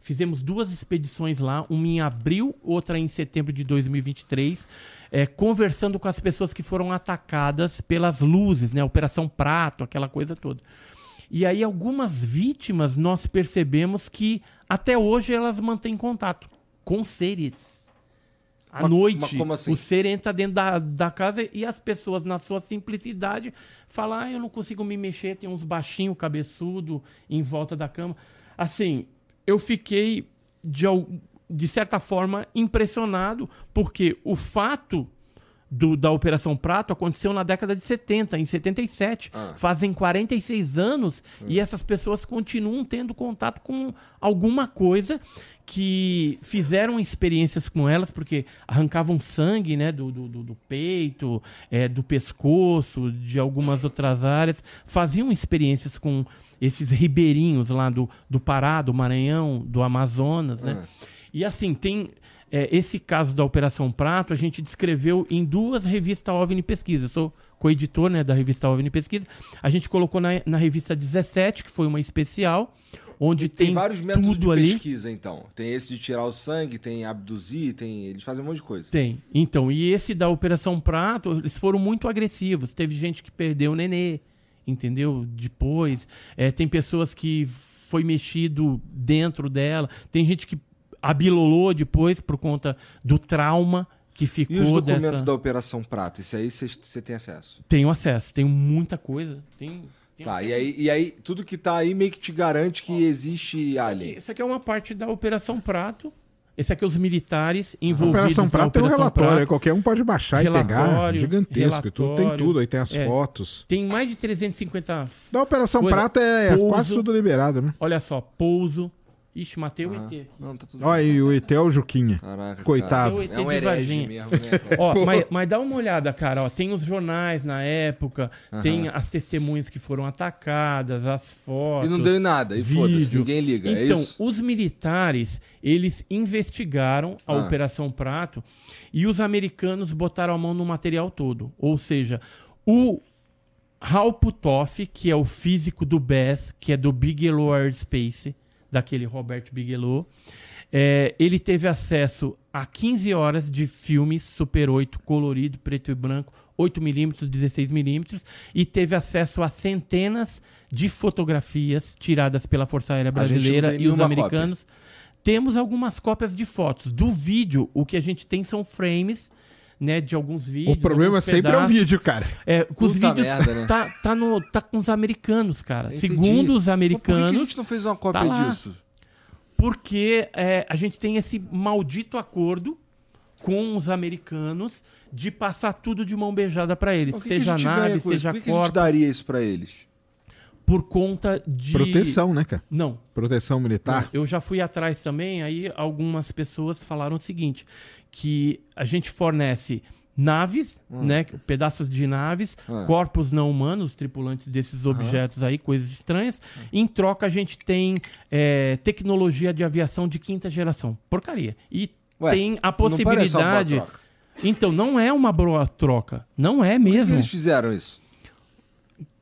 Fizemos duas expedições lá, uma em abril, outra em setembro de 2023, é, conversando com as pessoas que foram atacadas pelas luzes, né? Operação Prato, aquela coisa toda. E aí, algumas vítimas nós percebemos que até hoje elas mantêm contato com seres. À noite, assim? o ser entra dentro da, da casa e as pessoas, na sua simplicidade, falam: ah, eu não consigo me mexer, tem uns baixinhos, cabeçudo em volta da cama. Assim, eu fiquei, de, de certa forma, impressionado, porque o fato do- da Operação Prato aconteceu na década de 70, em 77. Ah. Fazem 46 anos e essas pessoas continuam tendo contato com alguma coisa que fizeram experiências com elas, porque arrancavam sangue né, do, do, do- peito, é, do pescoço, de algumas outras áreas, faziam experiências com esses ribeirinhos lá do, do Pará, do Maranhão, do Amazonas, né? E assim, tem é, esse caso da Operação Prato, a gente descreveu em duas revistas OVNI Pesquisa. Eu sou coeditor né, da revista OVNI Pesquisa. A gente colocou na, na revista 17, que foi uma especial, onde Tem, tem, vários métodos de ali. pesquisa, então. Tem esse de tirar o sangue, tem abduzir, tem. Eles fazem um monte de coisa. Tem. Então, e esse da Operação Prato, eles foram muito agressivos. Teve gente que perdeu o nenê, entendeu? Depois. É, tem pessoas que foi mexido dentro dela. Tem gente que abilolou depois por conta do trauma que ficou E os documentos dessa... da Operação Prata? Esse aí você tem acesso. Tenho acesso, tenho muita coisa. Tem, tem Tá, e aí, e aí tudo que tá aí meio que te garante que existe alien. Isso aqui é uma parte da Operação Prato. Esse aqui é os militares envolvidos Operação na Prato tem um Operação relatório, Prato. qualquer um pode baixar e pegar. Relatório, Gigantesco, e tudo, tem tudo, aí tem as É. fotos. Tem mais de 350 Da Operação Prato é pouso. quase tudo liberado, né? Olha só, pouso. Ixi, matei o ET aqui. Não, tá tudo Olha aí o ET é o Juquinha. Caraca, Coitado. Matei o ET É um de herege mesmo, né? cara? Ó, mas, mas dá uma olhada, cara. Ó, tem os jornais na época, tem as testemunhas que foram atacadas, as E fotos. não deu em nada, e foda-se, ninguém liga, é Então, isso? os militares, eles investigaram a Ah. Operação Prato e os americanos botaram a mão no material todo. Ou seja, o Hal Puthoff, que é o físico do BES, que é do Bigelow Aerospace, daquele Robert Bigelow, é, ele teve acesso a 15 horas de filmes Super 8 colorido, preto e branco, 8mm, 16mm, e teve acesso a centenas de fotografias tiradas pela Força Aérea Brasileira e os americanos. Temos algumas cópias de fotos. Do vídeo, o que a gente tem são frames né, de alguns vídeos. O problema sempre é o vídeo, cara. É, com os vídeos merda, né? tá, tá, no, tá com os americanos, cara. Entendi. Segundo os Mas por que que a americanos, gente não fez uma cópia tá disso? porque é, a gente tem esse maldito acordo com os americanos de passar tudo de mão beijada pra eles, que que a seja gente ganha nave, seja Por que, que a gente corpo, daria isso pra eles? por conta de Proteção, né, cara? Não, Proteção militar. Eu já fui atrás também, aí algumas pessoas falaram o seguinte, que a gente fornece naves, né, pedaços de naves, Hum. corpos não humanos, tripulantes desses objetos aí, coisas estranhas. Em troca a gente tem é, tecnologia de aviação de quinta geração. Porcaria. E Ué, tem a Não possibilidade... troca. Então, não é uma boa troca. Não é Por que que mesmo. eles fizeram isso?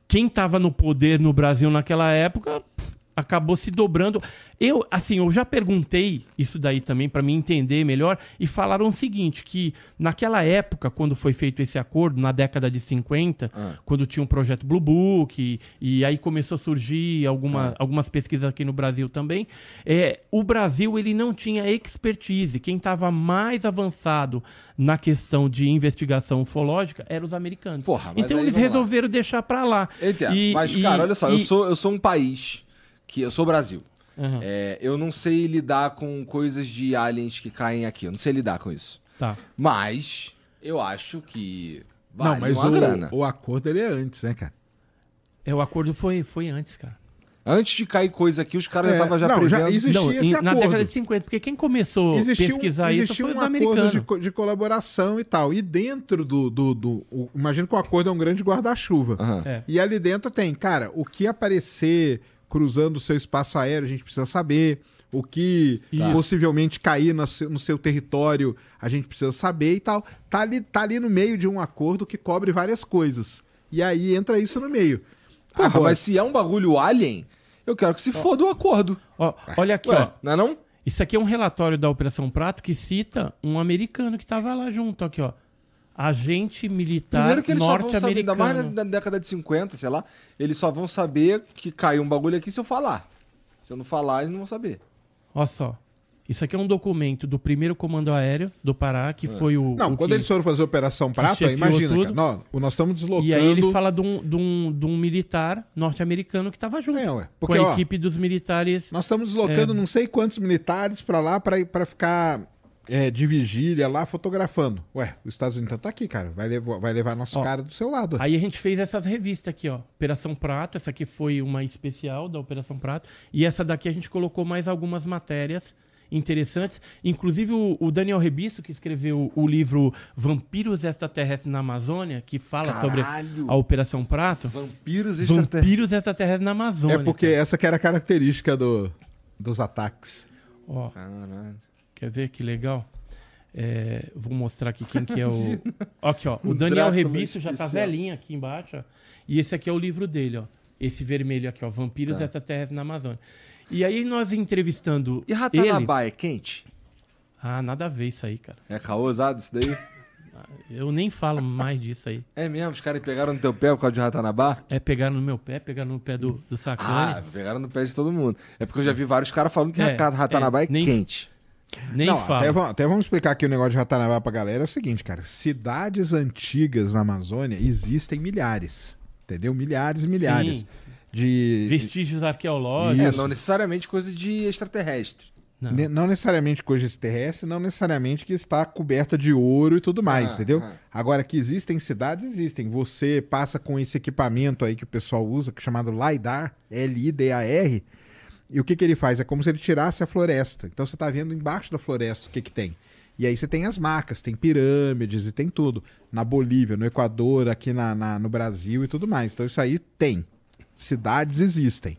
Quem estava no poder no Brasil naquela época pff, acabou se dobrando. Eu, assim, eu já perguntei isso daí também para me entender melhor e falaram o seguinte, que naquela época, quando foi feito esse acordo, na década de 50, Ah. quando tinha um projeto Blue Book e, e aí começou a surgir alguma, algumas pesquisas aqui no Brasil também, é, o Brasil ele não tinha expertise. Quem estava mais avançado na questão de investigação ufológica eram os americanos. Porra, então eles vamos lá. resolveram deixar para lá. Entendo. E- Mas, e- cara, olha só, eu, sou, eu sou um país que. Eu sou Brasil. Aham. É, eu não sei lidar com coisas de aliens que caem aqui. Eu não sei lidar com isso. Tá. Mas eu acho que. Vale não, mas uma o, grana. o acordo ele é antes, né, cara? É, o acordo foi, foi antes, cara. Antes de cair coisa aqui, os caras É, já estavam já não, já prevendo. existe- Não, esse na acordo. década de 50, porque quem começou a Existia um, pesquisar isso existia foi um os acordo americanos. de, de colaboração e tal. E dentro do. do, do o- imagino que o acordo é um grande guarda-chuva. Aham. É. E ali dentro tem, cara, o que aparecer cruzando o seu espaço aéreo, a gente precisa saber. O que Isso. possivelmente cair no seu, no seu território, a gente precisa saber e tal. Tá ali, tá ali no meio de um acordo que cobre várias coisas. E aí entra isso no meio. Porra, Agora, mas se é um bagulho alien, eu quero que se foda o acordo. Ó, olha aqui, Ué, ó. não é não? Isso aqui é um relatório da Operação Prato que cita um americano que estava lá junto, aqui, ó. Agente militar Primeiro que eles só vão saber, ainda mais norte-americano. na década de 50, sei lá, eles só vão saber que caiu um bagulho aqui se eu falar. Se eu não falar, eles não vão saber. Olha só. Isso aqui é um documento do primeiro comando aéreo do Pará, que foi o. Não, o quando que... eles foram fazer a Operação Prata, imagina, tudo. cara, nós, nós estamos deslocando... E aí ele fala de um, de um, de um militar norte-americano que estava junto. É, ué, com porque, a ó, equipe dos militares. Nós estamos deslocando É. não sei quantos militares pra lá pra ficar é, de vigília lá fotografando. Ué, os Estados Unidos então tá aqui, cara. Vai levar, vai levar nosso Ó, cara do seu lado. Aí a gente fez essas revistas aqui, ó. Operação Prato, essa aqui foi uma especial da Operação Prato. E essa daqui a gente colocou mais algumas matérias interessantes. Inclusive o, o Daniel Rebisso, que escreveu o livro Vampiros Extraterrestres na Amazônia, que fala sobre Caralho! a Operação Prato. Vampiros extraterrestres. Vampiros Extraterrestres na Amazônia. é porque essa que era a característica do, dos ataques. Ó, Caralho. Quer ver que legal? É, vou mostrar aqui quem que é o. Aqui, ó. O Daniel Rebisso já tá velhinho aqui embaixo, ó. E esse aqui é o livro dele, ó. Esse vermelho aqui, ó. Vampiros Tá. Extraterrestres na Amazônia. E aí nós entrevistando E ele... Ratanabá é quente? Ah, nada a ver isso aí, cara. É caosado isso daí? Eu nem falo mais disso aí. É mesmo? Os caras pegaram no teu pé por causa de Ratanabá? É pegar no meu pé, pegar no pé do, do Ah, pegaram no pé de todo mundo. É porque eu já vi vários caras falando que É, Ratanabá é, é, quente. Nem não, falo. até, vamos- até vamos explicar aqui o negócio de Ratanabá pra galera. É o seguinte, cara. Cidades antigas na Amazônia existem milhares. Entendeu? Milhares e milhares. Sim. De, Vestígios arqueológicos. É, não necessariamente coisa de extraterrestre. Não. Ne- Não necessariamente coisa terrestre, não necessariamente que está coberta de ouro e tudo mais, Ah, entendeu? ah. Agora, que existem cidades, existem. Você passa com esse equipamento aí que o pessoal usa, que é chamado LIDAR, L-I-D-A-R, e o que, que ele faz? É como se ele tirasse a floresta. Então você está vendo embaixo da floresta o que, que tem. E aí você tem as marcas, tem pirâmides e tem tudo. Na Bolívia, no Equador, aqui na, na- no Brasil e tudo mais. Então isso aí tem. Cidades existem.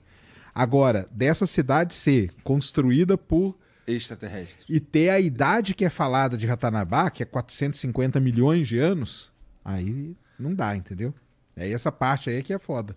Agora, dessa cidade ser construída por Extraterrestre. e ter a idade que é falada de Ratanabá, que é 450 milhões de anos, aí não dá, entendeu? É essa parte aí que é foda.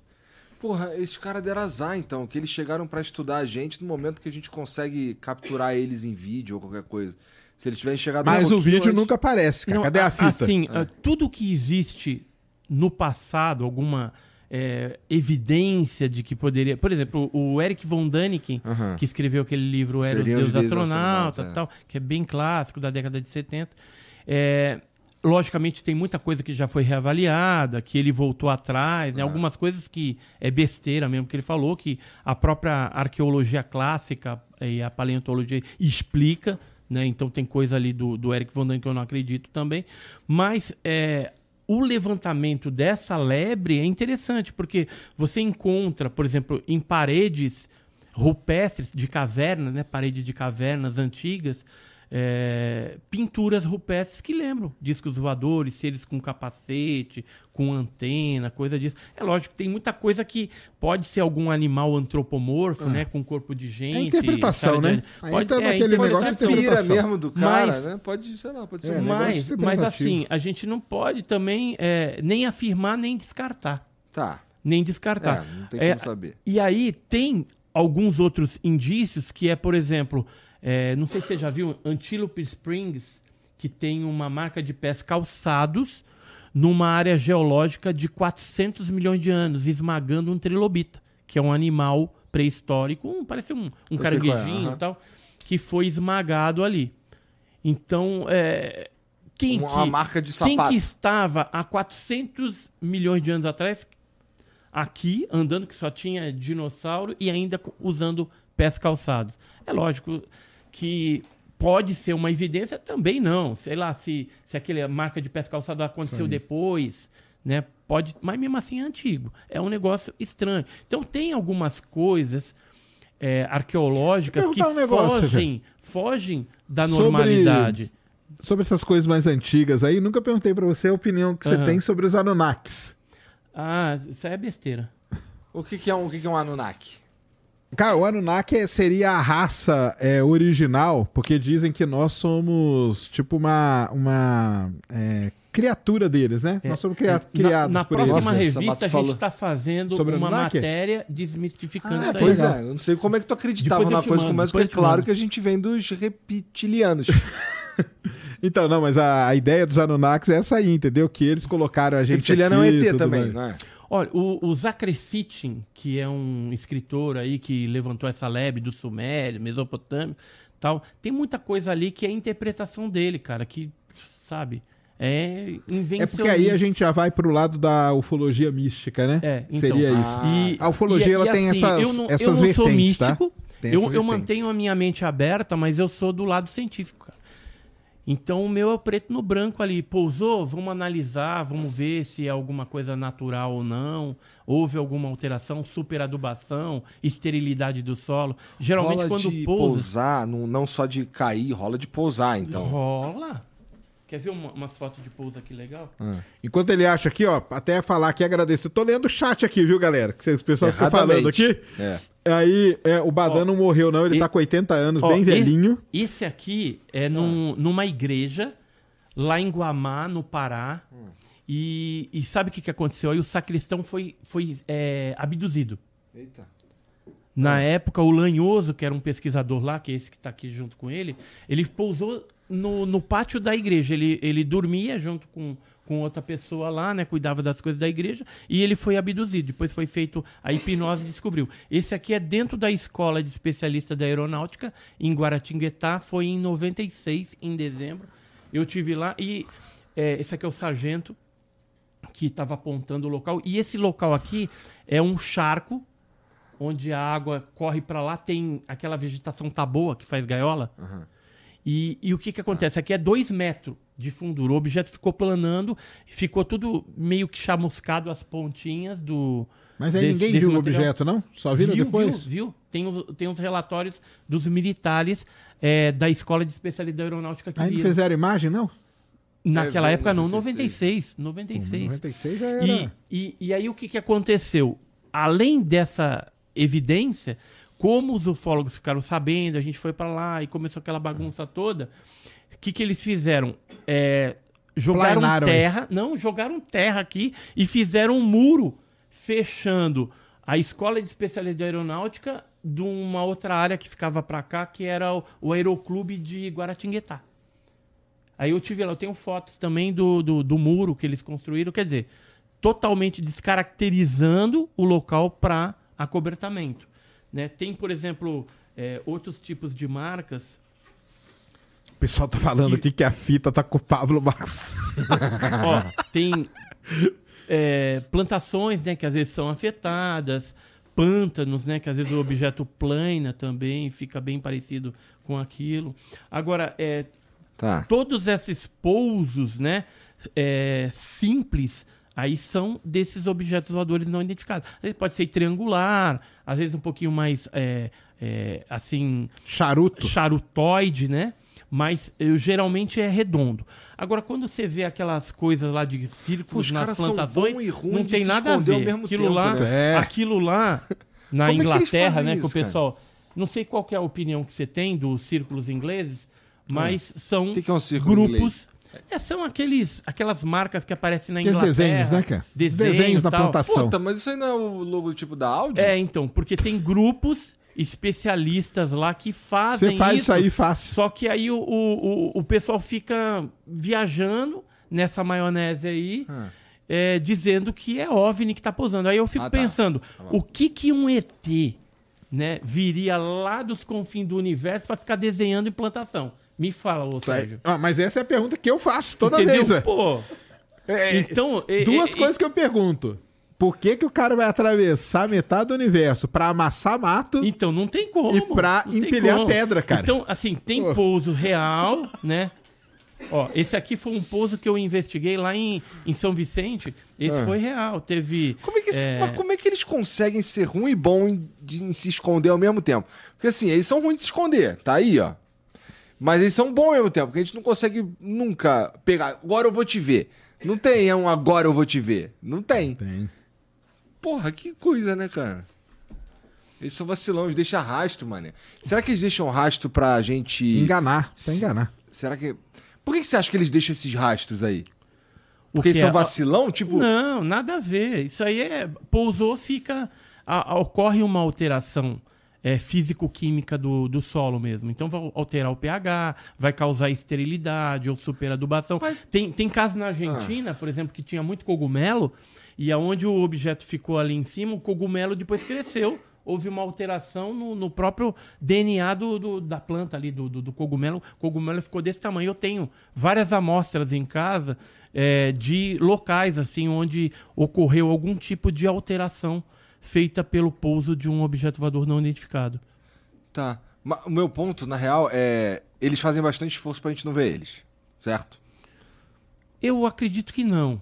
Porra, esses caras deram azar, então, que eles chegaram pra estudar a gente no momento que a gente consegue capturar eles em vídeo ou qualquer coisa. Se eles tivessem chegado um Mas o vídeo nunca aparece, cara. Não, Cadê a fita? Assim, ah, tudo que existe no passado, alguma é, evidência de que poderia. Por exemplo, o Eric von Däniken, que escreveu aquele livro Era os Seriam os Deuses Deuses Astronautas, Astronautas, é. tal, que é bem clássico da década de 70. É, logicamente, tem muita coisa que já foi reavaliada, que ele voltou atrás, né? Ah. algumas coisas que é besteira mesmo que ele falou, que a própria arqueologia clássica e a paleontologia explica. Né? Então tem coisa ali do, do Eric von Däniken que eu não acredito também. Mas é, o levantamento dessa lebre é interessante, porque você encontra, por exemplo, em paredes rupestres de cavernas, né? parede de cavernas antigas, é, pinturas rupestres que lembram discos voadores, seres com capacete, com antena, coisa disso. É lógico que tem muita coisa que pode ser algum animal antropomorfo, né? Com corpo de gente. É interpretação, né? Aí Pode, entra é, naquele Pode negócio de pira mesmo do cara, Mas- né? Pode, sei lá, pode ser É, um... mas, mas assim, a gente não pode também é, nem afirmar nem descartar. Tá. Nem descartar. É, não tem É, como saber. E aí tem alguns outros indícios, que é, por exemplo, é, não sei se você já viu, Antelope Springs, que tem uma marca de pés calçados numa área geológica de 400 milhões de anos, esmagando um trilobita, que é um animal pré-histórico, um, parece um, um sei caranguejinho é, e tal, que foi esmagado ali. Então, é, quem Uma que, marca de quem que estava há 400 milhões de anos atrás aqui, andando, que só tinha dinossauro e ainda usando pés calçados? É lógico que pode ser uma evidência, também não. Sei lá, se, se aquela marca de pés calçados aconteceu depois, né? Pode, mas mesmo assim é antigo. É um negócio estranho. Então tem algumas coisas é, arqueológicas que um negócio, fogem, fogem da Sobre- normalidade. Sobre essas coisas mais antigas aí, nunca perguntei pra você a opinião que você Aham. tem sobre os Anunnakis. Ah, isso aí é besteira. O que, que é um, o que, que é um Anunnaki? Cara, o Anunnaki seria a raça é, original, porque dizem que nós somos tipo uma, uma é, criatura deles, né? É, nós somos cria- Na- criados na, por próxima eles. Nossa, revista, Mato a gente está fazendo Sobre uma Anunnaki? matéria desmistificando Ah, isso aí. Pois é, eu não sei como é que tu acreditava na coisa mando, porque é claro que a gente vem dos reptilianos. Então, não, mas a, a ideia dos Anunnakis é essa aí, entendeu? Que eles colocaram a gente Reptiliano é um aqui ET também, mais. não é? Olha, o, o Zachary Sitchin, que é um escritor aí que levantou essa lebre do Sumério, Mesopotâmia, tal, tem muita coisa ali que é a interpretação dele, cara, que, sabe, é invenção. É porque aí a gente já vai pro lado da ufologia mística, né? É, então. Seria isso. Ah, E- A ufologia, ela tem essas- eu não, essas eu não sou vertentes, tá? místico, Tem eu, eu mantenho a minha mente aberta, mas eu sou do lado científico, cara. Então o meu é preto no branco ali. Pousou, vamos analisar, vamos ver se é alguma coisa natural ou não. Houve alguma alteração, superadubação, esterilidade do solo. Geralmente rola quando de pousa. pousar, não, não só de cair, rola de pousar, então. Rola. Quer ver uma, umas fotos de pouso aqui legal? Enquanto ele acha aqui, ó, até falar aqui, agradeço. Eu tô lendo o chat aqui, viu, galera? Que o pessoal fica falando aqui. É. Aí, é, o Badan Ó, não morreu, não. Ele e- tá com 80 anos, Ó, bem esse- velhinho. Esse aqui é num- numa igreja lá em Guamá, no Pará. E, e sabe o que, que aconteceu? Aí o sacristão foi, foi é, abduzido. Eita. Na época, o Lanhoso, que era um pesquisador lá, que é esse que está aqui junto com ele, ele pousou no, no pátio da igreja. Ele, ele dormia junto com, com outra pessoa lá, né? Cuidava das coisas da igreja. E ele foi abduzido. Depois foi feito a hipnose e descobriu. Esse aqui é dentro da escola de especialista da aeronáutica, em Guaratinguetá. Foi em 96, em dezembro. Eu tive lá e é, esse aqui é o sargento que estava apontando o local. E esse local aqui é um charco onde a água corre para lá, tem aquela vegetação tá boa que faz gaiola. E, e o que, que acontece? Aqui é dois metros de fundura. O objeto ficou planando, ficou tudo meio que chamuscado as pontinhas do. Mas aí desse- ninguém desse viu o objeto, não? Só viram viu, depois? Viu, viu? Tem, os, tem os relatórios dos militares é, da Escola de Especialidade da Aeronáutica que Aí não fizeram imagem, não? Naquela É, época não, 96. 96. 96. 96 já era. E, e, e aí o que, que aconteceu? Além dessa evidência, como os ufólogos ficaram sabendo, a gente foi para lá e começou aquela bagunça toda, o que, que eles fizeram? É, jogaram Planaram aí. terra, não, jogaram terra aqui e fizeram um muro fechando a escola de especialidade de aeronáutica de uma outra área que ficava para cá, que era o, o Aeroclube de Guaratinguetá. Aí eu tive lá, eu tenho fotos também do, do, do muro que eles construíram, quer dizer, totalmente descaracterizando o local para acobertamento. Né? Tem, por exemplo, é, outros tipos de marcas. O pessoal tá falando aqui que a fita tá com o Pablo Max. Ó, tem é, plantações né, que às vezes são afetadas, pântanos, né, que às vezes o objeto plana também, fica bem parecido com aquilo. Agora, é, Tá. todos esses pousos, né, é, simples, aí são desses objetos voadores não identificados. Às vezes pode ser triangular, às vezes um pouquinho mais, é, é, assim, Charuto. charutoide, né? Mas eu, geralmente é redondo. Agora, quando você vê aquelas coisas lá de círculos os nas são plantações, não tem nada a ver. aquilo tempo, lá, né? É. aquilo lá na Como é que Inglaterra, né, que o isso, cara? pessoal, não sei qual é a opinião que você tem dos círculos ingleses, mas são O que, que é um grupos. inglês? É, são aqueles, aquelas marcas que aparecem na Aqueles Inglaterra. desenhos, né, cara? Desenho, Desenhos na tal. plantação. Puta, mas isso aí não é o logotipo da Audi? É, então, porque tem grupos especialistas lá que fazem Você faz isso. isso aí fácil. Só que aí o, o, o, pessoal fica viajando nessa maionese aí, Ah. é, dizendo que é OVNI que tá posando. Aí eu fico Ah, tá. pensando, bom. o que que um ET né, viria lá dos confins do universo para ficar desenhando implantação? Me fala, ô Sérgio. Ah, mas essa é a pergunta que eu faço toda Entendeu? vez. ué. Pô, É, então... é- Duas é- coisas que eu pergunto. Por que, que o cara vai atravessar metade do universo pra amassar mato? Então, não tem como. E tem empilhar como. pedra, cara. Então, assim, tem Pô. pouso real, né? Ó, esse aqui foi um pouso que eu investiguei lá em, em São Vicente. Esse Ah. foi real. Teve. Como é, que É. mas como é que eles conseguem ser ruim e bom em, de- em se esconder ao mesmo tempo? Porque assim, eles são ruins de se esconder, tá aí, ó. Mas eles são bons ao mesmo tempo, porque a gente não consegue nunca pegar. Agora eu vou te ver. Não tem é um agora eu vou te ver. Não tem. Tem. Porra, que coisa, né, cara? Eles são vacilão, eles deixam rastro, mano. Será que eles deixam rastro pra gente. Enganar. Pra enganar. Será que. Por que, você acha que eles deixam esses rastros aí? Porque eles são é- vacilão? Tipo. Não, nada a ver. Isso aí é. Pousou, fica. a- ocorre uma alteração é, físico-química do, do solo mesmo. Então vai alterar o pH, vai causar esterilidade ou superadubação. Mas- Tem, tem casos na Argentina, por exemplo, que tinha muito cogumelo, e aonde o objeto ficou ali em cima, o cogumelo depois cresceu. Houve uma alteração no, no próprio DNA do, do- da planta ali, do, do, do cogumelo. O cogumelo ficou desse tamanho. Eu tenho várias amostras em casa é, de locais assim onde ocorreu algum tipo de alteração feita pelo pouso de um objeto voador não identificado. Tá. Ma- o meu ponto, na real, é. Eles fazem bastante esforço pra gente não ver eles. Certo? Eu acredito que não.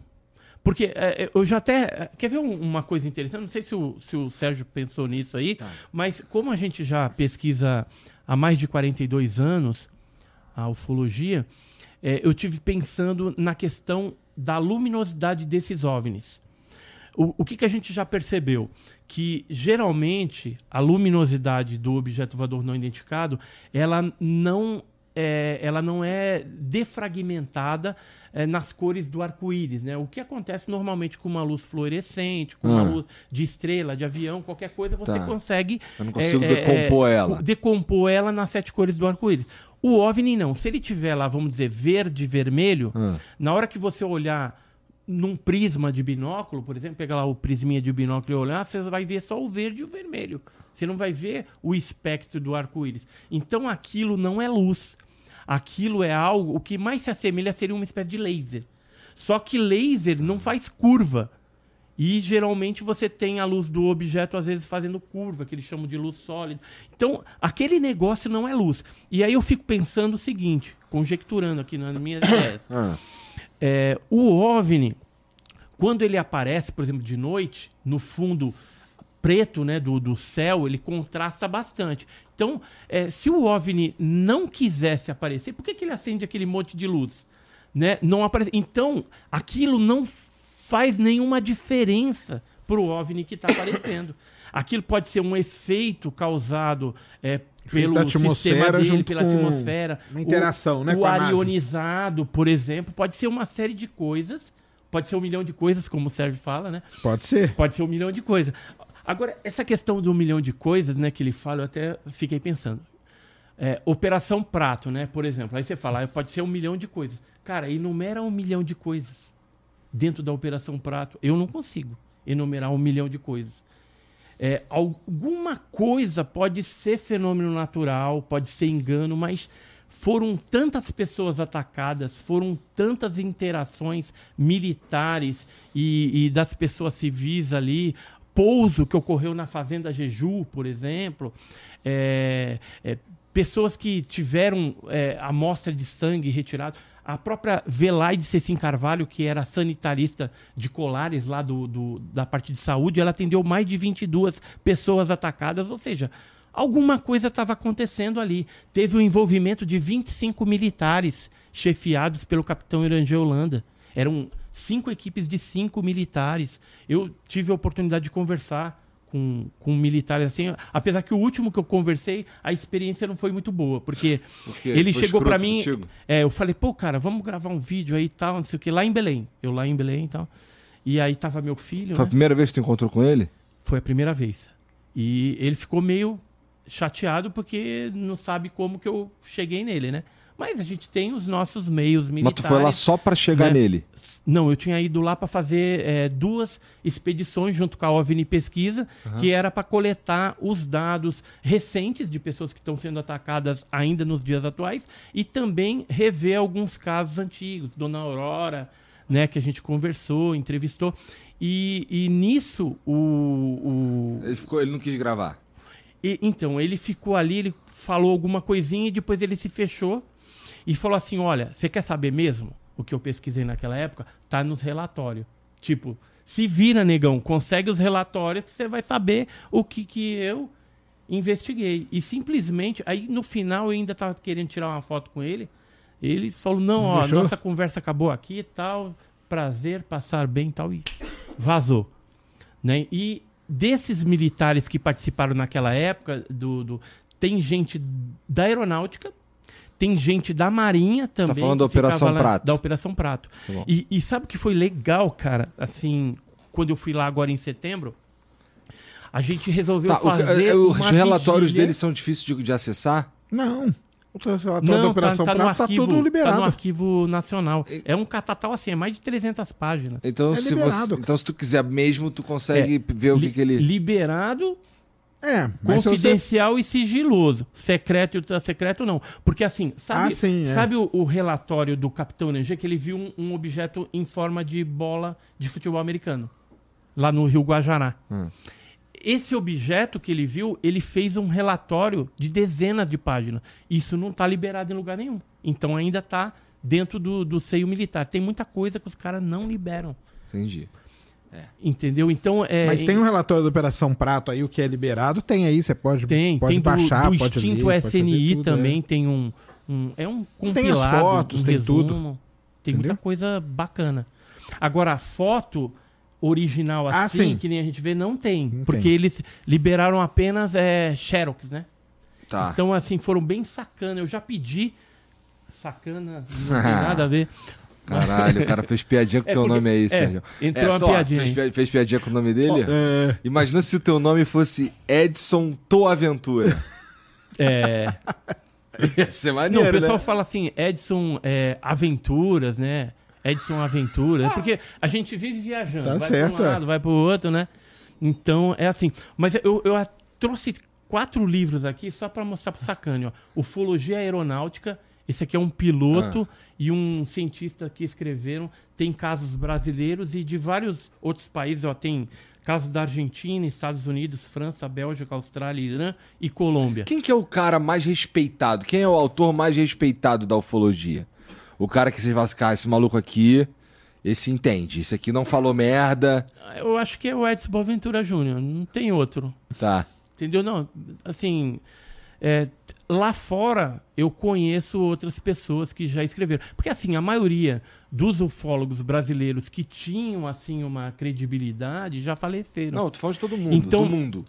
Porque é, é, eu já até. é, Quer ver um- uma coisa interessante? Não sei se o, se o Sérgio pensou nisso aí, Tá. mas como a gente já pesquisa há mais de 42 anos a ufologia, é, eu tive pensando na questão da luminosidade desses OVNIs. O, o que, que a gente já percebeu? Que geralmente a luminosidade do objeto voador não identificado ela não é, ela não é defragmentada é, nas cores do arco-íris. Né? O que acontece normalmente com uma luz fluorescente, com uma Ah. luz de estrela, de avião, qualquer coisa, você Tá. consegue Eu não consigo é, é, decompor é, ela. decompor ela nas sete cores do arco-íris. O OVNI não. Se ele tiver lá, vamos dizer, verde vermelho, Ah. na hora que você olhar num prisma de binóculo, por exemplo, pegar lá o prisminha de binóculo e olhar, você vai ver só o verde e o vermelho. Você não vai ver o espectro do arco-íris. Então aquilo não é luz. Aquilo é algo, o que mais se assemelha seria uma espécie de laser. Só que laser não faz curva. E geralmente você tem a luz do objeto, às vezes, fazendo curva, que eles chamam de luz sólida. Então, aquele negócio não é luz. E aí eu fico pensando o seguinte, conjecturando aqui nas minhas ideias. É, o OVNI, quando ele aparece, por exemplo, de noite, no fundo preto né, do, do céu, ele contrasta bastante. Então, é, se o OVNI não quisesse aparecer, por que, que ele acende aquele monte de luz? Né? Não aparece. Então, aquilo não faz nenhuma diferença para o OVNI que está aparecendo. Aquilo pode ser um efeito causado é, pelo sistema dele, pela atmosfera. uma interação, o, né, O ar ionizado, por exemplo, pode ser uma série de coisas. Pode ser um milhão de coisas, como o Sérgio fala, né? Pode ser. Pode ser um milhão de coisas. Agora, essa questão do milhão de coisas, né, que ele fala, eu até fiquei pensando. É, Operação Prato, né, por exemplo. Aí você fala, ah, pode ser um milhão de coisas. Cara, enumera um milhão de coisas dentro da Operação Prato. Eu não consigo enumerar um milhão de coisas. É, alguma coisa pode ser fenômeno natural, pode ser engano, mas foram tantas pessoas atacadas, foram tantas interações militares e, e das pessoas civis ali, pouso que ocorreu na Fazenda Jeju, por exemplo, é, é, pessoas que tiveram é, amostra de sangue retirado. A própria Velaide Cecim Carvalho, que era sanitarista de Colares lá do, do- da parte de saúde, ela atendeu mais de 22 pessoas atacadas, ou seja, alguma coisa estava acontecendo ali. Teve o envolvimento de 25 militares chefiados pelo capitão Irangê Holanda. Eram cinco equipes de cinco militares. Eu tive a oportunidade de conversar com, com militares assim, apesar que o último que eu conversei, a experiência não foi muito boa, porque ele chegou escroto mim, é, eu falei, pô, cara, vamos gravar um vídeo aí e tal, não sei o que, lá em Belém. Eu lá em Belém e tal. E aí tava meu filho, Foi a né? primeira vez que tu encontrou com ele? Foi a primeira vez. E ele ficou meio chateado porque não sabe como que eu cheguei nele, né? Mas a gente tem os nossos meios Mas militares. tu foi lá só pra chegar né? nele. Não, eu tinha ido lá para fazer é, duas expedições junto com a OVNI Pesquisa, que era para coletar os dados recentes de pessoas que estão sendo atacadas ainda nos dias atuais e também rever alguns casos antigos, Dona Aurora, né, que a gente conversou, entrevistou. E, e nisso o- o, Ele, ficou, ele não quis gravar. e- então, ele ficou ali, ele falou alguma coisinha e depois ele se fechou e falou assim: Olha, você quer saber mesmo o que eu pesquisei naquela época? Tá nos relatórios. Tipo, se vira, negão, consegue os relatórios que você vai saber o que, que eu investiguei. E simplesmente, aí no final eu ainda tava querendo tirar uma foto com ele. Ele falou: Não, ó, Deixou? nossa conversa acabou aqui e tal. Prazer, passar bem e tal. E vazou né? E desses militares que participaram naquela época, do, do- tem gente da aeronáutica, tem gente da marinha também. tá falando da que Operação lá- Prato. Da Operação Prato. Tá. E, e sabe o que foi legal, cara? Assim, quando eu fui lá agora em setembro, a gente resolveu Tá, fazer é, os uma relatórios vigília- deles são difíceis de, de acessar? Não. O relatório da Não, tá, Operação tá no Prato tá arquivo, tudo liberado. Tá no arquivo nacional. É um catatal assim, é mais de 300 páginas. Então, É se liberado. você, então, se tu quiser mesmo, tu consegue ver o que, Li- que ele. Liberado É, se você... Confidencial e sigiloso. Secreto e ultra secreto, não. Porque assim, sabe, Ah, sim, é. sabe o, o relatório do Capitão Nenê que ele viu um, um objeto em forma de bola de futebol americano, lá no Rio Guajará. Hum. Esse objeto que ele viu, ele fez um relatório de dezenas de páginas. Isso não está liberado em lugar nenhum. Então ainda está dentro do, do seio militar. Tem muita coisa que os caras não liberam. Entendi. Entendeu? Então é. Mas tem um relatório da Operação Prato aí, o que é liberado, tem aí, você pode, Tem, pode tem do, baixar, do pode extinto ler, SNI tudo, também, é. tem um, um- É um Tem as compilado, fotos, um tem resumo. tudo. Tem Entendeu? muita coisa bacana. Agora, a foto original Ah, assim, sim. que nem a gente vê, não tem. Não porque tem. eles liberaram apenas é, Xerox, né? Tá. Então, assim, foram bem sacana. Eu já pedi. Sacana, não tem nada a ver. Caralho, o cara fez piadinha com o É teu porque- nome aí, é, Sérgio. entrou uma só, piadinha Fez, fez piadinha com o nome dele? É, Imagina se o teu nome fosse Edson Toaventura. É, Ia ser não, maneiro, o pessoal né? fala assim, Edson é, Aventuras, né? Edson Aventuras. Porque a gente vive viajando. Tá vai certo, para um é. lado, vai para o outro, né? Então, é assim. Mas eu, eu trouxe quatro livros aqui só para mostrar pro Sacane, ó. Ufologia Aeronáutica. Esse aqui é um piloto e um cientista que escreveram. Tem casos brasileiros e de vários outros países. Ó, tem casos da Argentina, Estados Unidos, França, Bélgica, Austrália, Irã e Colômbia. Quem que é o cara mais respeitado? Quem é o autor mais respeitado da ufologia? O cara que vocês falam assim, cara, esse maluco aqui, esse entende. Esse aqui não falou merda. Eu acho que é o Edson Boaventura Júnior, não tem outro. Tá. Entendeu? Não, assim, é, lá fora eu conheço outras pessoas que já escreveram. Porque, assim, a maioria dos ufólogos brasileiros que tinham, assim, uma credibilidade já faleceram. Não, tu falando de todo mundo, Então- do mundo.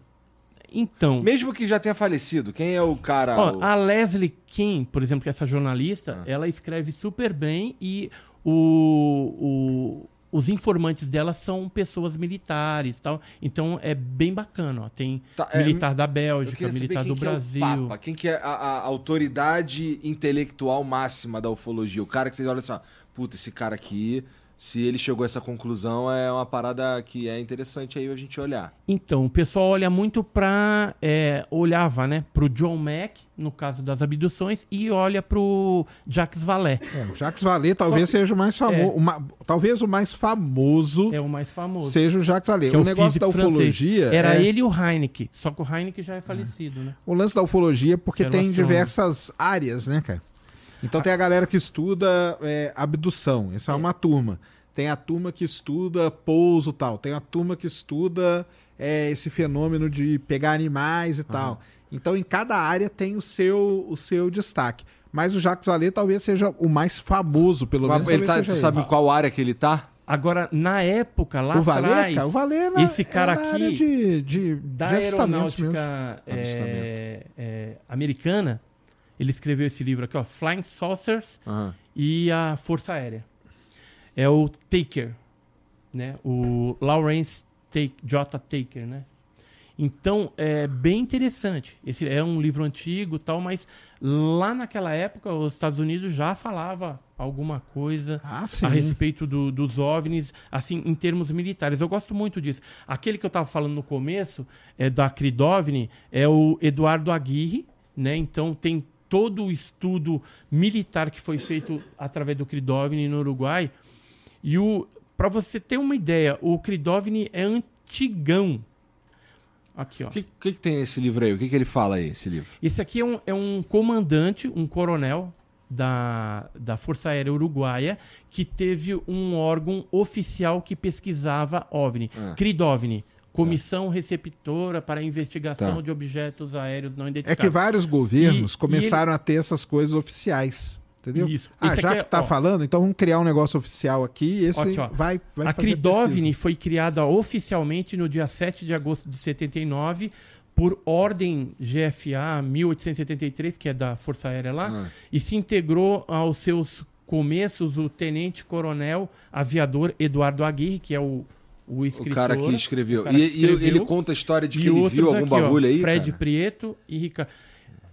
Então, Mesmo que já tenha falecido, quem é o cara... ó, o- a Leslie Kim, por exemplo, que é essa jornalista, Ah. ela escreve super bem e o- o- os informantes dela são pessoas militares e tal. Então é bem bacana. Ó. Tem Tá, é, militar da Bélgica, militar do é Brasil. Papa, quem que é a, a autoridade intelectual máxima da ufologia. O cara que vocês olham assim, ó, puta, esse cara aqui, se ele chegou a essa conclusão, é uma parada que é interessante aí a gente olhar. Então, o pessoal olha muito para olhava, né, pro John Mack no caso das abduções e olha pro Jacques Vallée. É, o Jacques Vallée talvez seja o mais famoso. talvez o mais famoso É o mais famoso. seja o Jacques Vallée. que é o o negócio da físico francês. ufologia. Era é- ele e o Heineken. Só que o Heineken já é falecido, né? O lance da ufologia, porque Era um tem astrônomo. diversas áreas, né, cara? Então tem a galera que estuda é, abdução, essa é uma turma. Tem a turma que estuda pouso e tal. Tem a turma que estuda é, esse fenômeno de pegar animais e tal. Então em cada área tem o seu, o seu destaque. Mas o Jacques Vallée talvez seja o mais famoso, pelo menos. ele tá, seja tu ele. sabe em qual área que ele tá? Agora, na época, lá o Vallée, atrás, cara, o Vallée é na, esse cara é aqui, área de, de, da de aeronáutica é, Avistamento. é, americana, ele escreveu esse livro aqui, ó, Flying Saucers e a Força Aérea. É o Taker, né? O Lawrence Take, J. Taker, né? Então, é bem interessante. Esse é um livro antigo tal, mas lá naquela época os Estados Unidos já falava alguma coisa Ah, a respeito do- dos OVNIs, assim, em termos militares. Eu gosto muito disso. Aquele que eu estava falando no começo, é da Cridovni, é o Eduardo Aguirre, né? Então tem todo o estudo militar que foi feito através do Cridovni no Uruguai. E o para você ter uma ideia, o Cridovni é antigão. Aqui, ó. O que, que, que tem nesse livro aí? O que, que ele fala aí, esse livro? Esse aqui é um, é um comandante, um coronel da, da Força Aérea Uruguaia, que teve um órgão oficial que pesquisava OVNI, Ah. CRIDOVNI, Comissão Receptora para Investigação Tá. de Objetos Aéreos Não É Identificados. que vários governos E- começaram a ter essas coisas oficiais. Entendeu? Isso. Ah, Esse já que é, tá falando, então vamos criar um negócio oficial aqui e esse ó. vai, vai a pesquisa. foi criada oficialmente no dia 7 de agosto de 79 por ordem GFA 1873, que é da Força Aérea lá, Ah. e se integrou aos seus começos o tenente-coronel aviador Eduardo Aguirre, que é o, o O escritor. cara que escreveu. o cara e, que e ele escreveu. conta a história de que e ele viu algum aqui, ó, bagulho aí, Fred cara? Prieto e Ricardo.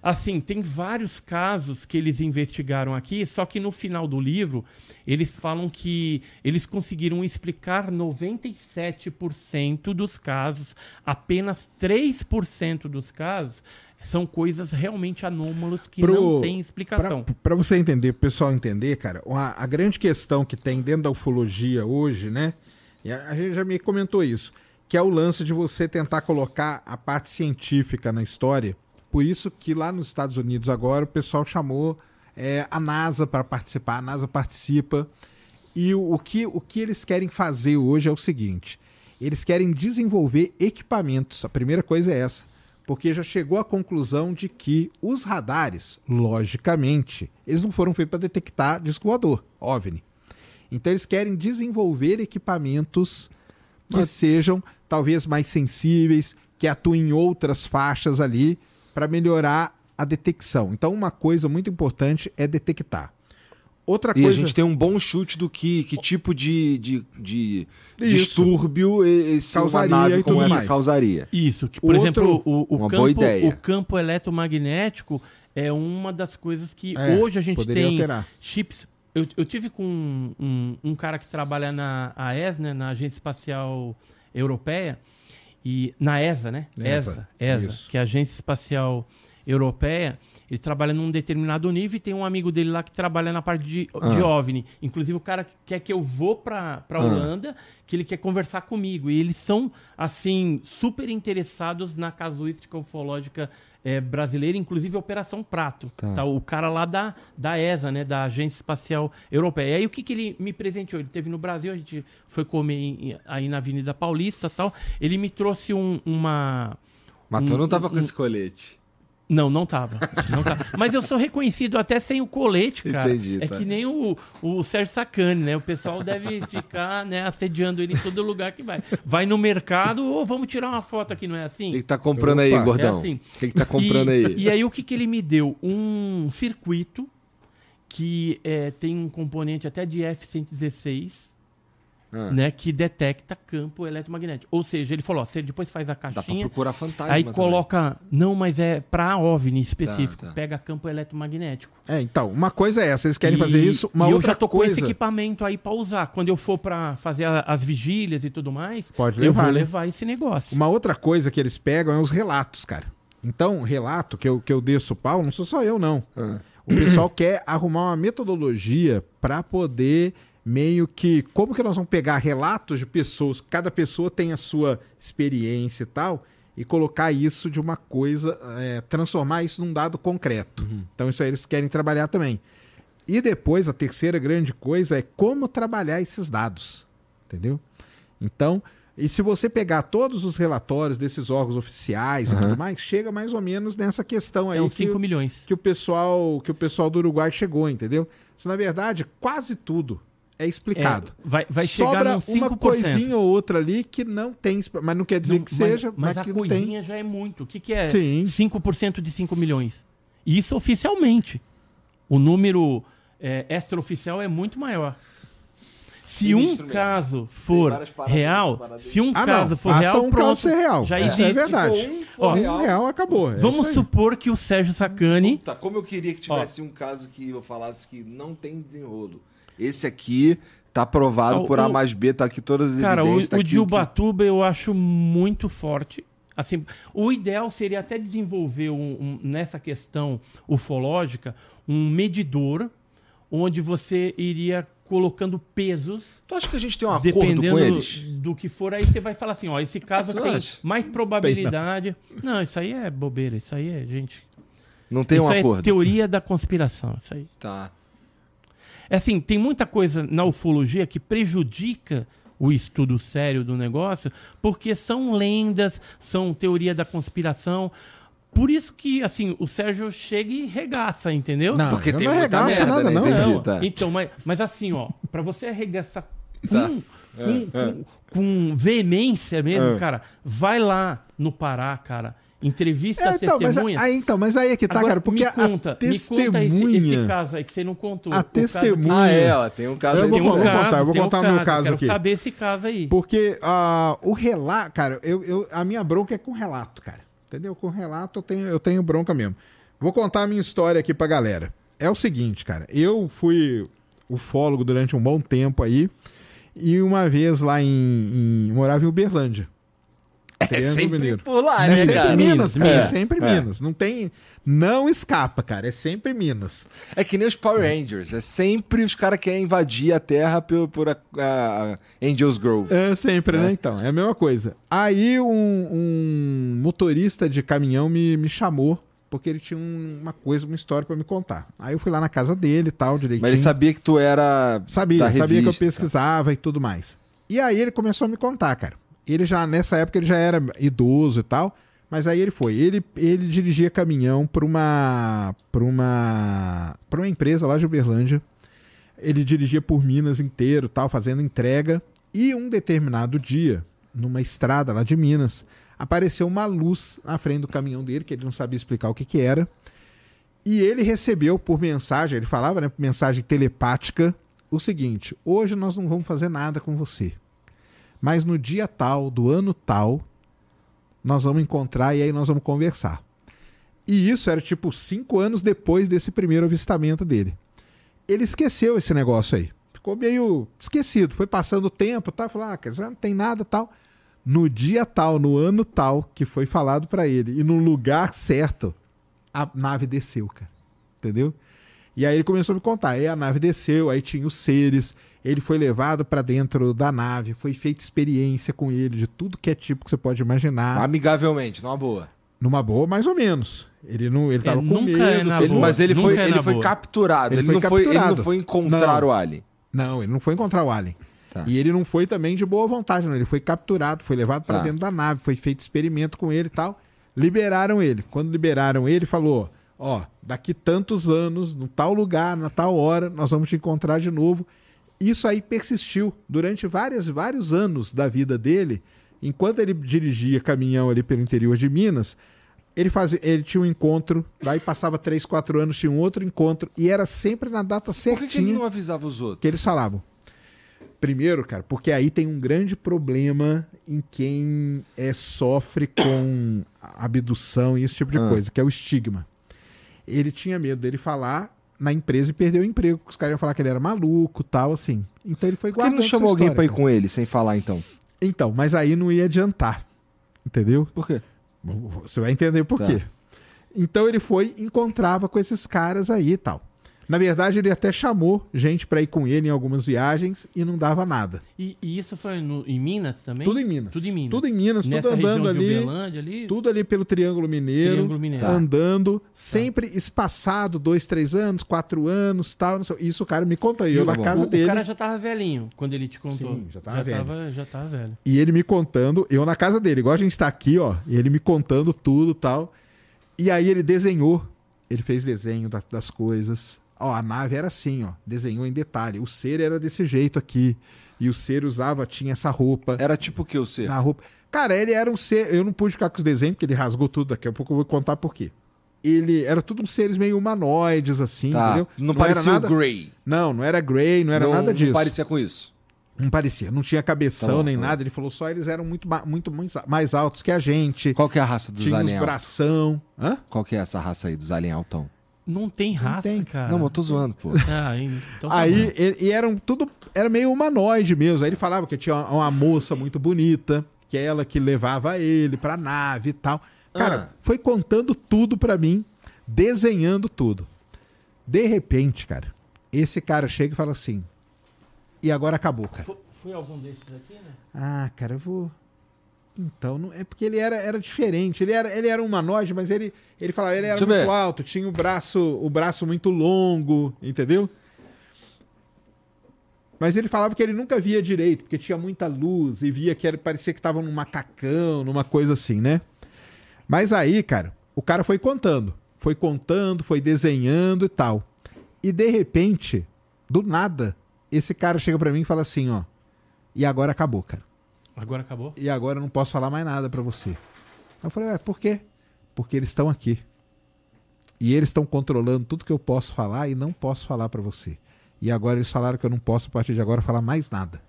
Assim, tem vários casos que eles investigaram aqui, só que no final do livro eles falam que eles conseguiram explicar 97% dos casos, apenas 3% dos casos são coisas realmente anômalos que Pro- não têm explicação. Para você entender, pro pessoal entender, cara, a, a grande questão que tem dentro da ufologia hoje, né? E a, gente já me comentou isso, que é o lance de você tentar colocar a parte científica na história. Por isso que lá nos Estados Unidos agora o pessoal chamou é, a NASA para participar, a NASA participa. E o, o que, o que eles querem fazer hoje é o seguinte: eles querem desenvolver equipamentos. A primeira coisa é essa. Porque já chegou à conclusão de que os radares, logicamente, eles não foram feitos para detectar disco voador, OVNI. Então eles querem desenvolver equipamentos que Mas- sejam talvez mais sensíveis, que atuem em outras faixas ali para melhorar a detecção. Então uma coisa muito importante é detectar. Outra E coisa a gente tem um bom chute do que, que tipo de, de, de distúrbio esse Causaria uma nave e como tudo essa mais. causaria. Isso, que, por Outro- exemplo, o, o campo, o campo eletromagnético é uma das coisas que É, hoje a gente tem alterar. chips. Eu, eu tive com um, um, um cara que trabalha na AES, né, na Agência Espacial Europeia, e na ESA, né? ESA, ESA, ESA que é a Agência Espacial Europeia. Ele trabalha num determinado nível e tem um amigo dele lá que trabalha na parte de, Ah. de OVNI. Inclusive, o cara quer que eu vou pra, pra Ah. Holanda, que ele quer conversar comigo. E eles são, assim, super interessados na casuística ufológica eh, brasileira, inclusive Operação Prato. Tá. Tá, o cara lá da, da ESA, né, da Agência Espacial Europeia. E aí, o que, que ele me presenteou? Ele teve no Brasil, a gente foi comer em- aí na Avenida Paulista tal. Ele me trouxe um- uma... Mas tu Um- não tava com um- esse colete. Não, não tava. Não tava. Mas eu sou reconhecido até sem o colete, cara. Entendi, é tá. que nem o, o Sérgio Sacani, né? O pessoal deve ficar né, assediando ele em todo lugar que vai. Vai no mercado, ou vamos tirar uma foto aqui, não é O assim? que, que tá comprando aí, Opa. gordão? É assim. O que, que tá comprando e, aí? E aí o que, que ele me deu? Um circuito que é, tem um componente até de F-116, Ah, né? Que detecta campo eletromagnético. Ou seja, ele falou, ó, você depois faz a Dá pra caixinha, procurar fantasma aí também. coloca... Não, mas é pra OVNI específico. Tá, tá. Pega campo eletromagnético. É, então, uma coisa é essa, eles querem E- fazer isso, uma e outra eu já tô com coisa... esse equipamento aí pra usar. Quando eu for pra fazer a- as vigílias e tudo mais, Pode eu levar, vou né? levar esse negócio. Uma outra coisa que eles pegam é os relatos, cara. Então, relato que eu, que eu desço o pau, não sou só eu, não. Ah. O pessoal quer arrumar uma metodologia para poder meio que. Como que nós vamos pegar relatos de pessoas, cada pessoa tem a sua experiência e tal, e colocar isso de uma coisa, é, transformar isso num dado concreto. Então, isso aí eles querem trabalhar também. E depois, a terceira grande coisa é como trabalhar esses dados. Entendeu? Então, e se você pegar todos os relatórios desses órgãos oficiais e Aham. tudo mais, chega mais ou menos nessa questão aí É uns que, 5 milhões. que o pessoal que o pessoal do Uruguai chegou, entendeu? Se na verdade quase tudo é explicado. É, vai vai Sobra chegar num 5%. uma coisinha ou outra ali que não tem, mas não quer dizer Não, que seja, mas, mas, a que não tem. coisinha já é muito. O que, que é Sim. 5% de 5 milhões? Isso oficialmente. O número é, extraoficial é muito maior. Se um mesmo. caso for paradas real, se um Ah, caso não. for Basta real, um pronto. caso ser real. Já É. existe. É verdade. Se for um, for Ó, real, Um real acabou. é Vamos supor que o Sérgio Sacani. Puta, como eu queria que tivesse um caso que eu falasse que não tem desenrolo. Esse aqui tá provado Ah, por o- A mais B, tá aqui todas as Cara, o, evidências. tá o aqui de que- Ubatuba eu acho muito forte. Assim, o ideal seria até desenvolver um- um- nessa questão ufológica um medidor onde você iria colocando pesos Tu acha que a gente tem um acordo dependendo com eles? do que for aí você vai falar assim, ó, esse caso Tu tem acha? mais probabilidade. Não, isso aí é bobeira, isso aí é gente. Não tem isso um aí acordo. é teoria da conspiração, isso aí. Tá. É assim, tem muita coisa na ufologia que prejudica o estudo sério do negócio, porque são lendas, são teoria da conspiração. Por isso que, assim, o Sérgio chega e regaça, entendeu? Não, Porque eu tem não muita arregaço merda, nada, né? não. Entendi. Não, tá. Então, mas, mas assim, ó, pra você arregaçar com, Tá. com, com- com veemência mesmo, É. cara, vai lá no Pará, cara. Entrevista É, então, mas testemunhas. aí, então, mas aí é que tá, Agora, cara, porque me conta, a me conta esse, testemunha... esse caso aí que você não contou. A caso que- testemunha- Ah, é, ó, tem um caso Eu aí vou um vou caso, contar, eu vou tem um contar o meu caso, quero aqui. saber esse caso aí. Porque ah, o relato, cara, eu, eu- a minha bronca é com relato, cara. Entendeu? Com relato eu tenho, eu tenho bronca mesmo. Vou contar a minha história aqui pra galera. É o seguinte, cara. Eu fui ufólogo durante um bom tempo aí. E uma vez lá em. em morava em Uberlândia. É sempre Mineiro. por lá, É né, sempre cara? Minas, cara. É É, sempre é. Minas. Não tem. Não escapa, cara. É sempre Minas. É que nem os Power Rangers. É sempre os caras que querem invadir a Terra por, por a, a Angels Grove. É sempre, É. né? Então, é a mesma coisa. Aí um, um motorista de caminhão me, me chamou, porque ele tinha um- uma coisa, uma história pra me contar. Aí eu fui lá na casa dele e tal, direitinho. Mas ele sabia que tu era. Sabia, da sabia que eu revista, tá? pesquisava e tudo mais. E aí ele começou a me contar, cara. Ele já, nessa época, ele já era idoso e tal. Mas aí ele foi. Ele, ele dirigia caminhão para uma, pra uma, pra uma empresa lá de Uberlândia. Ele dirigia por Minas inteiro, tal, fazendo entrega. E um determinado dia, numa estrada lá de Minas, apareceu uma luz na frente do caminhão dele, que ele não sabia explicar o que, que era. E ele recebeu por mensagem, ele falava, né, mensagem telepática, o seguinte: hoje nós não vamos fazer nada com você. Mas no dia tal, do ano tal, nós vamos encontrar e aí nós vamos conversar. E isso era tipo cinco anos depois desse primeiro avistamento dele. Ele esqueceu esse negócio aí. Ficou meio esquecido. Foi passando o tempo, tá? Falou, ah, não tem nada tal. No dia tal, no ano tal, que foi falado pra ele, e no lugar certo, a nave desceu, cara. Entendeu? E aí ele começou a me contar. Aí a nave desceu, aí tinha os seres. Ele foi levado pra dentro da nave, foi feita experiência com ele, de tudo que é tipo que você pode imaginar. Amigavelmente, numa boa. Numa boa, mais ou menos. Ele não, ele tava com nunca medo. é na ele- boa. Mas ele Nunca foi, é ele foi boa. capturado. Ele Ele, foi não foi, ele capturado. não foi encontrar Não. o Alien. Não, ele não foi encontrar o Alien. Tá. E ele não foi também de boa vontade, não. Ele foi capturado, foi levado pra Tá. dentro da nave, foi feito experimento com ele e tal. Liberaram ele. Quando liberaram ele, falou: Ó, daqui tantos anos, no tal lugar, na tal hora, nós vamos te encontrar de novo. Isso aí persistiu durante vários, vários anos da vida dele. Enquanto ele dirigia caminhão ali pelo interior de Minas, ele, fazia, ele tinha um encontro, daí passava três, quatro anos, tinha um outro encontro, e era sempre na data Por que, que ele certinha não avisava os outros? que eles falavam. Primeiro, cara, porque aí tem um grande problema em quem é, sofre com abdução e esse tipo de Ah. coisa, que é o estigma. Ele tinha medo dele falar na empresa e perder o emprego. porque Os caras iam falar que ele era maluco tal, assim. Então ele foi Por que guardando não chamou alguém pra ir com ele, sem falar então? Então, mas aí não ia adiantar. Entendeu? Por quê? Você vai entender por Tá. quê. Então ele foi e encontrava com esses caras aí e tal. Na verdade, ele até chamou gente pra ir com ele em algumas viagens e não dava nada. E, e isso foi no- em Minas também? Tudo em Minas. Tudo em Minas. Tudo em Minas, Nessa tudo andando ali. Ali? Tudo ali pelo Triângulo Mineiro. Triângulo Mineiro. tá andando, sempre espaçado, dois, três anos, quatro anos, tal. não sei- Isso o cara me conta aí, eu Tá na bom. casa o, dele. o cara já tava velhinho quando ele te contou. Sim, já tava velho. Tava, já tava velho. E ele me contando, eu na casa dele, igual a gente tá aqui, ó, e ele me contando tudo tal. E aí ele desenhou, ele fez desenho da- das coisas. Ó, a nave era assim, ó, desenhou em detalhe. O ser era desse jeito aqui. E o ser usava, tinha essa roupa. Era tipo o que o ser? na roupa. Cara, ele era um ser. Eu não pude ficar com os desenhos, porque ele rasgou tudo. Daqui a pouco eu vou contar por quê. Ele era tudo uns seres meio humanoides, assim, Tá. entendeu? Não, era parecia nada... Grey. Não, não era Grey, não era não, nada disso. Não parecia com isso. Não parecia, não tinha cabeção Tá bom, nem tá nada. Ele falou só eles eram muito, muito, muito mais altos que a gente. Qual que é a raça dos tinha uns aliens? altos? bração. Hã? Qual que é essa raça aí dos aliens altão? Não tem raça, tem. cara. Não, mas eu tô zoando, pô. Ah, então tá Aí, bom. e, e eram tudo. Era meio humanoide mesmo. Aí ele falava que tinha uma, uma moça muito bonita, que é ela que levava ele pra nave e tal. Cara, Ah. foi contando tudo pra mim, desenhando tudo. De repente, cara, esse cara chega e fala assim. E agora acabou, cara. Foi, foi algum desses aqui, né? Ah, cara, eu vou. Então, não... é porque ele era, era diferente. Ele era, ele era um humanoide, mas ele, ele falava, ele era Deixa muito ver. alto, tinha o braço, o braço muito longo, entendeu? Mas ele falava que ele nunca via direito, porque tinha muita luz e via que era, parecia que tava num macacão, numa coisa assim, né? Mas aí, cara, o cara foi contando. Foi contando, foi desenhando e tal. E de repente, do nada, esse cara chega pra mim e fala assim, ó. E agora acabou, cara Agora acabou? e agora eu não posso falar mais nada pra você. Eu falei, ué, por quê? Porque eles estão aqui. E eles estão controlando tudo que eu posso falar e não posso falar pra você. E agora eles falaram que eu não posso, a partir de agora, falar mais nada.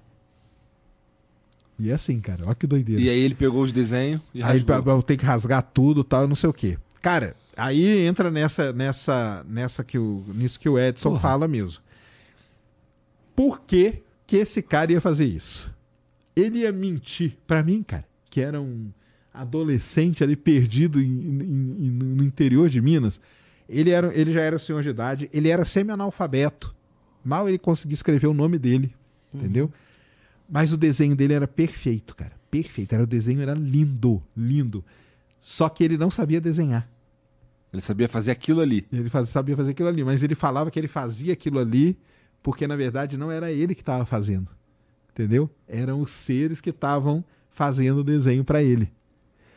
E é assim, cara, olha que doideira. E aí ele pegou os desenhos e Aí rasgou. eu tenho que rasgar tudo tal, não sei o quê. Cara, aí entra nessa, nessa, nessa que o, nisso que o Edson Porra. fala mesmo. Por que, que esse cara ia fazer isso? Ele ia mentir pra mim, cara, que era um adolescente ali perdido em- em- em- no interior de Minas. Ele, era, ele já era senhor de idade, ele era semi-analfabeto. Mal ele conseguia escrever o nome dele, entendeu? Mas o desenho dele era perfeito, cara. Perfeito. Era, o desenho era lindo, lindo. Só que ele não sabia desenhar. Ele sabia fazer aquilo ali. Ele sabia fazer aquilo ali, mas ele falava que ele fazia aquilo ali porque, na verdade, não era ele que estava fazendo. Entendeu? Eram os seres que estavam fazendo o desenho para ele.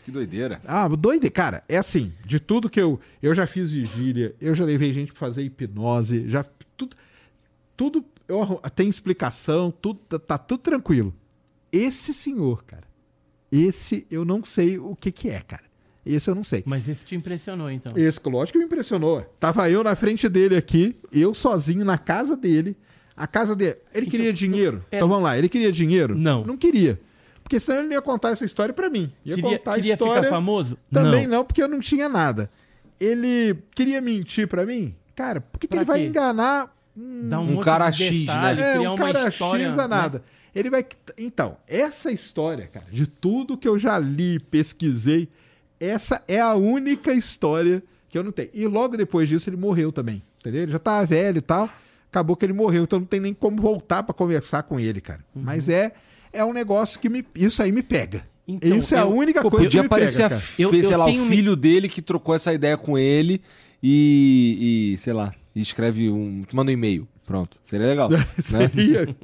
Que doideira. Ah, doido, cara. É assim, de tudo que eu. Eu já fiz vigília, eu já levei gente pra fazer hipnose, já. Tudo. Tudo. Eu, tem explicação, tudo, tá, tá tudo tranquilo. Esse senhor, cara. Esse eu não sei o que que é, cara. Esse eu não sei. Mas esse te impressionou, então. Esse, lógico que me impressionou. Tava eu na frente dele aqui, eu sozinho na casa dele. A casa dele. Ele Então, queria dinheiro? é- Então vamos lá, ele queria dinheiro? Não. Não queria. Porque senão ele não ia contar essa história pra mim. Ia Queria, contar a queria história. ficar famoso? Também não. porque eu não tinha nada. Ele queria mentir pra mim? Cara, por que, que ele vai enganar um, Um cara de X, né? detalhe, é, criar um uma cara história, X a né? nada? Ele vai. Então, essa história, cara, de tudo que eu já li, pesquisei, essa é a única história que eu não tenho. E logo depois disso ele morreu também. Entendeu? Ele já tava velho e tal. Acabou que ele morreu, então não tem nem como voltar pra conversar com ele, cara. Uhum. Mas é é um negócio que me isso aí me pega. Então, isso é a eu- única Pô, coisa que podia me aparecer, pega, a cara. f- Eu- sei eu lá, o tenho me- filho dele que trocou essa ideia com ele e, e, sei lá, e escreve um. manda um e-mail. Pronto. Seria legal. né? Seria.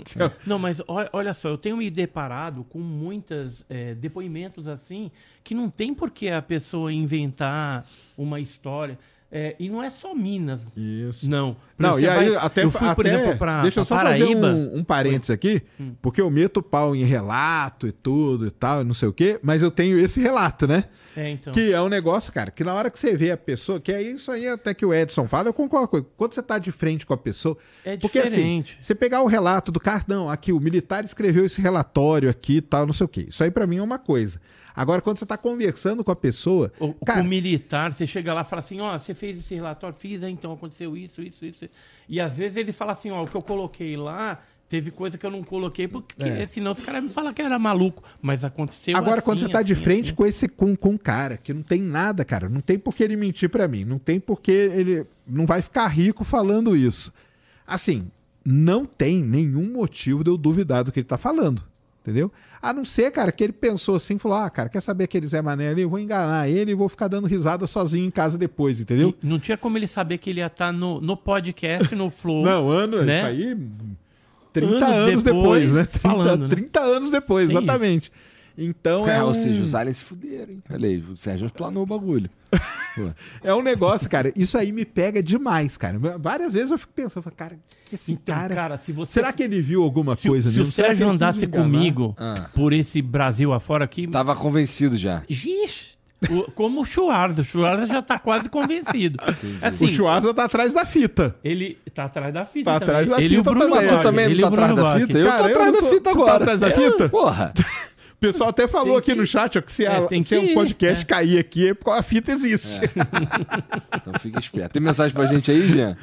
Não, mas olha, olha só, eu tenho me deparado com muitos depoimentos assim que não tem por que a pessoa inventar uma história. É, e não é só Minas. Isso. Não. Não, Você e aí, vai- até, eu fui, até- exemplo, pra, Deixa eu só fazer Paraíba. um, um parênteses aqui, porque eu meto pau em relato e tudo e tal, não sei o quê, mas eu tenho esse relato, né? É, então. Que é um negócio, cara, que na hora que você vê a pessoa, que é isso aí até que o Edson fala, eu concordo com ele. Quando você tá de frente com a pessoa. É porque assim, diferente. você pegar o relato do cara, não, aqui, o militar escreveu esse relatório aqui e tal, não sei o quê. Isso aí pra mim é uma coisa. Agora, quando você tá conversando com a pessoa. O, cara, com o militar, você chega lá e fala assim, ó, você fez esse relatório, fiz, então aconteceu isso, isso, isso. E às vezes ele fala assim, ó, o que eu coloquei lá, teve coisa que eu não coloquei, porque É. senão os caras me falam que era maluco. Mas aconteceu Agora, assim, quando você tá de assim, frente assim. com esse com, com um cara que não tem nada, cara, não tem por que ele mentir pra mim, não tem por que ele não vai ficar rico falando isso. Assim, não tem nenhum motivo de eu duvidar do que ele tá falando, entendeu? A não ser, cara, que ele pensou assim, falou: "Ah, cara, quer saber aquele Zé Mané ali, eu vou enganar ele e vou ficar dando risada sozinho em casa depois", entendeu? E não tinha como ele saber que ele ia estar no, no podcast, no Flow. Não, ano, né? isso aí 30 Anos anos, depois, depois, né? 30, falando, né? 30 anos depois, É exatamente. Então é, É, ou um- seja, os aliens se fuderam, hein? Olha aí, o Sérgio planou o bagulho. É um negócio, cara. Isso aí me pega demais, cara. Várias vezes eu fico pensando, falo, cara, que esse Então, cara. cara, se você... Será que ele viu alguma se, coisa se mesmo? o Sérgio ele andasse comigo Ah. por esse Brasil afora aqui... Tava convencido já. Ixi, O- como o Schwarza. O Schwarza já tá quase convencido. o Assim, Chuasa tá atrás da fita. ele tá atrás da fita. Tá também. atrás da ele e o fita Bruno também. Tu também ele não e tá o atrás da fita? Eu tô atrás da fita você tá agora. atrás da fita? Porra. O pessoal até falou Tem aqui que- no chat ó, que se, É, a, tem se que ir, podcast é. cair aqui é porque a fita existe. Então fica esperto. Tem mensagem pra gente aí, Jean?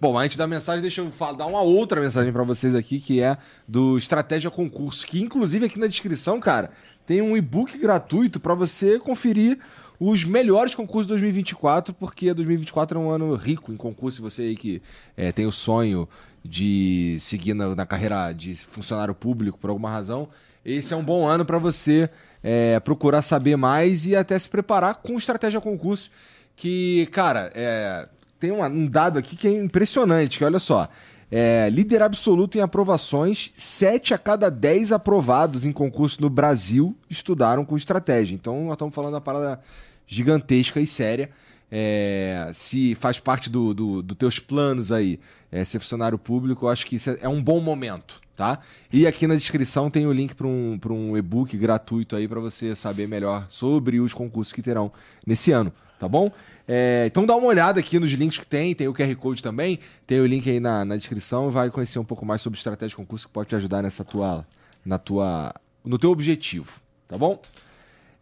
Bom, antes da mensagem, deixa eu dar uma outra mensagem pra vocês aqui, que é do Estratégia Concurso, que inclusive aqui na descrição, cara, tem um e-book gratuito pra você conferir os melhores concursos de 2024, porque 2024 é um ano rico em concurso, e você aí que é, tem o sonho de seguir na, na carreira de funcionário público por alguma razão, esse é um bom ano pra você é, procurar saber mais e até se preparar com Estratégia Concurso, que, cara, é, tem uma- um dado aqui que é impressionante, que olha só. É, líder absoluto em aprovações, 7 a cada 10 aprovados em concurso no Brasil estudaram com estratégia. Então, nós estamos falando da parada gigantesca e séria. É, se faz parte dos do, do teus planos aí é, ser funcionário público, acho que isso é um bom momento, tá? E aqui na descrição tem o link para um, um e-book gratuito aí para você saber melhor sobre os concursos que terão nesse ano, tá bom? É, então dá uma olhada aqui nos links que tem, tem o QR Code também, tem o link aí na, na descrição, vai conhecer um pouco mais sobre estratégia de concurso que pode te ajudar nessa tua, na tua, no teu objetivo, tá bom?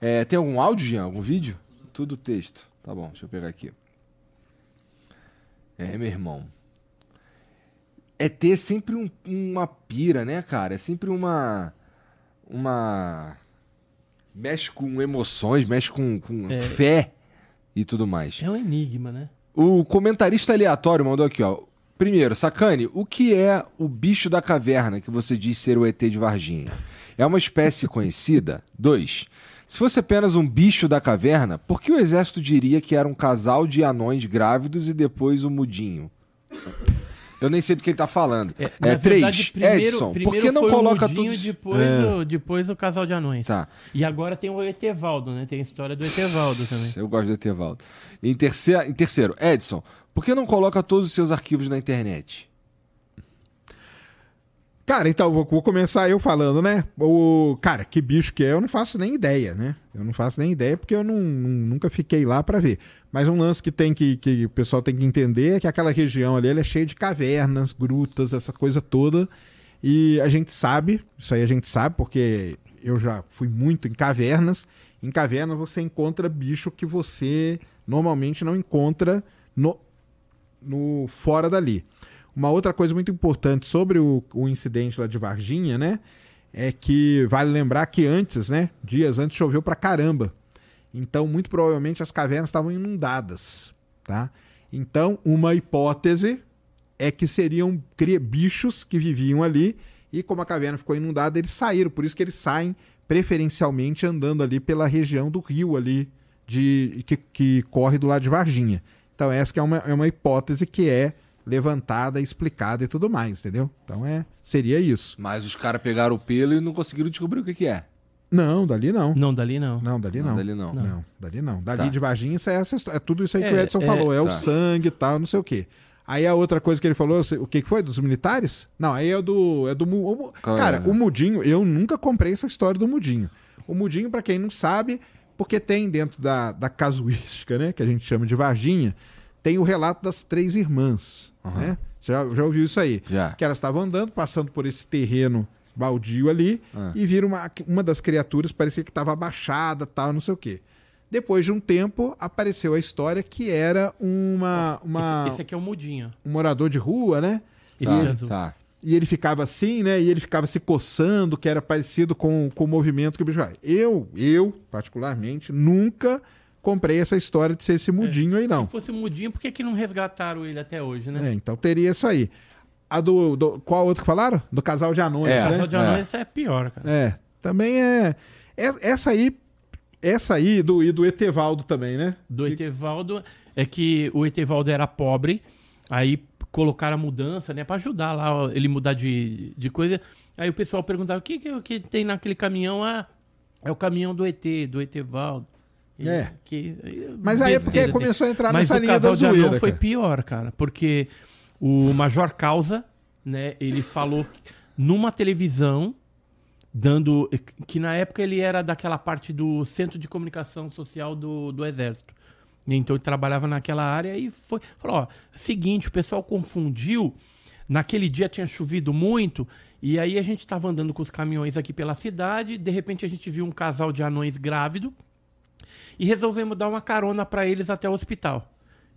É, tem algum áudio, Jean? Algum vídeo? Tudo texto. Tá bom, deixa eu pegar aqui. É, meu irmão. É ter sempre um- uma pira, né, cara? É sempre uma. Uma. Mexe com emoções, mexe com, com É. fé e tudo mais. É um enigma, né? O comentarista aleatório mandou aqui, ó. Primeiro, Sacane, o que é o bicho da caverna que você diz ser o ET de Varginha? É uma espécie conhecida? Dois, se fosse apenas um bicho da caverna, por que o exército diria que era um casal de anões grávidos e depois o mudinho? Eu nem sei do que ele tá falando. É, na três, verdade, primeiro- Edson, por primeiro que não coloca todos... Depois, É. o, depois o casal de anões. Tá. E agora tem o Etevaldo, né? Tem a história do Etevaldo também. Eu gosto do Etevaldo. Em terceiro, em terceiro, Edson, por que não coloca todos os seus arquivos na internet? Cara, então, vou, vou começar eu falando, né? O, cara, que bicho que é, eu não faço nem ideia, né? Eu não faço nem ideia porque eu não, nunca fiquei lá pra ver. Mas um lance que tem que, que o pessoal tem que entender é que aquela região ali é cheia de cavernas, grutas, essa coisa toda. E a gente sabe, isso aí a gente sabe, porque eu já fui muito em cavernas. Em cavernas você encontra bicho que você normalmente não encontra no, no fora dali. Uma outra coisa muito importante sobre o, o incidente lá de Varginha, né? É que vale lembrar que antes, né? Dias antes choveu pra caramba. Então, muito provavelmente as cavernas estavam inundadas, tá? Então, uma hipótese é que seriam bichos que viviam ali e como a caverna ficou inundada, eles saíram. Por isso que eles saem preferencialmente andando ali pela região do rio ali de que, que corre do lado de Varginha. Então, essa é uma, é uma hipótese que é levantada, explicada e tudo mais, entendeu? Então, é seria isso. Mas os caras pegaram o pelo e não conseguiram descobrir o que, que é. Não, dali não. Não, dali não. Não, dali Não, não. dali não. Não, dali não. Dali Tá. de Varginha, isso é, essa é tudo isso aí que o É, Edson é, falou. É o tá. sangue e tal, não sei o quê. Aí a outra coisa que ele falou, o que foi? Dos militares? Não, aí é o do. É do o mu- Cara. o Mudinho, eu nunca comprei essa história do Mudinho. O Mudinho, pra quem não sabe, porque tem dentro da, da casuística, né? Que a gente chama de Varginha, tem o relato das três irmãs. Né? Você já, já ouviu isso aí? Já. Que elas estavam andando, passando por esse terreno baldio ali, Ah. e viram uma, uma das criaturas, parecia que estava abaixada, tal, não sei o quê. Depois de um tempo, apareceu a história que era uma, uma, Esse, esse aqui é o Mudinho. um morador de rua, né? Tá, de azul. tá. E ele ficava assim, né? E ele ficava se coçando, que era parecido com, com o movimento que o bicho faz. Eu, eu, particularmente, nunca comprei essa história de ser esse mudinho aí, não. Se fosse o Mudinho, por que, que não resgataram ele até hoje, né? É, então teria isso aí. A do, do- Qual outro que falaram? Do casal de anões, É. O né? casal de É. anões é pior, cara. É, também é, é- Essa aí. Essa aí do, e do Etevaldo também, né? Do Etevaldo é que o Etevaldo era pobre, aí colocaram a mudança, né, Pra ajudar lá ele mudar de, de coisa. Aí o pessoal perguntava: o que, que, o que tem naquele caminhão? Ah, é o caminhão do ET, do Etevaldo. É. que- Mas aí é porque besteira, começou a entrar Mas nessa o linha da casal de anão zoeira. foi cara. pior, cara, porque o Major Causa, né, ele falou numa televisão dando. Que na época ele era daquela parte do Centro de Comunicação Social do, do Exército. Então ele trabalhava naquela área e foi. Falou: ó, seguinte, o pessoal confundiu. Naquele dia tinha chovido muito, e aí a gente estava andando com os caminhões aqui pela cidade, de repente a gente viu um casal de anões grávido e resolvemos dar uma carona para eles até o hospital.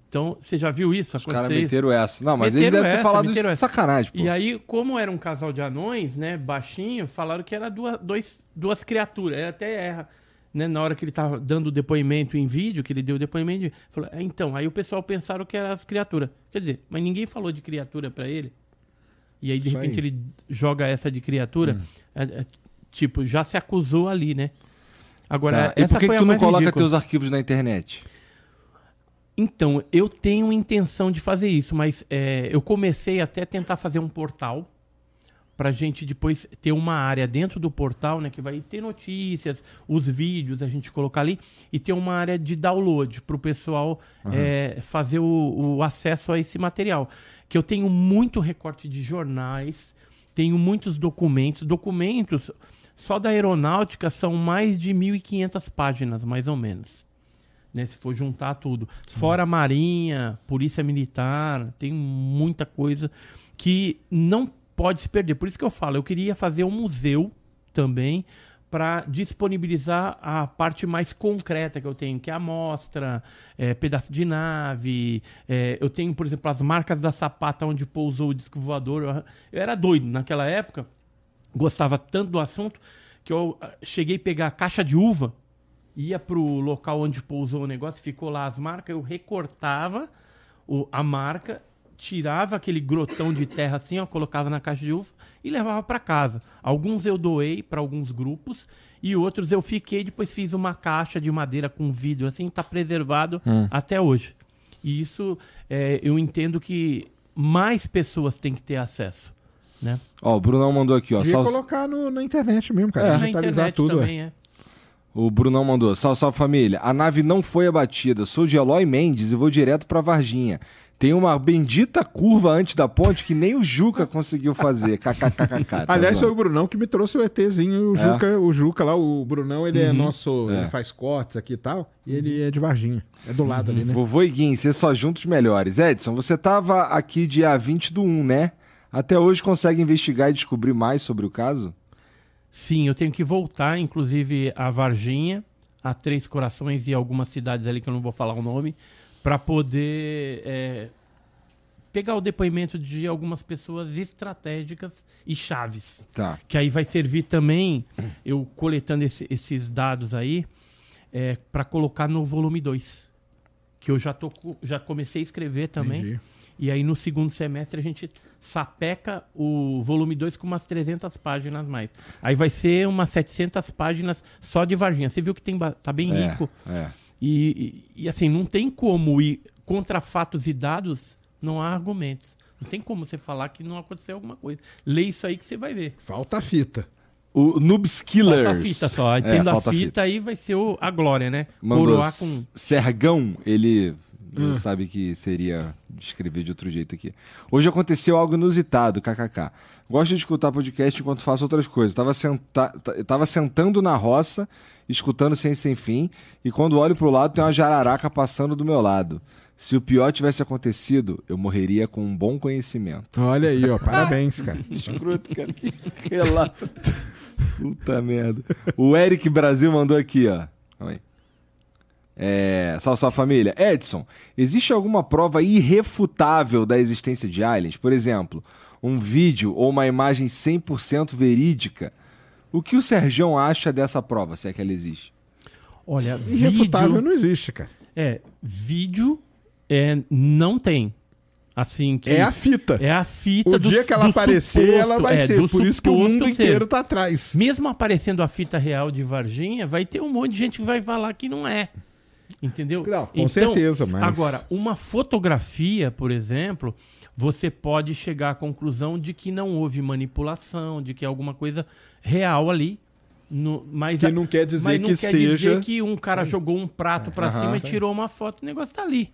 Então, você já viu isso? Os caras acontecer meteram essa. Não, mas Meteram eles devem ter falado isso de sacanagem, pô. E aí, como era um casal de anões, né, baixinho, falaram que era duas, dois, duas criaturas. Ele até erra. Né, na hora que ele tava dando o depoimento em vídeo, que ele deu o depoimento, falou, "É, então, aí o pessoal pensaram que eram as criaturas. Quer dizer, mas ninguém falou de criatura pra ele. E aí, de Isso repente, aí. ele joga essa de criatura. É, é, tipo, já se acusou ali, né? Agora, Tá. E por que, que tu não coloca ridícula. teus arquivos na internet? Então, eu tenho intenção de fazer isso, mas é, eu comecei até a tentar fazer um portal pra gente depois ter uma área dentro do portal, né, que vai ter notícias, os vídeos a gente colocar ali e ter uma área de download pessoal é, fazer o, o acesso a esse material. Que eu tenho muito recorte de jornais, tenho muitos documentos, documentos só da aeronáutica são mais de 1.500 páginas, mais ou menos né, se for juntar tudo. Fora a Marinha, Polícia Militar, tem muita coisa que não pode se perder. Por isso que eu falo, eu queria fazer um museu também para disponibilizar a parte mais concreta que eu tenho, que é a amostra, é, pedaço de nave. é, eu tenho, por exemplo, as marcas da sapata onde pousou o disco voador. Eu, eu era doido naquela época, gostava tanto do assunto que eu ah, cheguei a pegar a caixa de uva ia pro local onde pousou o negócio, ficou lá as marcas, eu recortava o- a marca, tirava aquele grotão de terra assim, ó, colocava na caixa de uva e levava para casa. Alguns eu doei para alguns grupos e outros eu fiquei, depois fiz uma caixa de madeira com vidro assim, tá preservado até hoje. E isso é, eu entendo que mais pessoas têm que ter acesso, né? Ó, o Brunão mandou aqui, ó. Devia Sal- colocar no- na internet mesmo, cara. Na Digitalizar tudo. é. também é. O Brunão mandou. Salve, salve família. A nave não foi abatida. Sou de Eloy Mendes e vou direto pra Varginha. Tem uma bendita curva antes da ponte que nem o Juca conseguiu fazer. KKKK. Tá Aliás, foi o Brunão que me trouxe o ETzinho, o É? Juca, o Juca lá, o Brunão, ele é nosso, É. ele faz cortes aqui e tal, e ele é de Varginha. É do lado ali, né? Vovô e Guin, vocês só juntos melhores. Edson, você tava aqui dia 20 do 1, né? Até hoje consegue investigar e descobrir mais sobre o caso? Sim, eu tenho que voltar, inclusive, a Varginha, a Três Corações e algumas cidades ali que eu não vou falar o nome, para poder é, pegar o depoimento de algumas pessoas estratégicas e chaves. Tá. Que aí vai servir também, eu coletando esse- esses dados aí, para colocar no volume 2. Que eu já, tô, já comecei a escrever também. Entendi. E aí no segundo semestre a gente sapeca o volume 2 com umas 300 páginas mais. Aí vai ser umas 700 páginas só de Varginha. Você viu que tem, tá bem É, rico. é. E, e, e, assim, não tem como ir contra fatos e dados, não há argumentos. Não tem como você falar que não aconteceu alguma coisa. Lê isso aí que você vai ver. Falta a fita. O Noobs Killers. Falta a fita só. Aí É, tendo a falta fita, aí vai ser o- a glória, né? Mandou Coroar com... Sergão, ele não sabe que seria escrever de outro jeito aqui. Hoje aconteceu algo inusitado, kkk. Gosto de escutar podcast enquanto faço outras coisas. Tava, senta... tava sentando na roça, escutando sem sem fim, e quando olho pro lado tem uma jararaca passando do meu lado. Se o pior tivesse acontecido, eu morreria com um bom conhecimento. Olha aí, ó. Parabéns, cara. Escroto, cara. Que relato. Puta merda. O Eric Brasil mandou aqui, ó. Calma aí. É, salve, salve família. Edson, existe alguma prova irrefutável da existência de aliens? Por exemplo, um vídeo ou uma imagem 100% verídica? O que o Serjão acha dessa prova, se é que ela existe? Olha, Irrefutável vídeo... não existe, cara. É, vídeo é, não tem. Assim que... É a fita. É a fita o do dia que ela aparecer, suposto, ela vai é, ser. Por isso que o mundo ser. inteiro tá atrás. Mesmo aparecendo a fita real de Varginha, vai ter um monte de gente que vai falar que não é. Entendeu? Não, com certeza, mas- Agora, uma fotografia, por exemplo, você pode chegar à conclusão de que não houve manipulação, de que é alguma coisa real ali. No, mas Que não quer dizer não que quer seja- dizer que um cara jogou um prato pra Aham. cima e tirou uma foto, o negócio tá ali.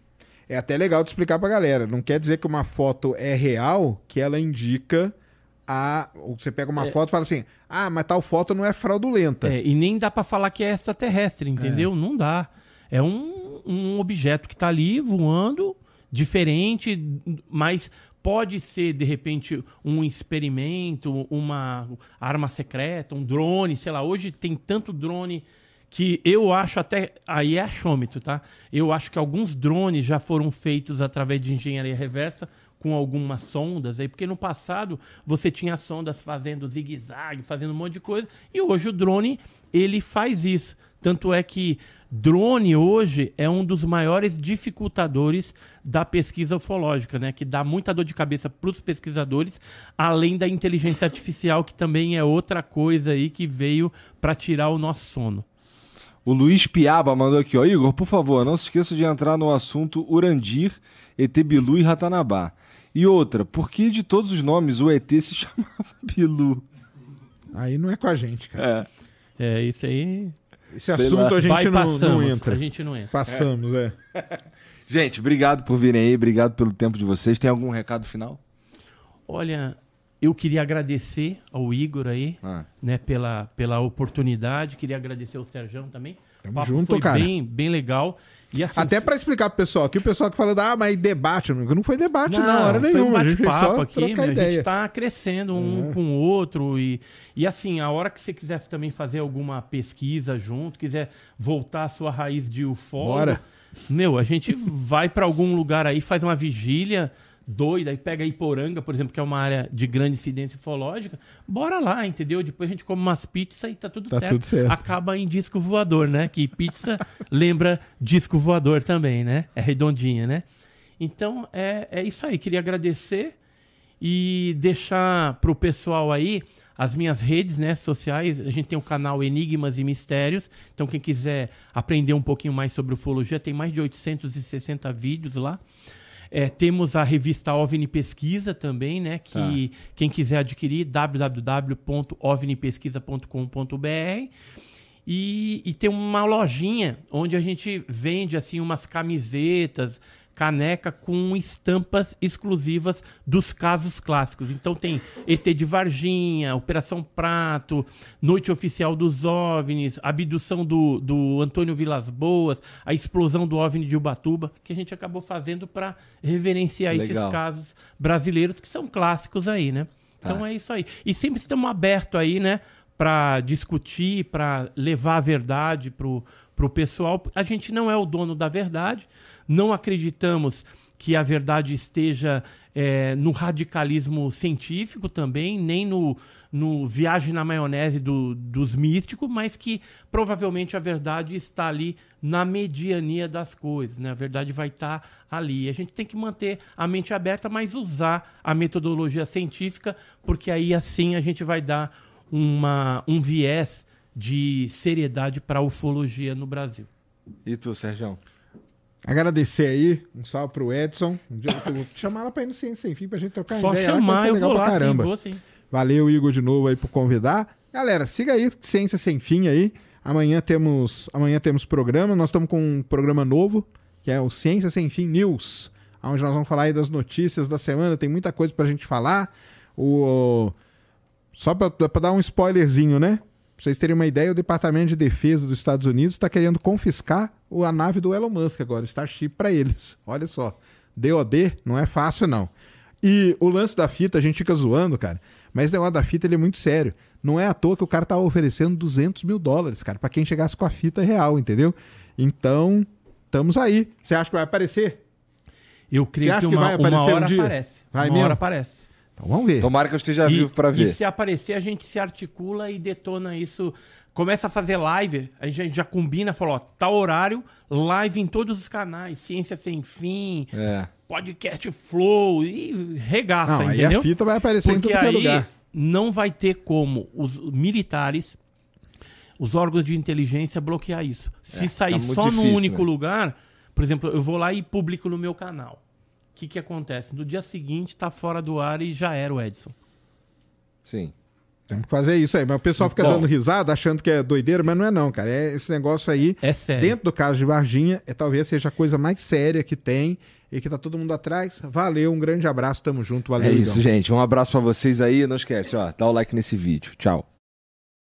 É até legal de explicar pra galera. Não quer dizer que uma foto é real, que ela indica a. Você pega uma foto e fala assim: ah, mas tal foto não é fraudulenta. É, e nem dá pra falar que é extraterrestre, entendeu? Não dá. É um, um objeto que tá ali voando, diferente, mas pode ser, de repente, um experimento, uma arma secreta, um drone, sei lá. Hoje tem tanto drone que eu acho até. Aí é achômetro, tá? Eu acho que alguns drones já foram feitos através de engenharia reversa com algumas sondas aí, porque no passado você tinha sondas fazendo zigue-zague, fazendo um monte de coisa, e hoje o drone ele faz isso. Tanto é que drone hoje é um dos maiores dificultadores da pesquisa ufológica, né? Que dá muita dor de cabeça para os pesquisadores, além da inteligência artificial, que também é outra coisa aí que veio para tirar o nosso sono. O Luiz Piaba mandou aqui, ó. Igor, por favor, não se esqueça de entrar no assunto Urandir, Etebilu e Ratanabá. E outra, por que de todos os nomes o ET se chamava Bilu? Aí não é com a gente, cara. É, isso aí Esse Sei assunto lá. a gente vai não, passamos, não entra. a gente não entra. Passamos, é. Gente, obrigado por virem aí, obrigado pelo tempo de vocês. Tem algum recado final? Olha, eu queria agradecer ao Igor aí, Ah. né, pela, pela oportunidade. Queria agradecer ao Serjão também. Tamo o papo junto, foi cara. bem, bem legal. Assim, Até pra explicar pro pessoal aqui, o pessoal que falando, ah, mas debate, não não foi debate, não, Não, hora foi nenhuma. um a gente fez bate-papo só aqui, meu, a gente tá crescendo um É. com o outro e, e assim, a hora que você quiser também fazer alguma pesquisa junto, quiser voltar à sua raiz de ufólogo, Bora. meu, a gente vai pra algum lugar aí, faz uma vigília doida, aí pega Iporanga, por exemplo, que é uma área de grande incidência ufológica, bora lá, entendeu? Depois a gente come umas pizzas e tá tudo Tá certo. tudo certo. Acaba em disco voador, né? Que pizza lembra disco voador também, né? É redondinha, né? Então, é, é isso aí. Queria agradecer e deixar pro pessoal aí as minhas redes né, sociais. A gente tem o canal Enigmas e Mistérios. Então, quem quiser aprender um pouquinho mais sobre ufologia, tem mais de 860 vídeos lá. É, temos a revista OVNI Pesquisa também, né? Que quem quiser adquirir, www.ovnipesquisa.com.br. E, e tem uma lojinha onde a gente vende assim umas camisetas, caneca com estampas exclusivas dos casos clássicos. Então tem ET de Varginha, Operação Prato, Noite Oficial dos OVNIs, abdução do, do Antônio Vilas Boas, a explosão do OVNI de Ubatuba, que a gente acabou fazendo para reverenciar esses Legal. casos brasileiros que são clássicos aí, né? Então Tá. é isso aí. E sempre estamos abertos aí, né? Para discutir, para levar a verdade pro, pro pessoal. A gente não é o dono da verdade, não acreditamos que a verdade esteja é, no radicalismo científico também, nem no, no viagem na maionese do- dos místicos, mas que provavelmente a verdade está ali na mediania das coisas, né? A verdade vai estar ali. A gente tem que manter a mente aberta, mas usar a metodologia científica, porque aí assim a gente vai dar uma, um viés de seriedade para a ufologia no Brasil. E tu, Sérgio? Agradecer aí, um salve pro Edson. Um dia eu vou chamar ela pra ir no Ciência Sem Fim pra gente trocar Só ideia. lá, chamar, ser eu legal vou pra lá, sim, caramba. vou sim. Valeu, Igor, de novo aí por convidar. Galera, siga aí, Ciência Sem Fim aí. Amanhã temos, amanhã temos programa. Nós estamos com um programa novo, que é o Ciência Sem Fim News, onde nós vamos falar aí das notícias da semana. Tem muita coisa pra gente falar. O... Só pra, pra dar um spoilerzinho, né? Pra vocês terem uma ideia, o Departamento de Defesa dos Estados Unidos está querendo confiscar o- a nave do Elon Musk agora, o Starship, pra eles. Olha só. DOD não é fácil, não. E o lance da fita, a gente fica zoando, cara. Mas esse negócio da fita ele é muito sério. Não é à toa que o cara tá oferecendo 200 mil dólares, cara, pra quem chegasse com a fita real, entendeu? Então, estamos aí. Você acha que vai aparecer? Eu creio que que uma, vai uma aparecer um hora dia? aparece. Vai uma mesmo? hora aparece. Então vamos ver. Tomara que eu esteja vivo pra E ver. se aparecer, a gente se articula e detona isso. Começa a fazer live, a gente já combina, fala, ó, tá horário, live em todos os canais, Ciência Sem Fim, É. Podcast Flow, e regaça, Não, aí entendeu? a fita vai aparecer Porque em tudo que é aí lugar. não vai ter como os militares, os órgãos de inteligência bloquear isso. Se É, sair só num difícil, único né? lugar, por exemplo, eu vou lá e publico no meu canal. O que, que acontece? No dia seguinte tá fora do ar e já era o Edson. Sim. Temos que fazer isso aí. Mas o pessoal fica Bom. dando risada, achando que é doideira, mas não é não, cara. É esse negócio aí, É sério. dentro do caso de Varginha, é, talvez seja a coisa mais séria que tem e que tá todo mundo atrás. Valeu, um grande abraço, tamo junto, valeu. É isso, gente. Um abraço pra vocês aí. Não esquece, ó, dá o like nesse vídeo. Tchau.